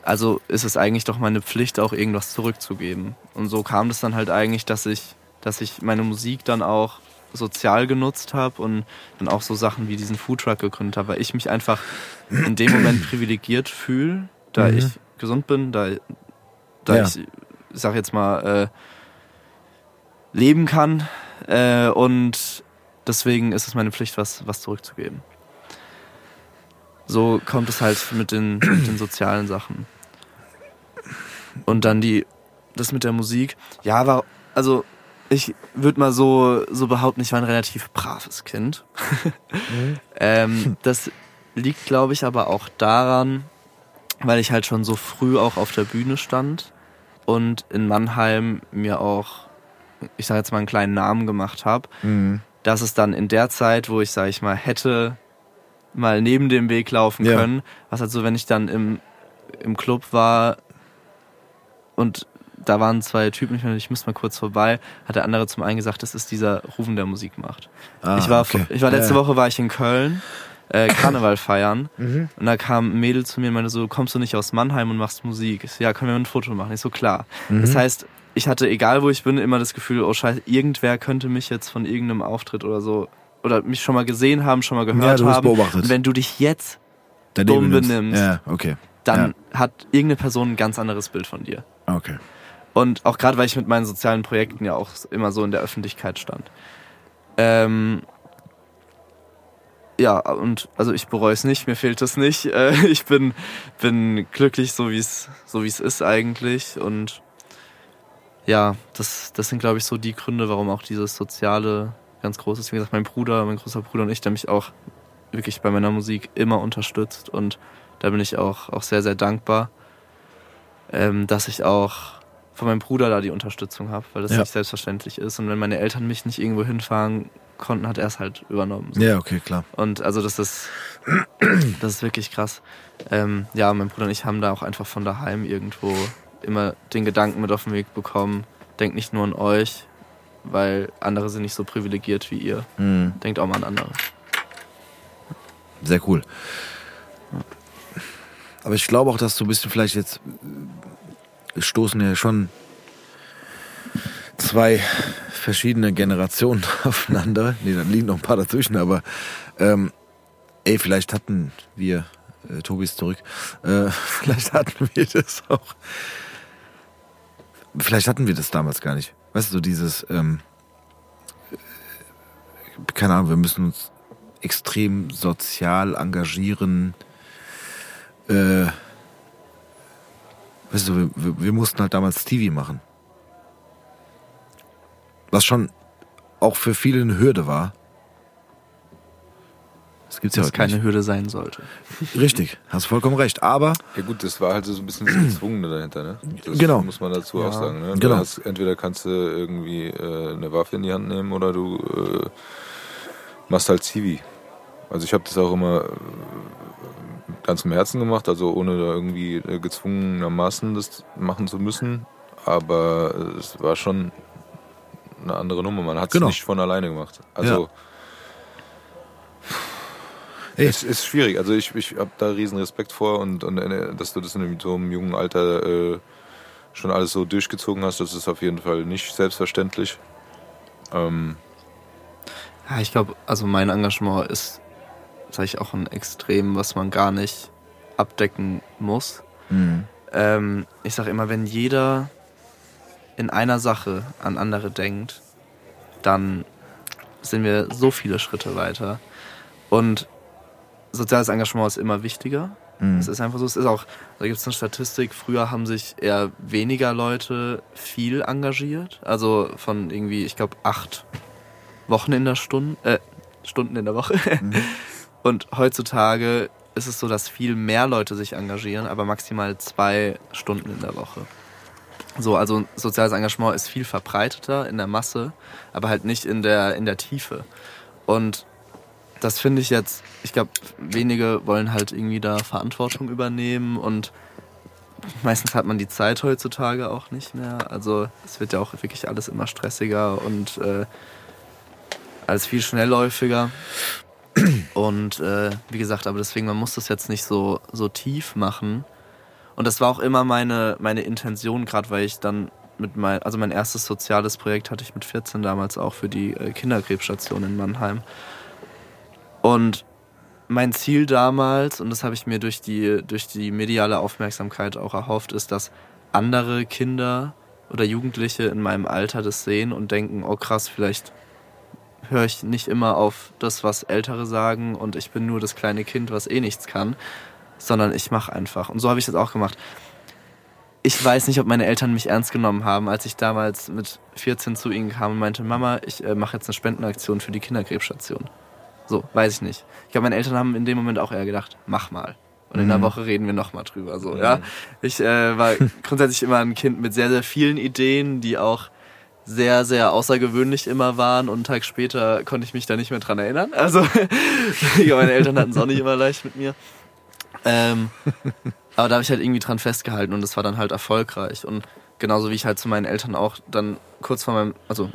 Also ist es eigentlich doch meine Pflicht, auch irgendwas zurückzugeben. Und so kam das dann halt eigentlich, dass ich, dass ich meine Musik dann auch sozial genutzt habe und dann auch so Sachen wie diesen Foodtruck gegründet habe, weil ich mich einfach in dem Moment privilegiert fühle, da Mhm. ich gesund bin, da, da Ja. ich, ich sag jetzt mal, äh, leben kann. Äh, und deswegen ist es meine Pflicht, was, was zurückzugeben. So kommt es halt mit den, mit den sozialen Sachen. Und dann die, das mit der Musik. Ja, war, also ich würde mal so, so behaupten, ich war ein relativ braves Kind. ähm, das liegt, glaube ich, aber auch daran, weil ich halt schon so früh auch auf der Bühne stand und in Mannheim mir auch, ich sage jetzt mal einen kleinen Namen gemacht habe, Mhm. dass es dann in der Zeit, wo ich, sage ich mal, hätte mal neben dem Weg laufen Ja. können, was halt so, wenn ich dann im, im Club war und da waren zwei Typen, ich meine, ich müsste mal kurz vorbei, hat der andere zum einen gesagt, das ist dieser Rufen, der Musik macht. Ah, ich war, okay. ich war letzte Ja. Woche war ich in Köln, äh, Karneval feiern Mhm. und da kam ein Mädel zu mir und meinte so, kommst du nicht aus Mannheim und machst Musik? Ich so, ja, können wir ein Foto machen? Ich so, klar. Mhm. Das heißt, ich hatte, egal wo ich bin, immer das Gefühl, oh scheiße, irgendwer könnte mich jetzt von irgendeinem Auftritt oder so, oder mich schon mal gesehen haben, schon mal Ja, gehört du wirst haben. beobachtet. Und wenn du dich jetzt, Daneben dumm nimmst. benimmst. Ja, okay. dann hat irgendeine Person ein ganz anderes Bild von dir. Okay. Und auch gerade, weil ich mit meinen sozialen Projekten ja auch immer so in der Öffentlichkeit stand. Ähm, ja, und also ich bereue es nicht, mir fehlt es nicht. Äh, ich bin, bin glücklich, so wie es so wie es ist eigentlich. Und ja, das, das sind, glaube ich, so die Gründe, warum auch dieses Soziale ganz groß ist. Wie gesagt, mein Bruder, mein großer Bruder und ich, der mich auch wirklich bei meiner Musik immer unterstützt. Und da bin ich auch, auch sehr, sehr dankbar, ähm, dass ich auch von meinem Bruder da die Unterstützung habe, weil das Ja. nicht selbstverständlich ist. Und wenn meine Eltern mich nicht irgendwo hinfahren konnten, hat er es halt übernommen. So. Ja, okay, klar. Und also das ist, das ist wirklich krass. Ähm, ja, mein Bruder und ich haben da auch einfach von daheim irgendwo immer den Gedanken mit auf den Weg bekommen, denkt nicht nur an euch, weil andere sind nicht so privilegiert wie ihr. Mhm. Denkt auch mal an andere. Sehr cool. Aber ich glaube auch, dass so ein bisschen vielleicht jetzt stoßen ja schon zwei verschiedene Generationen aufeinander. Nee, da liegen noch ein paar dazwischen, aber ähm, ey, vielleicht hatten wir, äh, Tobi ist zurück, äh, vielleicht hatten wir das auch. Vielleicht hatten wir das damals gar nicht. Weißt du, so dieses, ähm, äh, keine Ahnung, wir müssen uns extrem sozial engagieren. Äh, weißt du, wir, wir mussten halt damals TV machen. Was schon auch für viele eine Hürde war. Das gibt's ja heute keine nicht. Hürde sein sollte. Richtig, hast vollkommen recht. Aber Ja gut, das war halt so ein bisschen das Gezwungene dahinter, ne? Das Genau. muss man dazu auch sagen. Ne? Genau. Hast, entweder kannst du irgendwie äh, eine Waffe in die Hand nehmen oder du äh, machst halt Zivi. Also ich habe das auch immer äh, mit ganzem Herzen gemacht, also ohne da irgendwie äh, gezwungenermaßen das machen zu müssen. Aber es war schon eine andere Nummer. Man hat es Genau. nicht von alleine gemacht. Also Ey. Es ist schwierig. Also ich, ich habe da riesen Respekt vor und, und äh, dass du das in so einem jungen Alter äh, schon alles so durchgezogen hast, das ist auf jeden Fall nicht selbstverständlich. Ähm, Ja, ich glaube, also mein Engagement ist, sage ich auch ein Extrem, was man gar nicht abdecken muss. Ähm, ich sage immer, wenn jeder in einer Sache an andere denkt, dann sind wir so viele Schritte weiter. Und soziales Engagement ist immer wichtiger. Es ist einfach so, es ist auch, da gibt es eine Statistik, früher haben sich eher weniger Leute viel engagiert. Also von irgendwie, ich glaube, acht Wochen in der Stunde, äh, Stunden in der Woche. Und heutzutage ist es so, dass viel mehr Leute sich engagieren, aber maximal zwei Stunden in der Woche. So, also soziales Engagement ist viel verbreiteter in der Masse, aber halt nicht in der, in der Tiefe. Und das finde ich jetzt, ich glaube, wenige wollen halt irgendwie da Verantwortung übernehmen und meistens hat man die Zeit heutzutage auch nicht mehr. Also es wird ja auch wirklich alles immer stressiger und äh, alles viel schnellläufiger. Und äh, wie gesagt, aber deswegen, man muss das jetzt nicht so, so tief machen. Und das war auch immer meine, meine Intention, gerade weil ich dann mit mein, also mein erstes soziales Projekt hatte ich mit 14 damals auch für die äh, Kinderkrebsstation in Mannheim. Und mein Ziel damals, und das habe ich mir durch die, durch die mediale Aufmerksamkeit auch erhofft, ist, dass andere Kinder oder Jugendliche in meinem Alter das sehen und denken, oh krass, vielleicht höre ich nicht immer auf das, was Ältere sagen und ich bin nur das kleine Kind, was eh nichts kann, sondern ich mache einfach. Und so habe ich das auch gemacht. Ich weiß nicht, ob meine Eltern mich ernst genommen haben, als ich damals mit 14 zu ihnen kam und meinte, Mama, ich äh, mache jetzt eine Spendenaktion für die Kinderkrebsstation. So, weiß ich nicht. Ich glaube, meine Eltern haben in dem Moment auch eher gedacht, mach mal. Und in einer Woche reden wir nochmal drüber. So, ja. Ich äh, war grundsätzlich immer ein Kind mit sehr, sehr vielen Ideen, die auch sehr, sehr außergewöhnlich immer waren und einen Tag später konnte ich mich da nicht mehr dran erinnern. Also, ja, meine Eltern hatten es auch nicht immer leicht mit mir. Ähm, aber da habe ich halt irgendwie dran festgehalten und das war dann halt erfolgreich. Und genauso wie ich halt zu meinen Eltern auch dann kurz vor meinem, also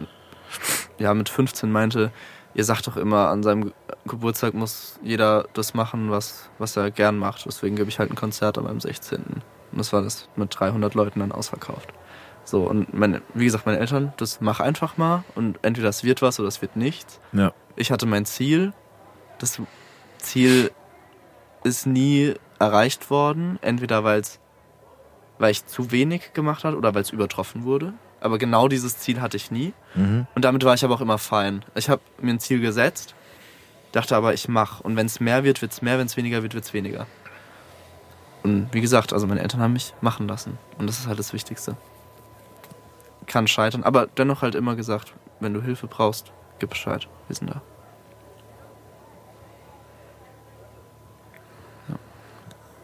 ja, mit 15 meinte, ihr sagt doch immer, an seinem Geburtstag muss jeder das machen, was, was er gern macht. Deswegen gebe ich halt ein Konzert an meinem 16. Und das war das mit 300 Leuten dann ausverkauft. So, und meine, wie gesagt, meine Eltern, das mach einfach mal und entweder es wird was oder es wird nichts. Ja. Ich hatte mein Ziel. Das Ziel ist nie erreicht worden, entweder weil's, weil ich zu wenig gemacht habe oder weil es übertroffen wurde. Aber genau dieses Ziel hatte ich nie. Mhm. Und damit war ich aber auch immer fein. Ich habe mir ein Ziel gesetzt, dachte aber, ich mach. Und wenn es mehr wird, wird es mehr, wenn es weniger wird, wird es weniger. Und wie gesagt, also meine Eltern haben mich machen lassen. Und das ist halt das Wichtigste. Kann scheitern, aber dennoch halt immer gesagt, wenn du Hilfe brauchst, gib Bescheid. Wir sind da.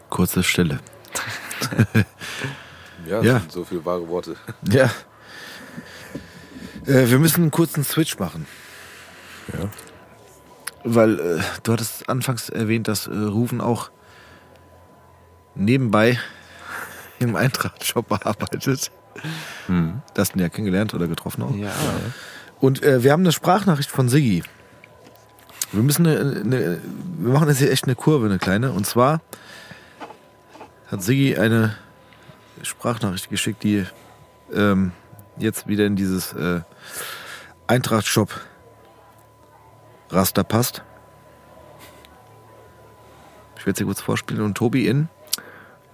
Kurze Stille. ja, Ja. das sind so viele wahre Worte. Ja. Äh, wir müssen einen kurzen Switch machen. Ja. Weil äh, du hattest anfangs erwähnt, dass äh, Rufen auch nebenbei im Eintracht-Shop arbeitet. Hm. Das hast du ihn ja kennengelernt oder getroffen auch. Ja. Und äh, wir haben eine Sprachnachricht von Siggi. Wir müssen eine, eine, wir machen jetzt hier echt eine Kurve, eine kleine. Und zwar hat Siggi eine Sprachnachricht geschickt, die ähm, jetzt wieder in dieses äh, Eintracht-Shop Raster passt. Ich werde sie kurz vorspielen und Tobi in.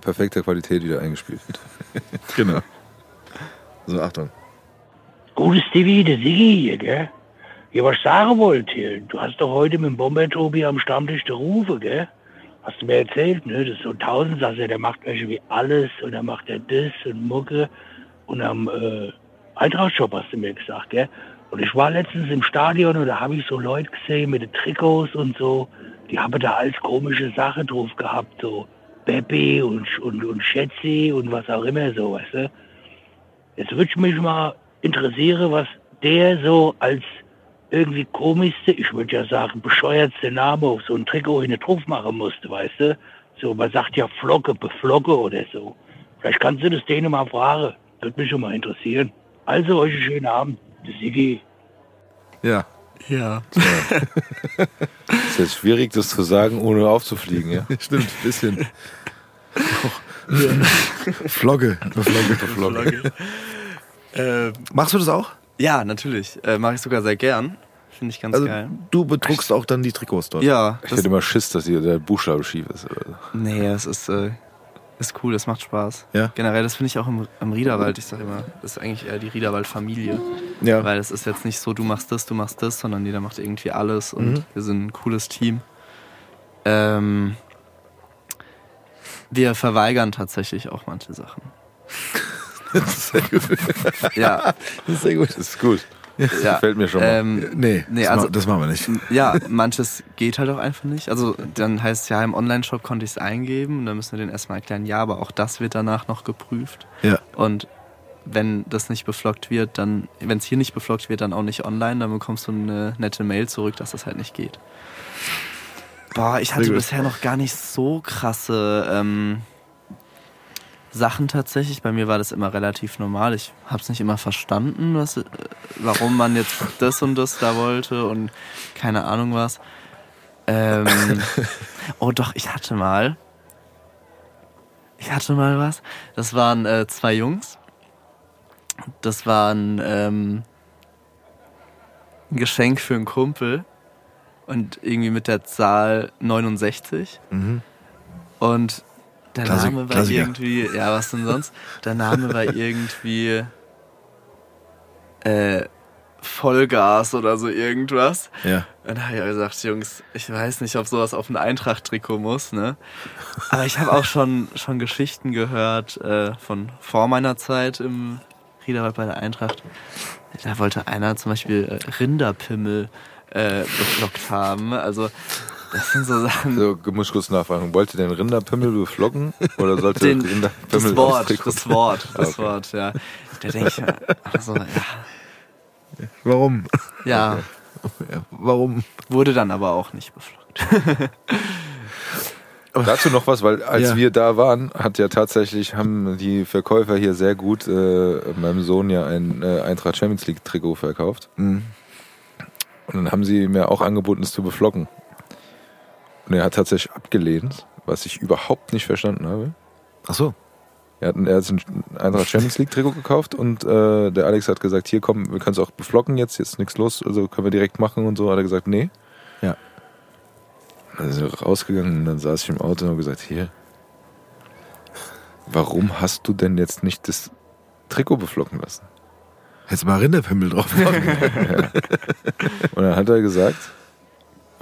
Perfekte Qualität wieder eingespielt. Genau. So, Achtung. Gutes Stevie, der Siggi hier, gell? Ja, was ich sagen wollte, du hast doch heute mit dem Bomber-Tobi am Stammtisch der Rufe, gell? Hast du mir erzählt, ne? Das ist so ein Tausendsasser, der macht irgendwie alles und dann macht er das und Mucke und am äh, Eintrachtshop hast du mir gesagt, gell? Und ich war letztens im Stadion und da habe ich so Leute gesehen mit den Trikots und so. Die haben da als komische Sache drauf gehabt, so Beppi und, und, und Schätzi und was auch immer so, weißt du? Jetzt würde ich mich mal interessieren, was der so als irgendwie komischste, ich würde ja sagen, bescheuertste Name auf so ein Trikot hin drauf machen musste, weißt du? So, man sagt ja Flocke, Beflocke oder so. Vielleicht kannst du das denen mal fragen. Würde mich schon mal interessieren. Also, euch einen schönen Abend. Der Sigi. Ja. Ja. Ist jetzt schwierig, das zu sagen, ohne aufzufliegen, ja? Stimmt, bisschen. Flogge. Flogge. Flogge. äh, Machst du das auch? ja, natürlich. Äh, Mache ich sogar sehr gern. Finde ich ganz Also geil. du bedruckst auch dann die Trikots dort. Ja, Ich das, hätte immer Schiss, dass hier der Buchstabe schief ist. Oder so. nee, es ist, äh, ist cool, das macht Spaß. Ja. Generell, das finde ich auch im, im Riederwald, ich sage immer, das ist eigentlich eher die Riederwald-Familie. Ja. Weil es ist jetzt nicht so, du machst das, du machst das, sondern jeder macht irgendwie alles und Mhm. wir sind ein cooles Team. Ähm, wir verweigern tatsächlich auch manche Sachen. Sehr gut. Ja, Das ist sehr gut. Das ist gut. ja. Gefällt mir schon mal. Ähm, Nee, Nee, das, also- ma- das machen wir nicht. ja, manches geht halt auch einfach nicht. Also dann heißt es ja, im Online-Shop konnte ich es eingeben und dann müssen wir den erstmal erklären, ja, aber auch das wird danach noch geprüft. Ja. Und wenn das nicht beflockt wird, dann, wenn es hier nicht beflockt wird, dann auch nicht online, dann bekommst du eine nette Mail zurück, dass das halt nicht geht. Boah, ich hatte bisher noch gar nicht so krasse ähm, Sachen tatsächlich. Bei mir war das immer relativ normal. Ich habe es nicht immer verstanden, was, äh, warum man jetzt das und das da wollte und keine Ahnung was. Ähm, oh doch, ich hatte mal. Ich hatte mal was. Das waren äh, zwei Jungs. Das waren ähm, ein Geschenk für einen Kumpel. Und irgendwie mit der Zahl 69. Mhm. Und der Klassik- Name war Klassiker. irgendwie, ja, was denn sonst? Der Name war irgendwie äh, Vollgas oder so irgendwas. Ja. Und da habe ich auch gesagt, Jungs, ich weiß nicht, ob sowas auf ein Eintracht-Trikot muss, ne? Aber ich habe auch schon, schon Geschichten gehört äh, von vor meiner Zeit im Riederwald bei der Eintracht. Da wollte einer zum Beispiel äh, Rinderpimmel äh, haben. Also das sind so Sachen. So, muss ich kurz nachfragen. Wollt ihr den Rinderpimmel beflocken? Oder sollte Den, Rinderpimmel das Wort, das Wort, das Okay. Wort, ja. Da denke ich also, ja, Warum? ja, Ja, warum? wurde dann aber auch nicht beflockt. Dazu noch was, weil als Ja. wir da waren, hat ja tatsächlich, haben die Verkäufer hier sehr gut äh, meinem Sohn ja ein äh, Eintracht Champions League Trikot verkauft. Mhm. Und dann haben sie mir auch angeboten, es zu beflocken. Und er hat tatsächlich abgelehnt, was ich überhaupt nicht verstanden habe. Ach so. Er hat, ein- er hat ein Eintracht Champions League Trikot gekauft und äh, der Alex hat gesagt, hier komm, wir können es auch beflocken jetzt, jetzt ist nichts los, also können wir direkt machen und so. Hat er gesagt, nee. Ja. Dann sind wir rausgegangen und dann saß ich im Auto und habe gesagt, hier, warum hast du denn jetzt nicht das Trikot beflocken lassen? Hättest mal Rinderpimmel drauf machen. Und dann hat er gesagt,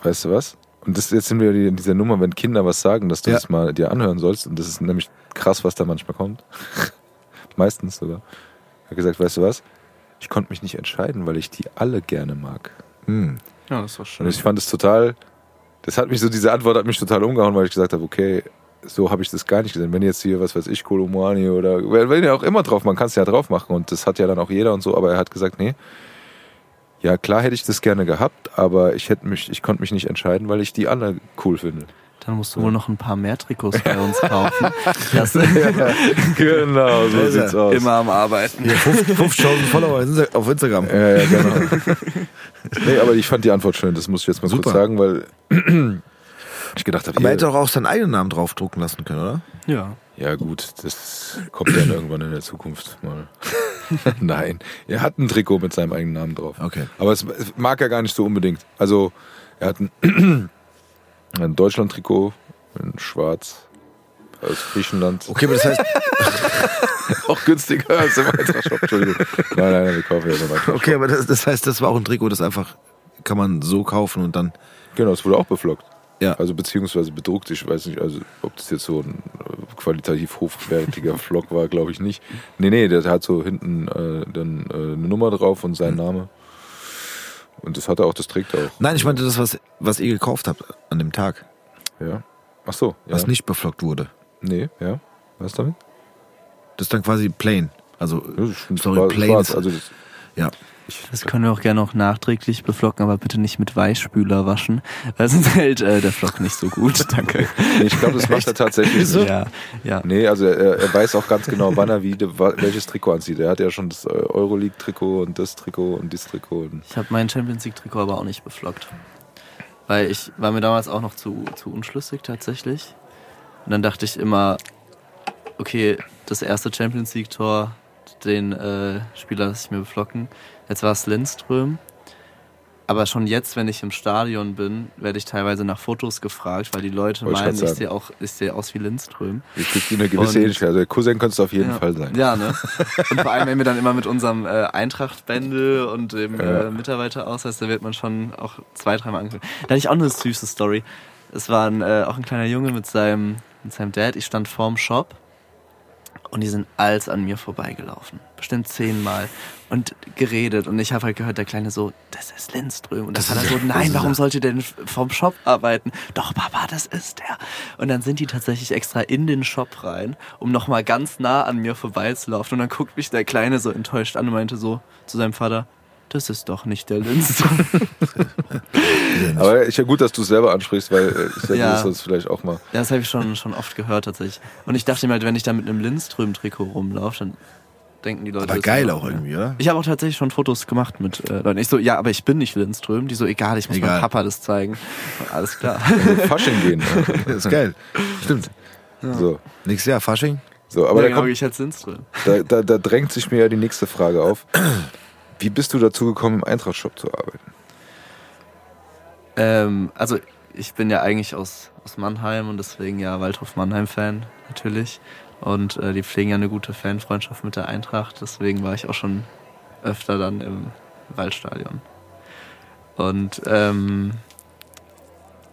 weißt du was? Und das, jetzt sind wir in dieser Nummer, wenn Kinder was sagen, dass du Ja. das mal dir anhören sollst. Und das ist nämlich krass, was da manchmal kommt. Meistens sogar. Er hat gesagt, weißt du was? Ich konnte mich nicht entscheiden, weil ich die alle gerne mag. Hm. Ja, das war Und schön. ich fand es total, das hat mich so, diese Antwort hat mich total umgehauen, weil ich gesagt habe, okay, so habe ich das gar nicht gesehen. Wenn jetzt hier, was weiß ich, Kolomani oder, wenn ja auch immer drauf, man kann es ja drauf machen und das hat ja dann auch jeder und so, aber er hat gesagt, nee, ja klar hätte ich das gerne gehabt, aber ich hätte mich, ich konnte mich nicht entscheiden, weil ich die alle cool finde. Dann musst du wohl noch ein paar mehr Trikots bei uns kaufen. Das genau, so sieht's aus. immer am Arbeiten. Hier, 50.000 Follower auf Instagram. Ja, ja, genau. nee, aber ich fand die Antwort schön, das muss ich jetzt mal Super. kurz sagen, weil ich gedacht habe, Aber er hätte doch auch seinen eigenen Namen draufdrucken lassen können, oder? Ja. Ja gut, das kommt dann irgendwann in der Zukunft mal. Nein, er hat ein Trikot mit seinem eigenen Namen drauf. Okay. Aber es mag er gar nicht so unbedingt. Also er hat ein, ein Deutschland-Trikot in Schwarz aus Griechenland. Okay, aber das heißt, Auch günstiger als im Eintracht-Shop. Entschuldigung. Nein, nein, wir kaufen ja so weiter. okay, aber das, das heißt, das war auch ein Trikot, das einfach kann man so kaufen und dann. Genau, es wurde auch beflockt. Ja. Also beziehungsweise bedruckt. Ich weiß nicht, also ob das jetzt so ein äh, qualitativ hochwertiger Flock war, glaube ich nicht. Nee, nee, der hat so hinten äh, dann äh, eine Nummer drauf und sein Name. Und das hat er auch, das trägt er auch. Nein, ich meinte das, was, was ihr gekauft habt an dem Tag, Ja. Ach so, ja. was nicht beflockt wurde. Nee, ja. Was damit? Das ist dann quasi plain. Also, Ja, sorry, plain also das, ja. Das können wir auch gerne noch nachträglich beflocken, aber bitte nicht mit Weichspüler waschen, weil sonst hält äh, der Flock nicht so gut. Danke. nee, ich glaube, das macht er tatsächlich. nicht. Ja, ja. Nee, also er, er weiß auch ganz genau, wann er wie, welches Trikot anzieht. Er hat ja schon das äh, Euroleague-Trikot und das Trikot und dieses Trikot. Und Ich habe mein Champions League Trikot aber auch nicht beflockt. Weil ich war mir damals auch noch zu, zu unschlüssig tatsächlich. Und dann dachte ich immer, okay, das erste Champions League Tor, den äh, Spieler lasse ich mir beflocken. Jetzt war es Lindström. Aber schon jetzt, wenn ich im Stadion bin, werde ich teilweise nach Fotos gefragt, weil die Leute Wollte meinen, ich sehe auch, ich sehe aus wie Lindström. es gibt eine gewisse Und- Ähnlichkeit. Also Cousin könnte es auf jeden ja. Fall sein. Ja, ne? Und vor allem, wenn wir dann immer mit unserem äh, Eintracht-Bändel und dem Ja. äh, Mitarbeiterausweis, da wird man schon auch zwei, dreimal angeguckt. Da hatte ich auch eine süße Story. Es war ein, äh, auch ein kleiner Junge mit seinem, mit seinem Dad. Ich stand vorm Shop und die sind als an mir vorbeigelaufen. Bestimmt zehnmal. Und geredet. Und ich habe halt gehört, der Kleine so, das ist Lindström. Und das hat er so, nein, warum sollte der denn vom Shop arbeiten? Doch, Papa, das ist der. Und dann sind die tatsächlich extra in den Shop rein, um nochmal ganz nah an mir vorbeizulaufen. Und dann guckt mich der Kleine so enttäuscht an und meinte so zu seinem Vater, das ist doch nicht der Lindström. Aber ist ja gut, dass du es selber ansprichst, weil äh, ich denke, Ja. das ist vielleicht auch mal. Ja, das habe ich schon, schon oft gehört tatsächlich. Und ich dachte mir halt, wenn ich da mit einem Lindström-Trikot rumlaufe, dann denken die Leute. Aber geil auch irgendwie, oder? Ich habe auch tatsächlich schon Fotos gemacht mit äh, Leuten. Ich so, ja, aber ich bin nicht Lindström. Die so, egal, ich muss Egal. meinem Papa das zeigen. Alles klar. Fasching gehen. Das ist geil. Stimmt. So, Nächstes Jahr Fasching. so aber Aber da, ja, genau, kommt, ich als Lindström. da, da, da drängt sich mir ja die nächste Frage auf. Wie bist du dazu gekommen, im Eintracht-Shop zu arbeiten? Ähm, also ich bin ja eigentlich aus, aus Mannheim und deswegen ja Waldhof Mannheim-Fan natürlich. Und äh, die pflegen ja eine gute Fanfreundschaft mit der Eintracht. Deswegen war ich auch schon öfter dann im Waldstadion. Und ähm,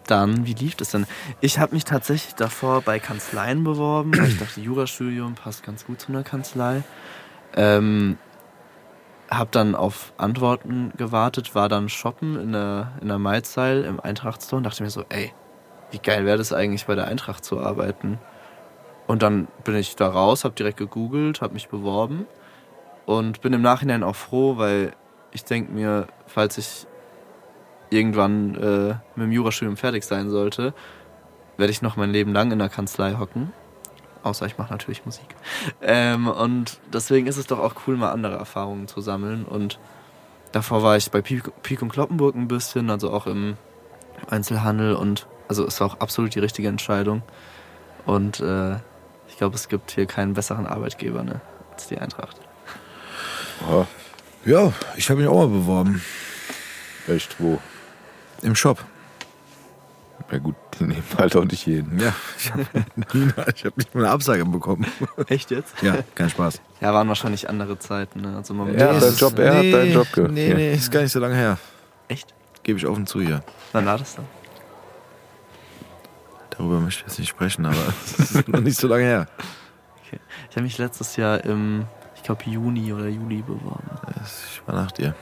dann, wie lief das denn? Ich habe mich tatsächlich davor bei Kanzleien beworben, weil ich dachte, Jurastudium passt ganz gut zu einer Kanzlei. Ähm, hab dann auf Antworten gewartet, war dann shoppen in der, in der Maizal im Eintracht Store und dachte mir so, ey, wie geil wäre das eigentlich bei der Eintracht zu arbeiten? Und dann bin ich da raus, hab direkt gegoogelt, hab mich beworben und bin im Nachhinein auch froh, weil ich denke mir, falls ich irgendwann äh, mit dem Jurastudium fertig sein sollte, werde ich noch mein Leben lang in der Kanzlei hocken. Außer ich mache natürlich Musik. Ähm, und deswegen ist es doch auch cool, mal andere Erfahrungen zu sammeln. Und davor war ich bei Pik Pik und Kloppenburg ein bisschen, also auch im Einzelhandel. Und also es war auch absolut die richtige Entscheidung. Und äh, ich glaube, es gibt hier keinen besseren Arbeitgeber ne, als die Eintracht. Oh, Ja, ich habe mich auch mal beworben. echt, wo? Im Shop. Ja gut, die nehmen halt auch nicht jeden. Ja, ich habe hab nicht mal eine Absage bekommen. Echt jetzt? Ja, kein Spaß. Ja, waren wahrscheinlich andere Zeiten. Ne? Also man Er hat deinen es Job, er hat nee, deinen Job ge- Nee, ja. nee, ist gar nicht so lange her. Echt? Gebe ich offen zu hier. Wann war das dann? Darüber möchte ich jetzt nicht sprechen, aber es ist noch nicht so lange her. Okay. Ich habe mich letztes Jahr im, ich glaube, Juni oder Juli beworben. Ich war nach dir.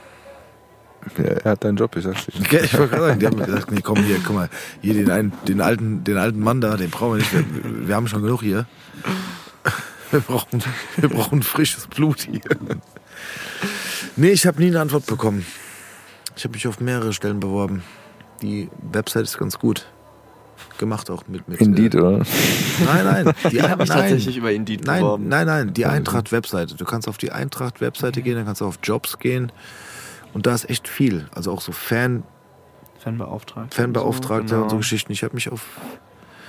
Ja, er hat deinen Job, ich sag's dir. Okay, ich wollte gerade sagen, die haben mir gesagt, nee, komm hier, guck mal, hier den, einen, den, alten, den alten Mann da, den brauchen wir nicht, wir, wir haben schon genug hier. Wir brauchen, wir brauchen frisches Blut hier. Nee, ich habe nie eine Antwort bekommen. Ich habe mich auf mehrere Stellen beworben. Die Website ist ganz gut. gemacht auch mit. mit Indeed, äh, oder? Nein, nein. Die Ich habe nein. tatsächlich über Indeed Nein, beworben. nein, nein, die Eintracht-Webseite. Du kannst auf die Eintracht-Webseite gehen, dann kannst du auf Jobs gehen. Und da ist echt viel. Also auch so Fan, Fanbeauftragter. Fanbeauftragter genau. und so Geschichten. Ich habe mich auf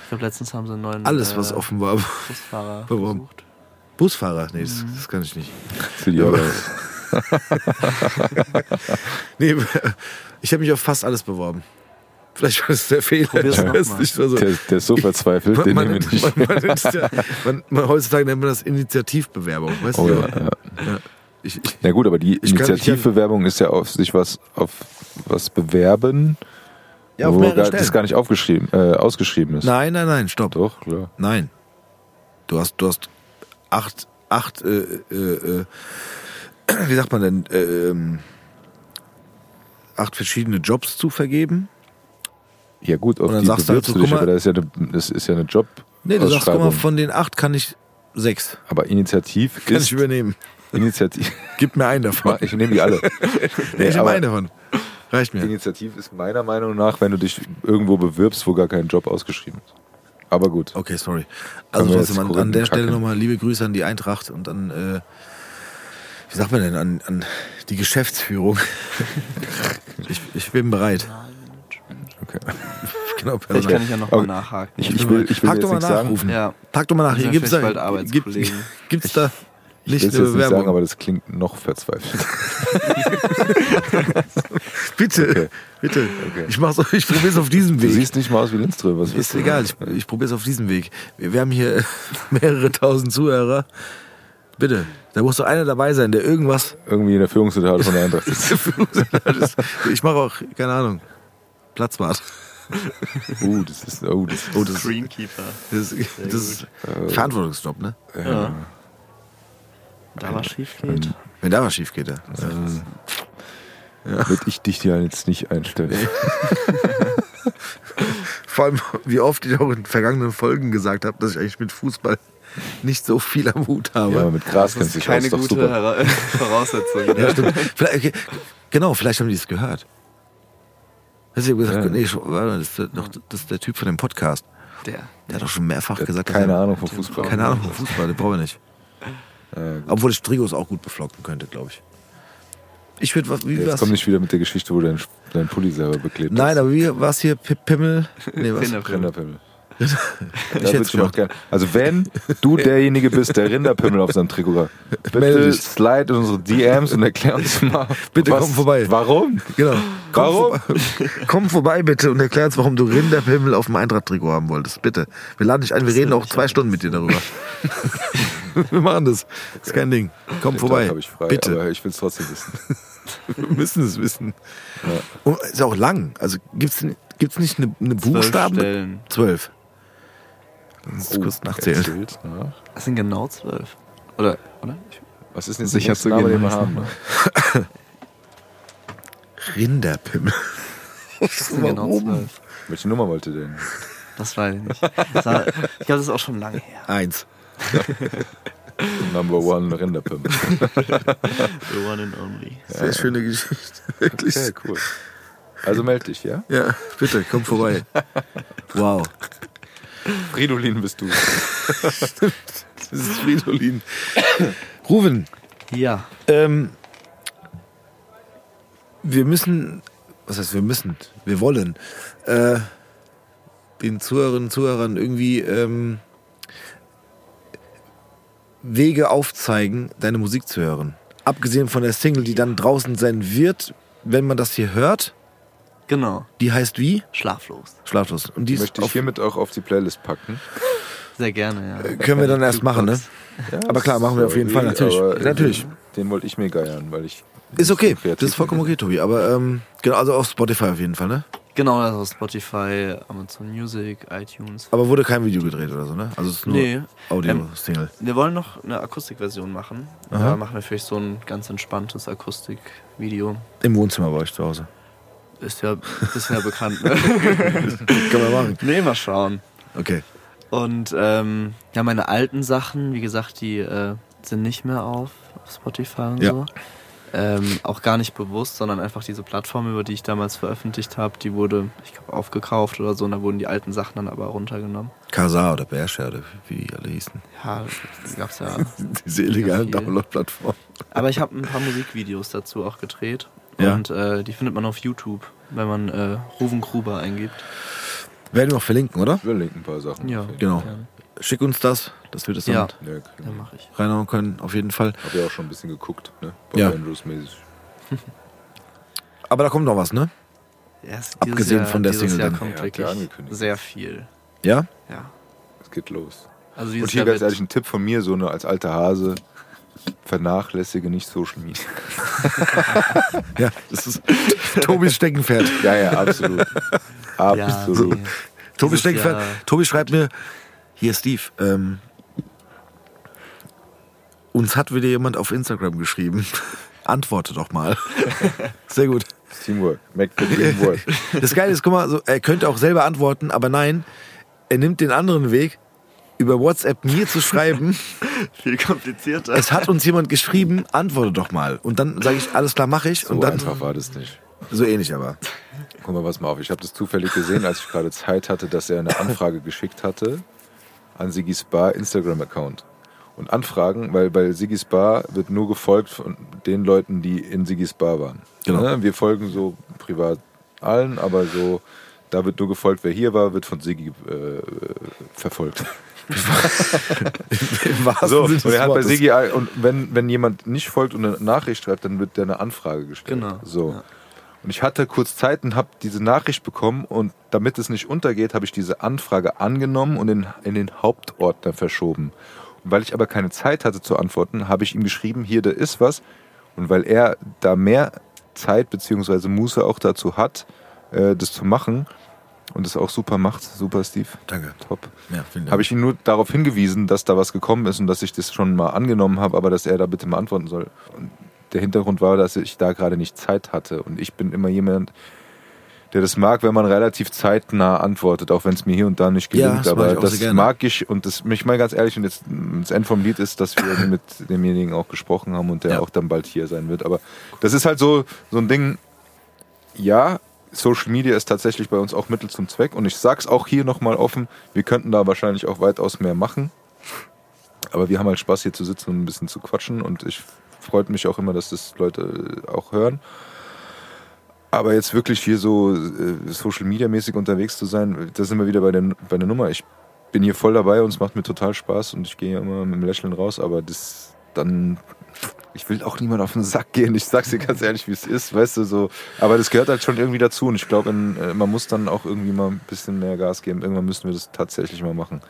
Ich glaube, letztens haben sie einen neuen alles, äh, was offen war. Busfahrer beworben. gesucht. Busfahrer? Nee, das, das kann ich nicht. Für die Ja. Nee, ich habe mich auf fast alles beworben. Vielleicht war das der Fehler. Ich weiß nicht, also, Der, der ist so verzweifelt, man, den man, nehmen wir nicht. man, man, ja, man, man, heutzutage nennt man das Initiativbewerbung. Weißt Oh, du? ja, ja. Ich, ich, Na gut, aber die Initiativbewerbung ist ja auf sich was auf was bewerben, ja, auf wo mehrere gar, Stellen. das gar nicht aufgeschrieben, äh, ausgeschrieben ist. Nein, nein, nein, stopp. Doch, klar. Nein. Du hast, du hast acht, acht, äh, äh, äh, wie sagt man denn, äh, ähm, acht verschiedene Jobs zu vergeben. Ja gut, auf Und dann die sagst du halt so, du dich, mal- aber das ist ja eine, das ist ja eine Job. Nee, du sagst, guck mal, von den acht kann ich sechs. Aber Initiativ Kann ist ich übernehmen. Initiativ. Gib mir einen davon. Ich nehme die alle. Nee, ich nehme einen davon. Reicht mir. Initiativ ist meiner Meinung nach, wenn du dich irgendwo bewirbst, wo gar kein Job ausgeschrieben ist. Aber gut. Okay, sorry. Also trotzdem an, an der Stelle nochmal liebe Grüße an die Eintracht und an, äh, wie sagt man denn, an, an die Geschäftsführung. ich, ich bin bereit. Okay. Genau, Vielleicht kann ich ja noch Okay. mal nachhaken. Ich, ich will, ich will Hack jetzt doch mal nachrufen. ja, Tag doch mal nach. Hier gibt's da, gibt's da Ich will es jetzt nicht sagen, aber das klingt noch verzweifelt. bitte, Okay. bitte. Okay. Ich mach's, ich probier's auf diesem Du Weg. siehst nicht mal aus wie Lindström. Was Ist egal, ich, ich probier's auf diesem Weg. Wir, wir haben hier mehrere tausend Zuhörer. Bitte, da muss doch einer dabei sein, der irgendwas. Irgendwie in der Führungsetage von der Eintracht ist. ich mache auch, keine Ahnung, Platzwart. Uh, das ist, oh, das ist, Oh, das, Greenkeeper. das, das ist Verantwortungsjob, ne? Ja. Da was schief geht. Wenn da was schief geht, ja. Ähm, würde ich dich ja jetzt nicht einstellen. Vor allem, wie oft ich auch in vergangenen Folgen gesagt habe, dass ich eigentlich mit Fußball nicht so viel am Hut habe. Ja, mit Gras Das kennst du ist dich aus, keine doch gute Voraussetzung. Ja, stimmt. Vielleicht, okay, genau, vielleicht haben die das gehört. Hast du gesagt, Ja. nee, das ist, der, doch, das ist der Typ von dem Podcast. Der. Der hat doch schon mehrfach gesagt, keine er, Ahnung vom Fußball. Keine Ahnung vom Fußball, den brauchen wir nicht. Ja, gut. Obwohl ich Trigos auch gut beflocken könnte, glaube ich. Ich würde was, wie Jetzt komm nicht wieder mit der Geschichte, wo du dein, dein Pulli selber beklebt Nein, hast. aber wie war's hier? P Pimmel? Nee, was? Rinderpimmel. Rinderpimmel. Ich hätte es gemacht. gern. Also wenn du derjenige bist, der Rinderpimmel auf seinem Trikot hat, Melde bitte dich. slide in unsere DMs und erklär uns mal. Bitte was, komm vorbei. Warum? Genau. Komm, Warum? Vorbei, komm vorbei bitte und erklär uns, warum du Rinderpimmel auf dem Eintracht-Trikot haben wolltest. Bitte. Wir laden dich ein, wir reden auch zwei Stunden mit dir darüber. wir machen das. ist kein Ding. Komm Den vorbei. Ich frei, bitte. aber ich will es trotzdem wissen. Wir müssen es wissen. Und ist auch lang. Also gibt's gibt's nicht eine, eine Zwölf Buchstaben? Stellen. Das Oh, kurz nachzählen. erzählt, ja. Das sind genau zwölf. Oder? Oder? Was ist denn jetzt Sicher zu gehen, den wir haben? nicht. Rinderpimmel. Das sind genau Warum? zwölf. Welche Nummer wollte denn? Das weiß ich nicht. Das war, ich glaube, das ist auch schon lange her. Eins. Number one Rinderpimmel. The one and only. Sehr schöne Geschichte. Wirklich. Okay, cool. Also melde dich, ja? Ja, bitte, komm vorbei. Wow. Fridolin bist du. Das ist Fridolin. Ruven, Ja. ähm, wir müssen, was heißt wir müssen, wir wollen, äh, den Zuhörerinnen und Zuhörern irgendwie ähm, Wege aufzeigen, deine Musik zu hören. Abgesehen von der Single, die dann draußen sein wird, wenn man das hier hört, Genau. die heißt wie? Schlaflos. Schlaflos. Und die ist Möchte ich auf, hiermit auch auf die Playlist packen. Sehr gerne, ja. können wir dann erst machen, ne? Ja, Aber klar, machen wir auf jeden Fall, natürlich. äh, Natürlich. Den wollte ich mir geiern, weil ich. Ist okay, kreativ das ist vollkommen okay, Tobi. Aber ähm, genau, also auf Spotify auf jeden Fall, ne? Genau, also Spotify, Amazon Music, iTunes. Aber wurde kein Video gedreht oder so, ne? Also es ist nur Nee. Audio-Single. Wir wollen noch eine Akustikversion machen. Aha. Da machen wir vielleicht so ein ganz entspanntes Akustikvideo. Im Wohnzimmer bei euch zu Hause. Ist ja, ist ja bekannt, ne? Kann man machen. nee, mal schauen. Okay. Und ähm, ja, meine alten Sachen, wie gesagt, die äh, sind nicht mehr auf, auf Spotify und Ja. so. Ähm, auch gar nicht bewusst, sondern einfach diese Plattform, über die ich damals veröffentlicht habe, die wurde, ich glaube, aufgekauft oder so und da wurden die alten Sachen dann aber runtergenommen. Kasa oder Bearshare oder wie die alle hießen. Ja, die gab's ja. Diese illegalen. Download-Plattformen. Aber ich habe ein paar Musikvideos dazu auch gedreht. Ja. Und äh, die findet man auf YouTube, wenn man äh, Ruven Gruber eingibt. Werden wir auch verlinken, oder? Wir linken ein paar Sachen. Ja, Genau. gerne. Schick uns das, dass wir das dann Ja. Ja, Ja, klar. mache ich. reinhauen können, auf jeden Fall. Hab ja auch schon ein bisschen geguckt, ne? Bob Ja. Andrews mäßig. Aber da kommt noch was, ne? Ja, es- Abgesehen von der Single Jahr dann. kommt Ja, wirklich angekündigt. sehr viel. Ja? Ja. Es geht los. Also Und hier Jahr ganz ehrlich ein Tipp von mir, so eine als alter Hase, vernachlässige nicht Social Media. Ja, das ist Tobis Steckenpferd. Ja, ja, absolut. ja, absolut. nee. Tobi Steckenpferd. Jahr- Tobi schreibt mir, hier Steve, ähm, uns hat wieder jemand auf Instagram geschrieben. Antworte doch mal. Sehr gut. Teamwork. Make the dream work. Das Geile ist, guck mal, so, er könnte auch selber antworten, aber nein, er nimmt den anderen Weg, über WhatsApp mir zu schreiben, Viel komplizierter. es hat uns jemand geschrieben, antworte doch mal. Und dann sage ich, alles klar, mache ich. So und dann einfach war das nicht. so ähnlich aber. Guck mal, pass mal auf. Ich habe das zufällig gesehen, als ich gerade Zeit hatte, dass er eine Anfrage geschickt hatte an Sigis Bar Instagram-Account. Und Anfragen, weil bei Sigis Bar wird nur gefolgt von den Leuten, die in Sigis Bar waren. Genau. Ne? Wir folgen so privat allen, aber so, da wird nur gefolgt, wer hier war, wird von Sigi äh, verfolgt. So, Sinne und er hat bei. Sigi, und wenn, wenn jemand nicht folgt und eine Nachricht schreibt, dann wird der eine Anfrage gestellt. Genau, So. ja. Und ich hatte kurz Zeit und habe diese Nachricht bekommen und damit es nicht untergeht, habe ich diese Anfrage angenommen und in, in den Hauptordner verschoben. Und weil ich aber keine Zeit hatte zu antworten, habe ich ihm geschrieben, hier, da ist was. Und weil er da mehr Zeit beziehungsweise Muße auch dazu hat, äh, das zu machen und das auch super macht, super Steve, Danke. top, Ja, vielen Dank. habe ich ihn nur darauf hingewiesen, dass da was gekommen ist und dass ich das schon mal angenommen habe, aber dass er da bitte mal antworten soll. Und der Hintergrund war, dass ich da gerade nicht Zeit hatte. Und ich bin immer jemand, der das mag, wenn man relativ zeitnah antwortet, auch wenn es mir hier und da nicht Ja, gelingt. mag aber das mag ich und das mich mal ganz ehrlich und jetzt das Ende vom Lied ist, dass wir mit demjenigen auch gesprochen haben und der Ja. auch dann bald hier sein wird. Aber das ist halt so, so ein Ding, ja, Social Media ist tatsächlich bei uns auch Mittel zum Zweck. Und ich sag's auch hier nochmal offen, wir könnten da wahrscheinlich auch weitaus mehr machen. Aber wir haben halt Spaß hier zu sitzen und ein bisschen zu quatschen. Und ich freut mich auch immer, dass das Leute auch hören. Aber jetzt wirklich hier so äh, Social Media mäßig unterwegs zu sein, da sind wir wieder bei der, bei der Nummer. Ich bin hier voll dabei und es macht mir total Spaß und ich gehe immer mit dem Lächeln raus, aber das dann ich will auch niemand auf den Sack gehen. Ich sag's dir ganz ehrlich, wie es ist, weißt du, so. Aber das gehört halt schon irgendwie dazu und ich glaube, äh, man muss dann auch irgendwie mal ein bisschen mehr Gas geben. Irgendwann müssen wir das tatsächlich mal machen.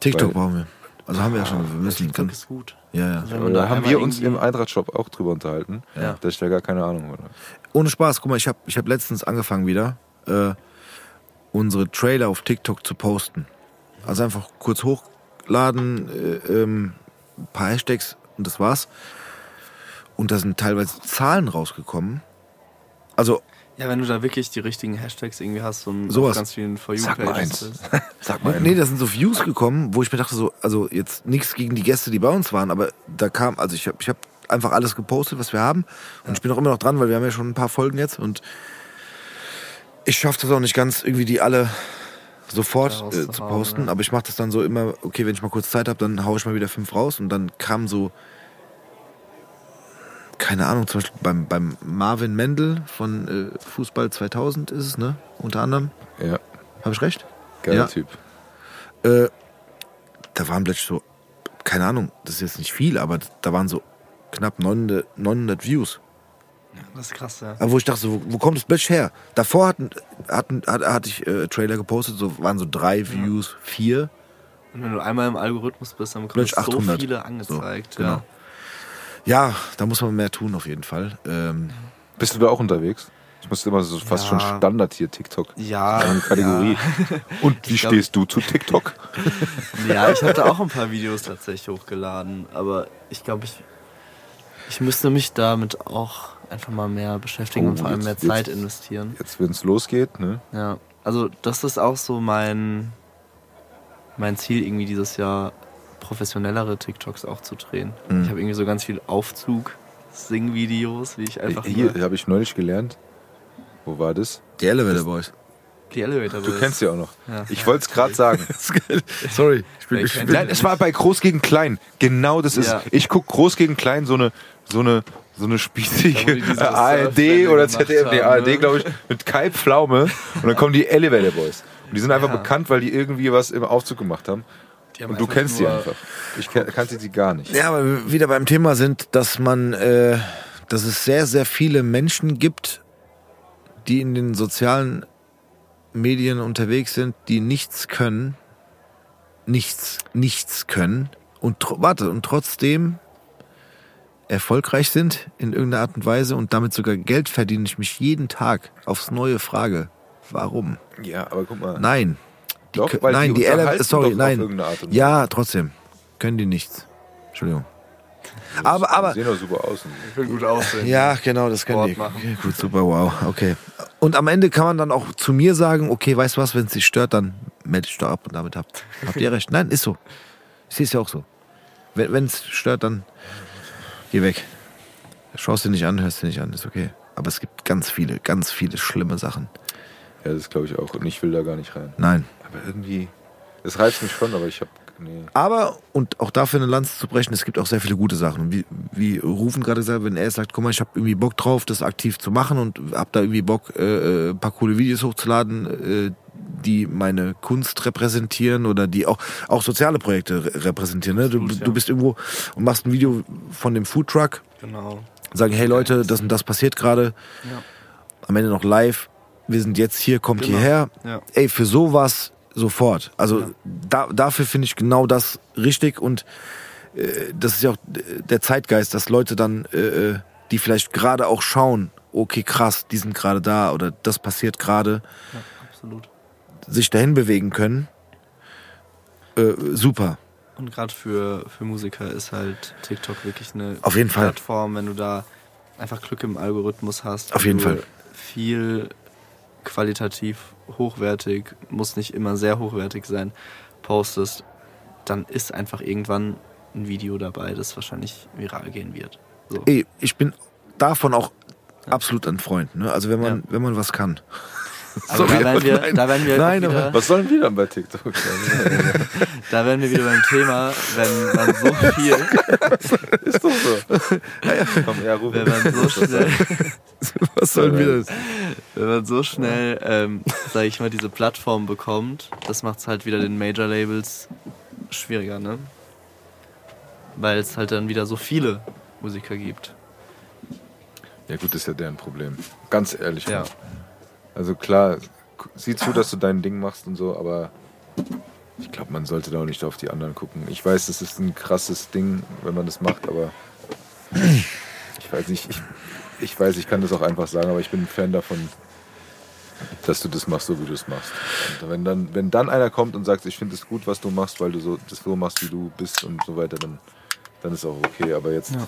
TikTok weil- brauchen wir. Also haben wir ja schon. Wir müssen TikTok ganz, ist gut. ja, ja. Also man Da da haben wir uns im Eintracht-Shop auch drüber unterhalten, Ja. dass ich da gar keine Ahnung habe. Ohne Spaß, guck mal, ich habe ich hab letztens angefangen wieder, äh, unsere Trailer auf TikTok zu posten. Also einfach kurz hochladen, äh, ähm, ein paar Hashtags und das war's. Und da sind teilweise Zahlen rausgekommen. Also, Ja, wenn du da wirklich die richtigen Hashtags irgendwie hast und Sowas. ganz vielen For Sag mal eins. Sag mal. nee, da sind so Views gekommen, wo ich mir dachte so, also jetzt nichts gegen die Gäste, die bei uns waren, aber da kam, also ich habe ich hab einfach alles gepostet, was wir haben. Und ich bin auch immer noch dran, weil wir haben ja schon ein paar Folgen jetzt und ich schaffe das auch nicht ganz, irgendwie die alle sofort äh, zu posten. ja. Aber ich mache das dann so immer, okay, wenn ich mal kurz Zeit habe, dann haue ich mal wieder fünf raus und dann kam so, keine Ahnung, zum Beispiel beim, beim Marvin Mendel von äh, Fußball 2000 ist es, ne? Unter anderem. Ja, Habe ich recht? geiler Ja. Typ. Äh, da waren plötzlich so, keine Ahnung, das ist jetzt nicht viel, aber da waren so knapp 900, 900 Views. Das ist krass, ja. Aber wo ich dachte, so, wo, wo kommt das plötzlich her? Davor hatten, hatten, hat, hatte ich äh, Trailer gepostet, so waren so drei Views, vier. Und wenn du einmal im Algorithmus bist, dann bekommst du so 800. viele angezeigt. So, genau. ja. Ja, da muss man mehr tun auf jeden Fall. Ähm, Bist du da auch unterwegs? Ich muss immer so fast Ja. schon Standard hier, TikTok. Ja, Eine Kategorie. Und wie glaub- stehst du zu TikTok? Ja, ich da auch ein paar Videos tatsächlich hochgeladen, aber ich glaube, ich, ich müsste mich damit auch einfach mal mehr beschäftigen Oh, und vor allem mehr jetzt- Zeit jetzt- investieren. Jetzt, wenn es losgeht, ne? Ja, also das ist auch so mein, mein Ziel, irgendwie dieses Jahr professionellere TikToks auch zu drehen. Mhm. Ich habe irgendwie so ganz viel Aufzug Singvideos, wie ich einfach Hier habe ich neulich gelernt. Wo war das? Die Elevator Boys. die Elevator Du Boys. kennst sie auch noch. Ja. Ich wollte es gerade sagen. Sorry, ich bin, ich bin Nein, es war bei Groß gegen Klein. Genau das ist. Ja. Ich guck Groß gegen Klein so eine so eine so eine spießige ARD oder ZDF, nee, haben, ARD ne? glaube ich, mit Kai Pflaume und dann kommen die Elevator Boys. Und die sind einfach Ja. bekannt, weil die irgendwie was im Aufzug gemacht haben. Die Und du kennst die nur- einfach. Ich kan- kannte sie gar nicht. Ja, aber wir wieder beim Thema sind, dass man, äh, dass es sehr, sehr viele Menschen gibt, die in den sozialen Medien unterwegs sind, die nichts können, nichts, nichts können und warte und trotzdem erfolgreich sind in irgendeiner Art und Weise und damit sogar Geld verdienen. Ich mich jeden Tag aufs Neue frage, warum? Ja, aber guck mal. Nein. Die, Doch, weil nein, die die, unterhalten sorry, nein. Ja, trotzdem können die nichts. Entschuldigung. Aber, Die aber, sehen doch super aus. Ich will gut aussehen. ja, genau, das können die. Sport machen. Okay, gut, super, wow, okay. Und am Ende kann man dann auch zu mir sagen, okay, weißt du was, wenn es dich stört, dann melde dich doch ab und damit habt, habt ihr recht. Nein, ist so. Ich sehe es ja auch so. Wenn es stört, dann geh weg. Schaust dir nicht an, hörst dir nicht an, ist okay. Aber es gibt ganz viele, ganz viele schlimme Sachen. Ja, das glaube ich auch. Und ich will da gar nicht rein. Nein. Aber irgendwie. Es reizt mich schon, aber ich habe. Nee. Aber, und auch dafür eine Lanze zu brechen, es gibt auch sehr viele gute Sachen. Wie, wie Rufen gerade gesagt, wenn er sagt, guck mal, ich habe irgendwie Bock drauf, das aktiv zu machen und hab da irgendwie Bock, äh, äh, ein paar coole Videos hochzuladen, äh, die meine Kunst repräsentieren oder die auch, auch soziale Projekte re repräsentieren. Ne? Du, du bist irgendwo und machst ein Video von dem Foodtruck, Genau. sagen, hey Leute, das und das passiert gerade. Ja. Am Ende noch live. Wir sind jetzt hier, kommt Genau. hierher. Ja. Ey, für sowas sofort. Also Ja. da, dafür finde ich genau das richtig und äh, das ist ja auch der Zeitgeist, dass Leute dann, äh, äh, die vielleicht gerade auch schauen, okay, krass, die sind gerade da oder das passiert gerade, ja, sich dahin bewegen können. Äh, super. Und gerade für, für Musiker ist halt TikTok wirklich eine Auf jeden Fall. Plattform, wenn du da einfach Glück im Algorithmus hast. Auf jeden Fall. Viel qualitativ hochwertig, muss nicht immer sehr hochwertig sein, postest, dann ist einfach irgendwann ein Video dabei, das wahrscheinlich viral gehen wird. So. Ey, ich bin davon auch absolut ein Freund. Ne? Also wenn man, Ja. wenn man was kann. Also Sorry, da werden wir, nein. da werden wir Nein, wieder, Was sollen wir dann bei TikTok? da werden wir wieder beim Thema, wenn man so viel, ist doch so. Komm, ja, ruf wenn man so schnell Was sollen wir das? Wenn man so schnell, ähm, sag ich mal, diese Plattform bekommt, das macht es halt wieder den Major-Labels schwieriger, ne? Weil es halt dann wieder so viele Musiker gibt. Ja gut, das ist ja deren Problem. Ganz ehrlich. Ja. Mann. Also klar, sieh zu, dass du dein Ding machst und so, aber ich glaube, man sollte da auch nicht auf die anderen gucken. Ich weiß, das ist ein krasses Ding, wenn man das macht, aber ich weiß nicht, ich, ich weiß, ich kann das auch einfach sagen, aber ich bin ein Fan davon, dass du das machst, so wie du es machst. Und wenn dann, wenn dann einer kommt und sagt, ich finde es gut, was du machst, weil du so das so machst, wie du bist und so weiter, dann, dann ist auch okay. Aber jetzt, Ja.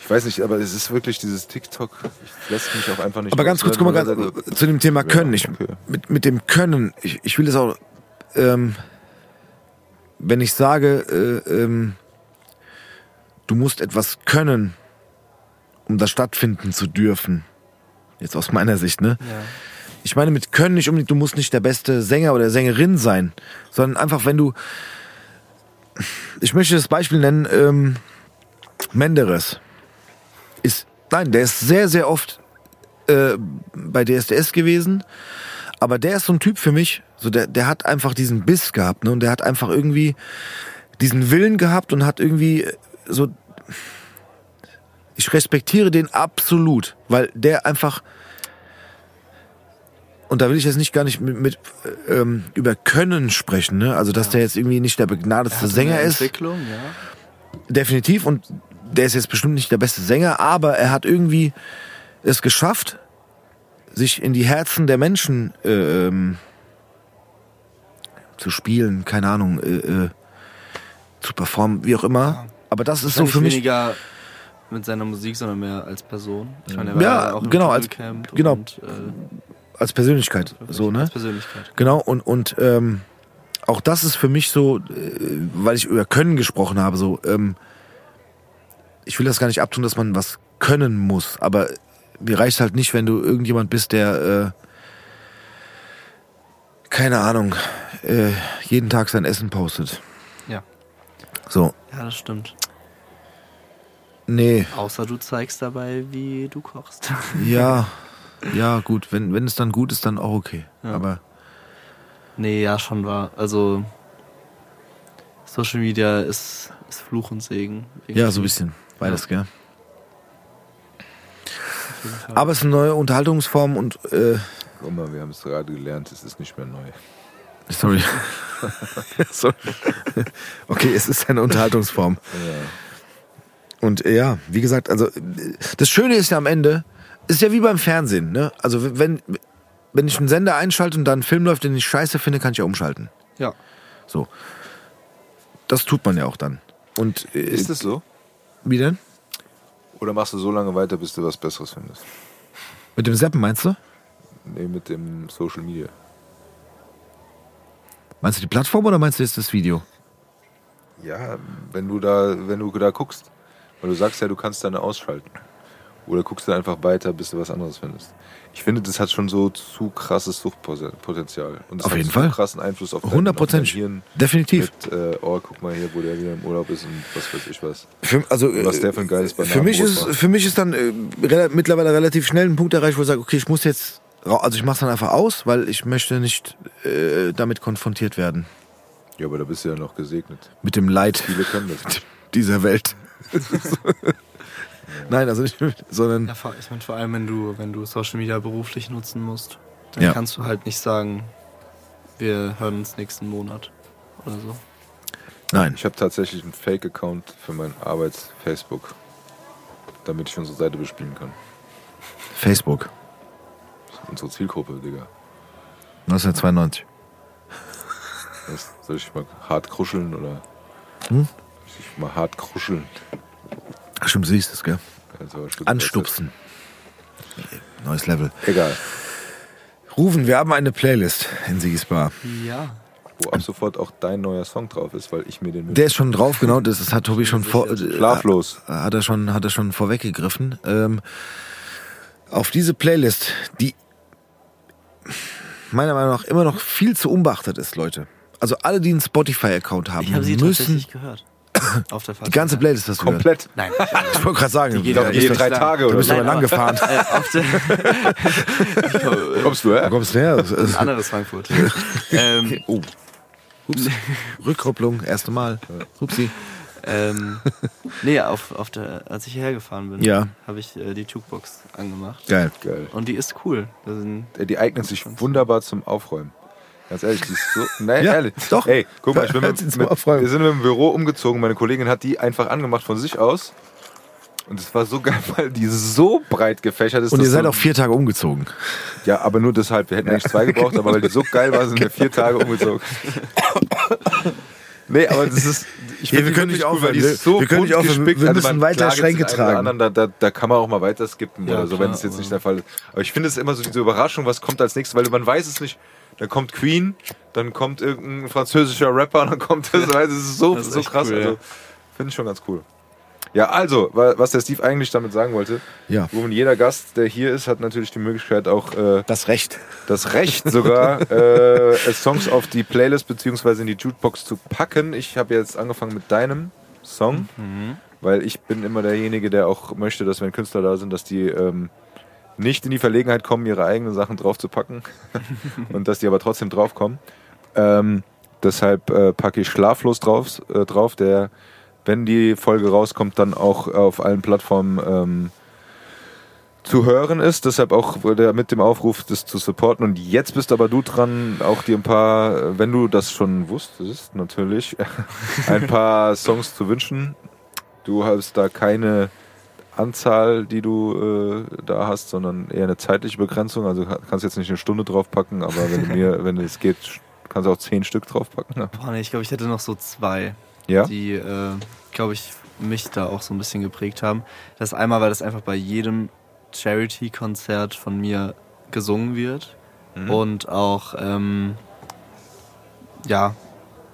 Ich weiß nicht, aber es ist wirklich dieses TikTok, ich lässt mich auch einfach nicht. Aber ganz kurz, guck mal, loswerden, ganz, weil- zu dem Thema Können. Ich, okay. mit, mit dem Können, ich, ich will es auch, ähm, wenn ich sage, äh, ähm, du musst etwas können, um das stattfinden zu dürfen, jetzt aus meiner Sicht, ne? Ja. Ich meine mit Können nicht unbedingt, du musst nicht der beste Sänger oder Sängerin sein, sondern einfach, wenn du, ich möchte das Beispiel nennen, ähm, Menderes ist, nein, der ist sehr, sehr oft äh, bei DSDS gewesen, aber der ist so ein Typ für mich, so der, der hat einfach diesen Biss gehabt, ne, und der hat einfach irgendwie diesen Willen gehabt und hat irgendwie so, ich respektiere den absolut, weil der einfach, und da will ich jetzt nicht gar nicht mit, mit ähm, über Können sprechen, ne? Also dass der jetzt irgendwie nicht der begnadetste Sänger ist, Entwicklung, ja. definitiv. Und der ist jetzt bestimmt nicht der beste Sänger, aber er hat irgendwie es geschafft, sich in die Herzen der Menschen äh, ähm, zu spielen, keine Ahnung, äh, äh, zu performen, wie auch immer. Aber das ist so für mich. weniger mit seiner Musik, sondern mehr als Person. Ich meine, er war Ja, auch genau, als- genau. Und, äh, als Persönlichkeit, so, ne? Als Persönlichkeit. Genau, und, und ähm, auch das ist für mich so, äh, weil ich über Können gesprochen habe, so, ähm, ich will das gar nicht abtun, dass man was können muss, aber mir reicht halt nicht, wenn du irgendjemand bist, der, äh, keine Ahnung, äh, jeden Tag sein Essen postet. Ja. So, Ja, das stimmt. nee, Außer du zeigst dabei, wie du kochst. ja, ja, gut, wenn, wenn es dann gut ist, dann auch okay. Ja. Aber nee, ja, schon wahr. Also, Social Media ist, ist Fluch und Segen. ja, so ein bisschen, beides, gell? Jeden Fall. Aber es ist eine neue Unterhaltungsform und, äh, Guck mal, wir haben es gerade gelernt, es ist nicht mehr neu. sorry. sorry. Okay, es ist eine Unterhaltungsform. Und äh, ja, wie gesagt, also das Schöne ist ja am Ende, ist ja wie beim Fernsehen, ne? Also wenn, wenn ich einen Sender einschalte und da ein Film läuft, den ich scheiße finde, kann ich ja umschalten. Ja. So. Das tut man ja auch dann. Und äh, Ist es so? Wie denn? Oder machst du so lange weiter, bis du was Besseres findest? Mit dem Seppen meinst du? Nee, mit dem Social Media. Meinst du die Plattform oder meinst du jetzt das Video? Ja, wenn du da, wenn du da guckst, weil du sagst ja, du kannst dann ausschalten. Oder guckst du einfach weiter, bis du was anderes findest. Ich finde, das hat schon so zu krasses Suchtpotenzial. Und das Auf hat jeden so Fall. krassen Einfluss auf dein, Hundertprozentig. auf dein Hirn. Definitiv. Mit, äh, oh, guck mal hier, wo der wieder im Urlaub ist und was weiß ich was. Für, also, Was äh, der für ein geiles für Bananenbrot mich ist macht. für mich ist dann äh, mittlerweile relativ schnell ein Punkt erreicht, wo ich sage, okay, ich muss jetzt also ich mache dann einfach aus, weil ich möchte nicht äh, damit konfrontiert werden Ja, aber da bist du ja noch gesegnet. mit dem Leid Viele können das dieser Welt. Nein, also nicht, sondern Ja, ich meine, vor allem, wenn du, wenn du Social Media beruflich nutzen musst, dann Ja. kannst du halt nicht sagen, wir hören uns nächsten Monat oder so. nein. Ich habe tatsächlich einen Fake-Account für mein Arbeits-Facebook, damit ich unsere Seite bespielen kann. Facebook Das ist unsere Zielgruppe, Digga. 1992. Was, soll ich mal hart kruscheln oder? Hm? Soll ich mal hart kruscheln? Ach, Stimmt, siehst es, gell? Also Anstupsen. Neues Level. Egal. Rufen, wir haben eine Playlist in Sigis Bar. Ja. Wo ab sofort auch dein neuer Song drauf ist, weil ich mir den Der ist schon drauf, genau. Das, das hat Tobi schon vor. äh, Schlaflos. Hat er schon, hat er schon vorweggegriffen. Ähm, auf diese Playlist, die meiner Meinung nach immer noch viel zu unbeachtet ist, Leute. Also alle, die einen Spotify-Account haben, sie müssen tatsächlich gehört. Auf der Fahrt. die ganze Playlist hast du gehört. Komplett. Nein. Ich wollte gerade sagen, geht da auch Jede drei Tage oder bist du so. aber lang gefahren. äh, Kommst du Wo her? kommst du her? Das ist- ein anderes Frankfurt. ähm, Oh. Ups. Rückkopplung, erste Mal. Upsi. ähm, nee, auf, auf der, als ich hierher gefahren bin, Ja. habe ich äh, die Jukebox angemacht. Geil. Geil. Und die ist cool. Die eignet sich wunderbar zum Aufräumen. Ganz ehrlich, die ist so. Nein, Ja, ehrlich. doch. Ey, guck mal, ich bin mit, mit, wir sind mit dem Büro umgezogen. Meine Kollegin hat die einfach angemacht von sich aus. Und es war so geil, weil die so breit gefächert ist. Und ihr seid so, auch vier Tage umgezogen. Ja, aber nur deshalb. Wir hätten eigentlich zwei gebraucht, aber weil die so geil war, sind wir vier Tage umgezogen. Nee, aber das ist. Ich Ja, wir können nicht cool, weil die aufhören. ist so Wir können nicht aufhören. gespickt. Wir Also müssen man- weiter Schränke tragen. Anderen, da, da, da kann man auch mal weiter skippen Ja, oder so, wenn es jetzt nicht der Fall ist. Aber ich finde es immer so diese Überraschung, was kommt als nächstes, weil man weiß es nicht. Dann kommt Queen, dann kommt irgendein französischer Rapper, dann kommt das, es ist so, Das ist so krass. cool, ja. also, finde ich schon ganz cool. Ja, also, wa- was der Steve eigentlich damit sagen wollte, Ja. wo jeder Gast, der hier ist, hat natürlich die Möglichkeit auch äh, Das Recht. das Recht sogar, äh, Songs auf die Playlist beziehungsweise in die Jukebox zu packen. Ich habe jetzt angefangen mit deinem Song, weil ich bin immer derjenige, der auch möchte, dass wenn Künstler da sind, dass die ähm, nicht in die Verlegenheit kommen, ihre eigenen Sachen draufzupacken und dass die aber trotzdem draufkommen. Ähm, deshalb äh, packe ich Schlaflos drauf, äh, drauf, der, wenn die Folge rauskommt, dann auch auf allen Plattformen ähm, zu hören ist. Deshalb auch der, mit dem Aufruf, das zu supporten. Und jetzt bist aber du dran, auch dir ein paar, wenn du das schon wusstest, natürlich, ein paar Songs zu wünschen. Du hast da keine Anzahl, die du äh, da hast, sondern eher eine zeitliche Begrenzung. Also ka- kannst jetzt nicht eine Stunde draufpacken, aber wenn du mir, wenn es geht, kannst du auch zehn Stück draufpacken. Boah, nee, ich glaube, ich hätte noch so zwei, Ja? die, äh, glaube ich, mich da auch so ein bisschen geprägt haben. Das einmal, weil das einfach bei jedem Charity-Konzert von mir gesungen wird und auch, ähm, ja,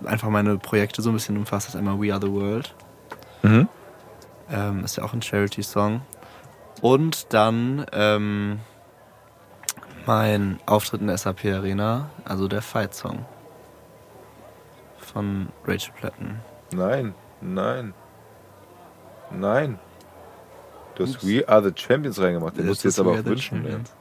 einfach meine Projekte so ein bisschen umfasst. Das einmal We Are the World. Mhm. Ähm, ist ja auch ein Charity-Song. Und dann ähm, mein Auftritt in der SAP Arena, also der Fight-Song von Rachel Platten. Nein, nein. Nein. Du hast We Are the Champions reingemacht. Den musst du jetzt aber auch wünschen. ey. Champions.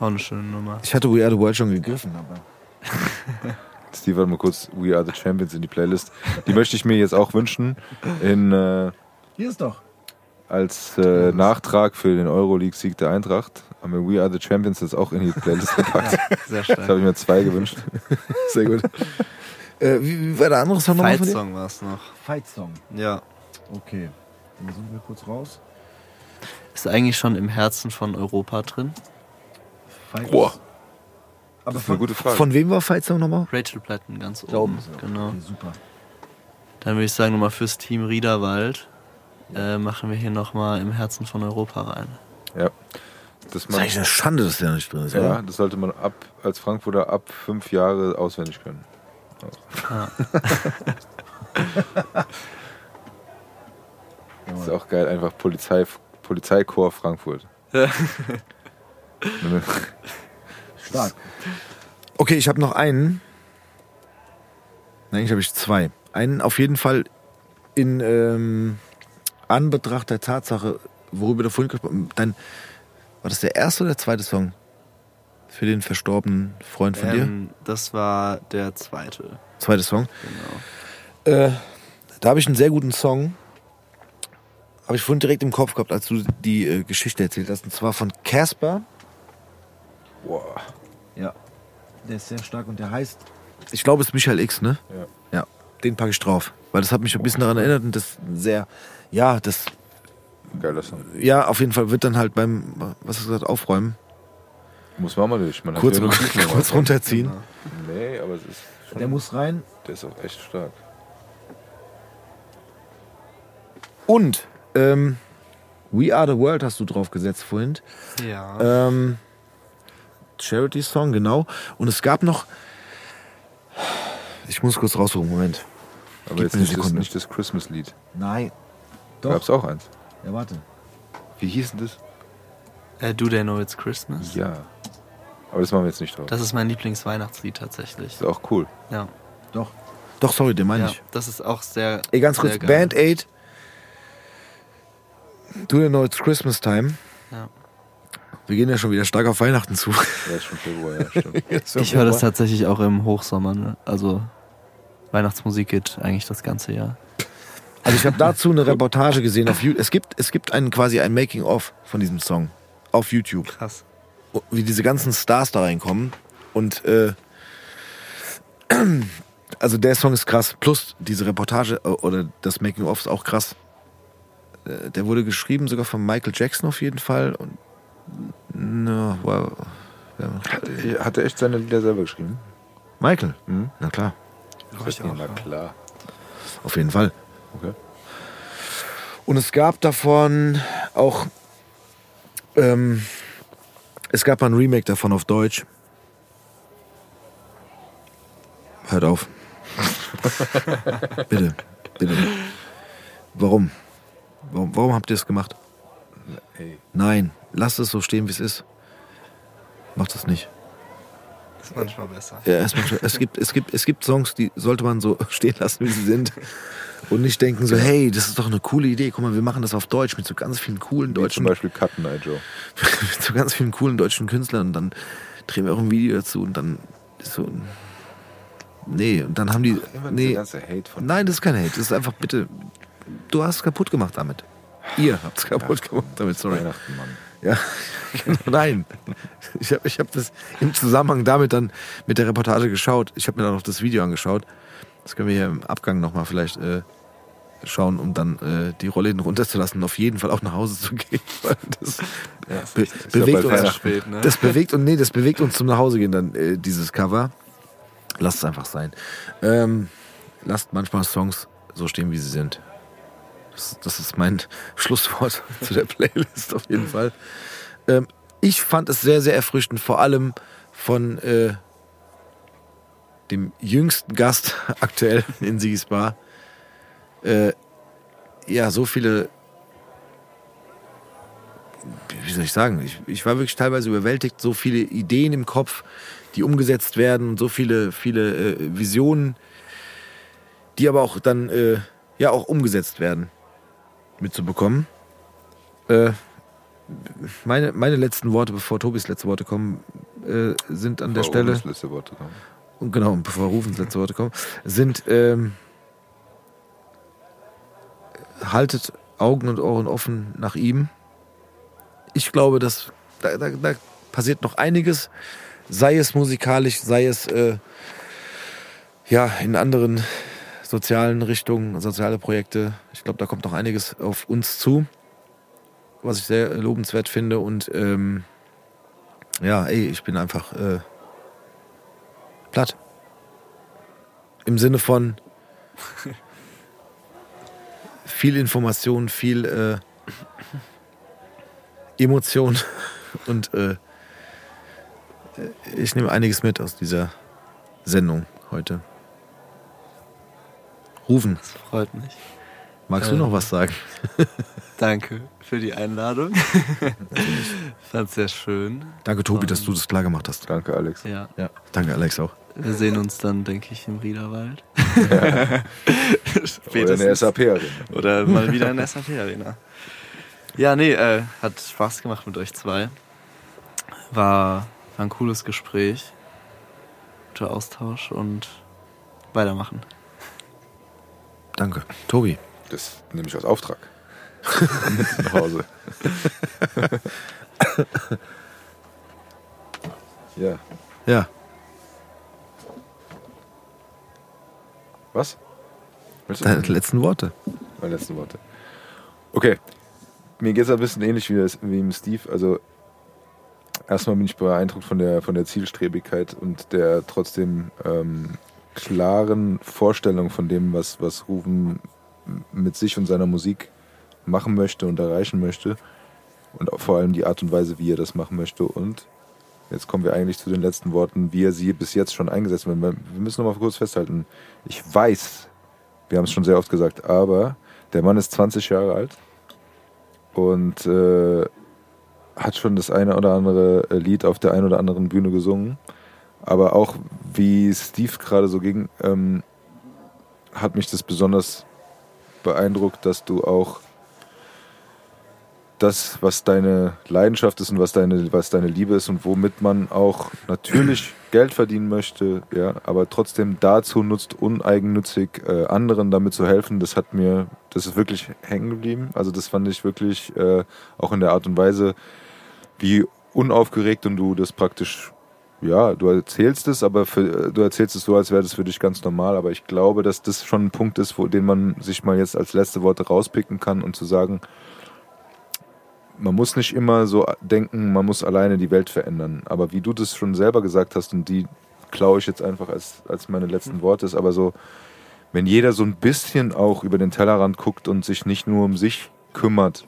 Auch eine schöne Nummer. Ich hatte We Are the World schon gegriffen, aber. Steve hat mal kurz We Are the Champions in die Playlist. Die möchte ich mir jetzt auch wünschen. In, äh, Hier ist doch. als äh, Nachtrag für den Euroleague-Sieg der Eintracht haben wir We Are the Champions jetzt auch in die Playlist gepackt. Sehr Das habe stark. ich mir zwei gewünscht. Sehr gut. äh, wie, wie war der andere Song nochmal von dir? Fight-Song war es noch. Fight Song. Ja. Okay. Dann suchen wir kurz raus. Ist eigentlich schon im Herzen von Europa drin. Fight Boah. Aber Das ist eine gute Frage. Von wem war Fight Song nochmal? Rachel Platten ganz oben. Er. Genau. Okay, super. Dann würde ich sagen, nochmal fürs Team Riederwald äh, machen wir hier nochmal im Herzen von Europa rein. Ja. Das, Das ist eigentlich eine Schande, dass der nicht drin ist, ja, oder? das sollte man ab, als Frankfurter ab fünf Jahre auswendig können. Ja. Das ist auch geil, einfach Polizei, Polizeikorps Frankfurt. Stark. Okay, ich habe noch einen. Nein, eigentlich habe ich zwei. Einen auf jeden Fall in ähm, Anbetracht der Tatsache, worüber du vorhin gesprochen hast. War das der erste oder der zweite Song? Für den verstorbenen Freund von dir? Ähm, das war der zweite. Zweiter Song. Genau. Äh, da habe ich einen sehr guten Song. Habe ich vorhin direkt im Kopf gehabt, als du die äh, Geschichte erzählt hast. Und zwar von Casper. Boah. Ja. Der ist sehr stark und der heißt. Ich glaube, es ist Michael X, ne? Ja. Ja. Den packe ich drauf. Weil das hat mich ein bisschen daran erinnert und das sehr. Ja, das. Geiler Song. Ja, auf jeden Fall wird dann halt beim. Was hast du gesagt? Aufräumen. Muss man mal durch. Man hat Kurz, ja Notizen gemacht. kurz runterziehen. Nee, aber es ist schon, Der muss rein. der ist auch echt stark. Und. Ähm, We Are the World hast du drauf gesetzt vorhin. Ja. Ähm, Charity Song, genau. Und es gab noch. Ich muss kurz raussuchen, Moment. Aber Gib jetzt nicht das, nicht das Christmas-Lied. Nein. Gab's auch eins. Ja, warte. Wie hieß denn das? Äh, Do They Know It's Christmas? Ja. Aber das machen wir jetzt nicht drauf. Das ist mein Lieblingsweihnachtslied tatsächlich. ist auch cool. Ja. Doch. Doch, sorry, den meine ja. ich. Das ist auch sehr. Ey, ganz kurz. Band Aid. Do you know it's Christmas time? Ja. Wir gehen ja schon wieder stark auf Weihnachten zu. Ja, ist schon Februar, ja, stimmt. Ich höre das tatsächlich auch im Hochsommer. Ne? Also Weihnachtsmusik geht eigentlich das ganze Jahr. Also ich habe dazu eine Reportage gesehen auf YouTube. Es gibt, es gibt einen, quasi ein Making-of von diesem Song auf YouTube. Krass. wie diese ganzen Stars da reinkommen. Und äh, also der Song ist krass. Plus diese Reportage äh, oder das Making of ist auch krass. Äh, Der wurde geschrieben sogar von Michael Jackson auf jeden Fall. Und na, wow. ja. Hat er echt seine Lieder selber geschrieben? Michael? Mhm. Na klar, ich auch. Na klar. auf jeden Fall. Okay. Und es gab davon auch, ähm, es gab mal ein Remake davon auf Deutsch. Hört auf. bitte, bitte. Warum? warum? Warum habt ihr es gemacht? Ey. Nein, lasst es so stehen, wie es ist. Macht das nicht. Ist manchmal besser. Ja, erstmal, schon- es, gibt, es, gibt, es gibt Songs, die sollte man so stehen lassen, wie sie sind. Und nicht denken so, hey, das ist doch eine coole Idee. Guck mal, wir machen das auf Deutsch mit so ganz vielen coolen Wie zum deutschen, Beispiel Cutten Eye Joe. mit so ganz vielen coolen deutschen Künstlern. Und dann drehen wir auch ein Video dazu und dann ist so. Nee, und dann haben die. Immer nee, ganze Hate von. nein, das ist kein Hate. Das ist einfach bitte. Du hast es kaputt gemacht damit. Ihr habt es kaputt gemacht damit, sorry. Weihnachten, Mann. Ja, genau, nein. Ich habe ich hab das im Zusammenhang damit dann mit der Reportage geschaut. Ich habe mir dann noch das Video angeschaut. Das können wir hier im Abgang nochmal vielleicht äh, schauen, um dann äh, die Rolle runterzulassen und auf jeden Fall auch nach Hause zu gehen. Das be ja bewegt bald uns. Spät, ne? Das bewegt und nee, das bewegt uns zum Nachhausegehen dann, äh, dieses Cover. Lasst es einfach sein. Ähm, lasst manchmal Songs so stehen, wie sie sind. Das, ist mein Schlusswort zu der Playlist auf jeden Fall. Ähm, ich fand es sehr, sehr erfrischend, vor allem von äh, dem jüngsten Gast aktuell in Sigis Bar. Äh, ja, so viele, wie soll ich sagen, ich, ich war wirklich teilweise überwältigt, so viele Ideen im Kopf, die umgesetzt werden, so viele, viele äh, Visionen, die aber auch dann, äh, ja, auch umgesetzt werden, mitzubekommen. Äh, meine, meine letzten Worte, bevor Tobis letzte Worte kommen, äh, sind an der Bevor Stelle Rufus letzte Worte kommen. und genau, bevor Rufens letzte Worte kommen, sind, ähm, haltet Augen und Ohren offen nach ihm. Ich glaube, dass da, da, da passiert noch einiges, sei es musikalisch, sei es äh, ja in anderen sozialen Richtungen, soziale Projekte. Ich glaube, da kommt noch einiges auf uns zu, was ich sehr lobenswert finde und ähm, ja, ey, ich bin einfach äh, platt. Im Sinne von viel Information, viel äh, Emotion und äh, ich nehme einiges mit aus dieser Sendung heute. Rufen, Das freut mich. magst du Äh. noch was sagen? Danke für die Einladung. Fand's sehr schön. Danke, Tobi, dass du das klar gemacht hast. Danke, Alex. Ja. Ja, danke, Alex auch. Wir sehen uns dann, denke ich, im Riederwald. Oder in der SAP-Arena. Oder mal wieder in der SAP-Arena. Ja, nee, äh, hat Spaß gemacht mit euch zwei. War, war ein cooles Gespräch. Guter Austausch und weitermachen. Danke. Tobi. Das nehme ich als Auftrag. Nach Hause. ja. Ja, Was? Deine letzten Worte. Meine letzten Worte. Okay. Mir geht es ein bisschen ähnlich wie, das, wie im Steve. Also erstmal bin ich beeindruckt von der, von der Zielstrebigkeit und der trotzdem ähm, klaren Vorstellung von dem, was, was Rufen mit sich und seiner Musik machen möchte und erreichen möchte. Und vor allem die Art und Weise, wie er das machen möchte. Und jetzt kommen wir eigentlich zu den letzten Worten, wie er sie bis jetzt schon eingesetzt hat. Wir müssen noch mal kurz festhalten. Ich weiß, wir haben es schon sehr oft gesagt, aber der Mann ist 20 Jahre alt und äh, hat schon das eine oder andere Lied auf der einen oder anderen Bühne gesungen. Aber auch wie Steve gerade so ging, ähm, hat mich das besonders beeindruckt, dass du auch das, was deine Leidenschaft ist und was deine, was deine Liebe ist und womit man auch natürlich Geld verdienen möchte, ja, aber trotzdem dazu nutzt, uneigennützig äh, anderen damit zu helfen, das hat mir, das ist wirklich hängen geblieben. Also das fand ich wirklich äh, auch in der Art und Weise, wie unaufgeregt und du das praktisch, ja, du erzählst es, aber für, du erzählst es so, als wäre das für dich ganz normal. Aber ich glaube, dass das schon ein Punkt ist, wo, den man sich mal jetzt als letzte Worte rauspicken kann und zu sagen, man muss nicht immer so denken, man muss alleine die Welt verändern. Aber wie du das schon selber gesagt hast, und die klaue ich jetzt einfach als, als meine letzten Worte, ist aber so, wenn jeder so ein bisschen auch über den Tellerrand guckt und sich nicht nur um sich kümmert.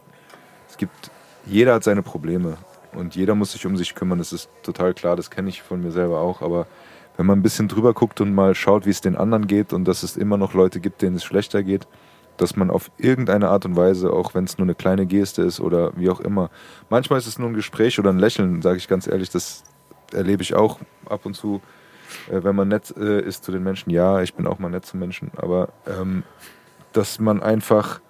Es gibt, jeder hat seine Probleme und jeder muss sich um sich kümmern. Das ist total klar, das kenne ich von mir selber auch. Aber wenn man ein bisschen drüber guckt und mal schaut, wie es den anderen geht und dass es immer noch Leute gibt, denen es schlechter geht, dass man auf irgendeine Art und Weise, auch wenn es nur eine kleine Geste ist oder wie auch immer, manchmal ist es nur ein Gespräch oder ein Lächeln, sage ich ganz ehrlich, das erlebe ich auch ab und zu, äh, wenn man nett äh, ist zu den Menschen. Ja, ich bin auch mal nett zu Menschen, aber ähm, dass man einfach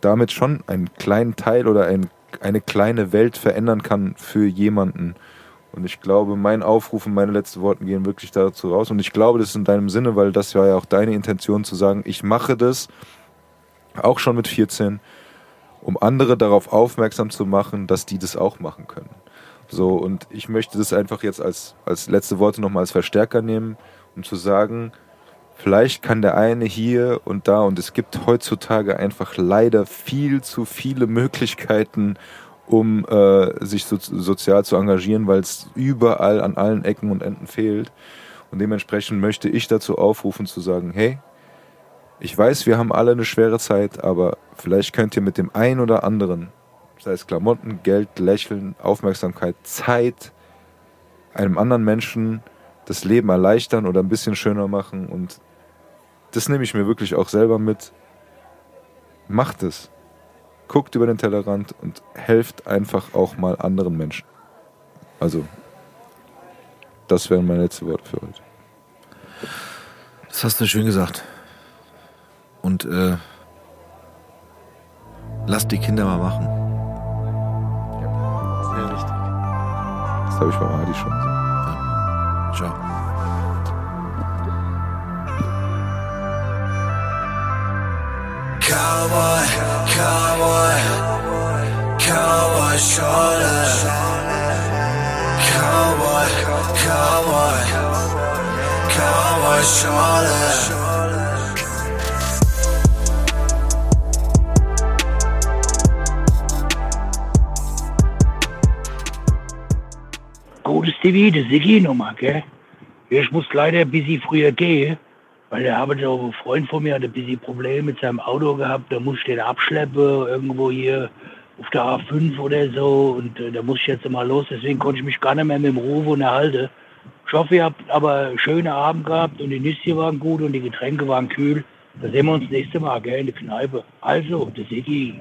damit schon einen kleinen Teil oder ein, eine kleine Welt verändern kann für jemanden. Und ich glaube, mein Aufruf und meine letzten Worte gehen wirklich dazu raus. Und ich glaube, das ist in deinem Sinne, weil das war ja auch deine Intention zu sagen, ich mache das auch schon mit 14, um andere darauf aufmerksam zu machen, dass die das auch machen können. So, und ich möchte das einfach jetzt als, als letzte Worte nochmal als Verstärker nehmen, um zu sagen, vielleicht kann der eine hier und da, und es gibt heutzutage einfach leider viel zu viele Möglichkeiten, um äh, sich so, sozial zu engagieren, weil es überall an allen Ecken und Enden fehlt. Und dementsprechend möchte ich dazu aufrufen zu sagen, hey, ich weiß, wir haben alle eine schwere Zeit, aber vielleicht könnt ihr mit dem einen oder anderen, sei es Klamotten, Geld, Lächeln, Aufmerksamkeit, Zeit, einem anderen Menschen das Leben erleichtern oder ein bisschen schöner machen. Und das nehme ich mir wirklich auch selber mit. Macht es. Guckt über den Tellerrand und helft einfach auch mal anderen Menschen. Also, das wären meine letzten Worte für heute. Das hast du schön gesagt. Und äh, lasst die Kinder mal machen. Sehr wichtig. Das habe ich beim Adi schon gesagt. Ciao. Cowboy, cowboy, cowboy Schorle. Cowboy, cowboy, cowboy Schorle. Gutes TV, das Siggi nochmal, gell? Ich muss leider ein bisschen früher gehen, weil der habe so ein Freund von mir hat ein bisschen Probleme mit seinem Auto gehabt, da muss ich den abschleppen, irgendwo hier auf der A5 oder so und äh, da muss ich jetzt mal los, deswegen konnte ich mich gar nicht mehr mit dem Ruf unterhalten. Ich hoffe, ihr habt aber einen schönen Abend gehabt und die Nüsse waren gut und die Getränke waren kühl. Da sehen wir uns nächste Mal, gell, in der Kneipe. Also, der Siggi.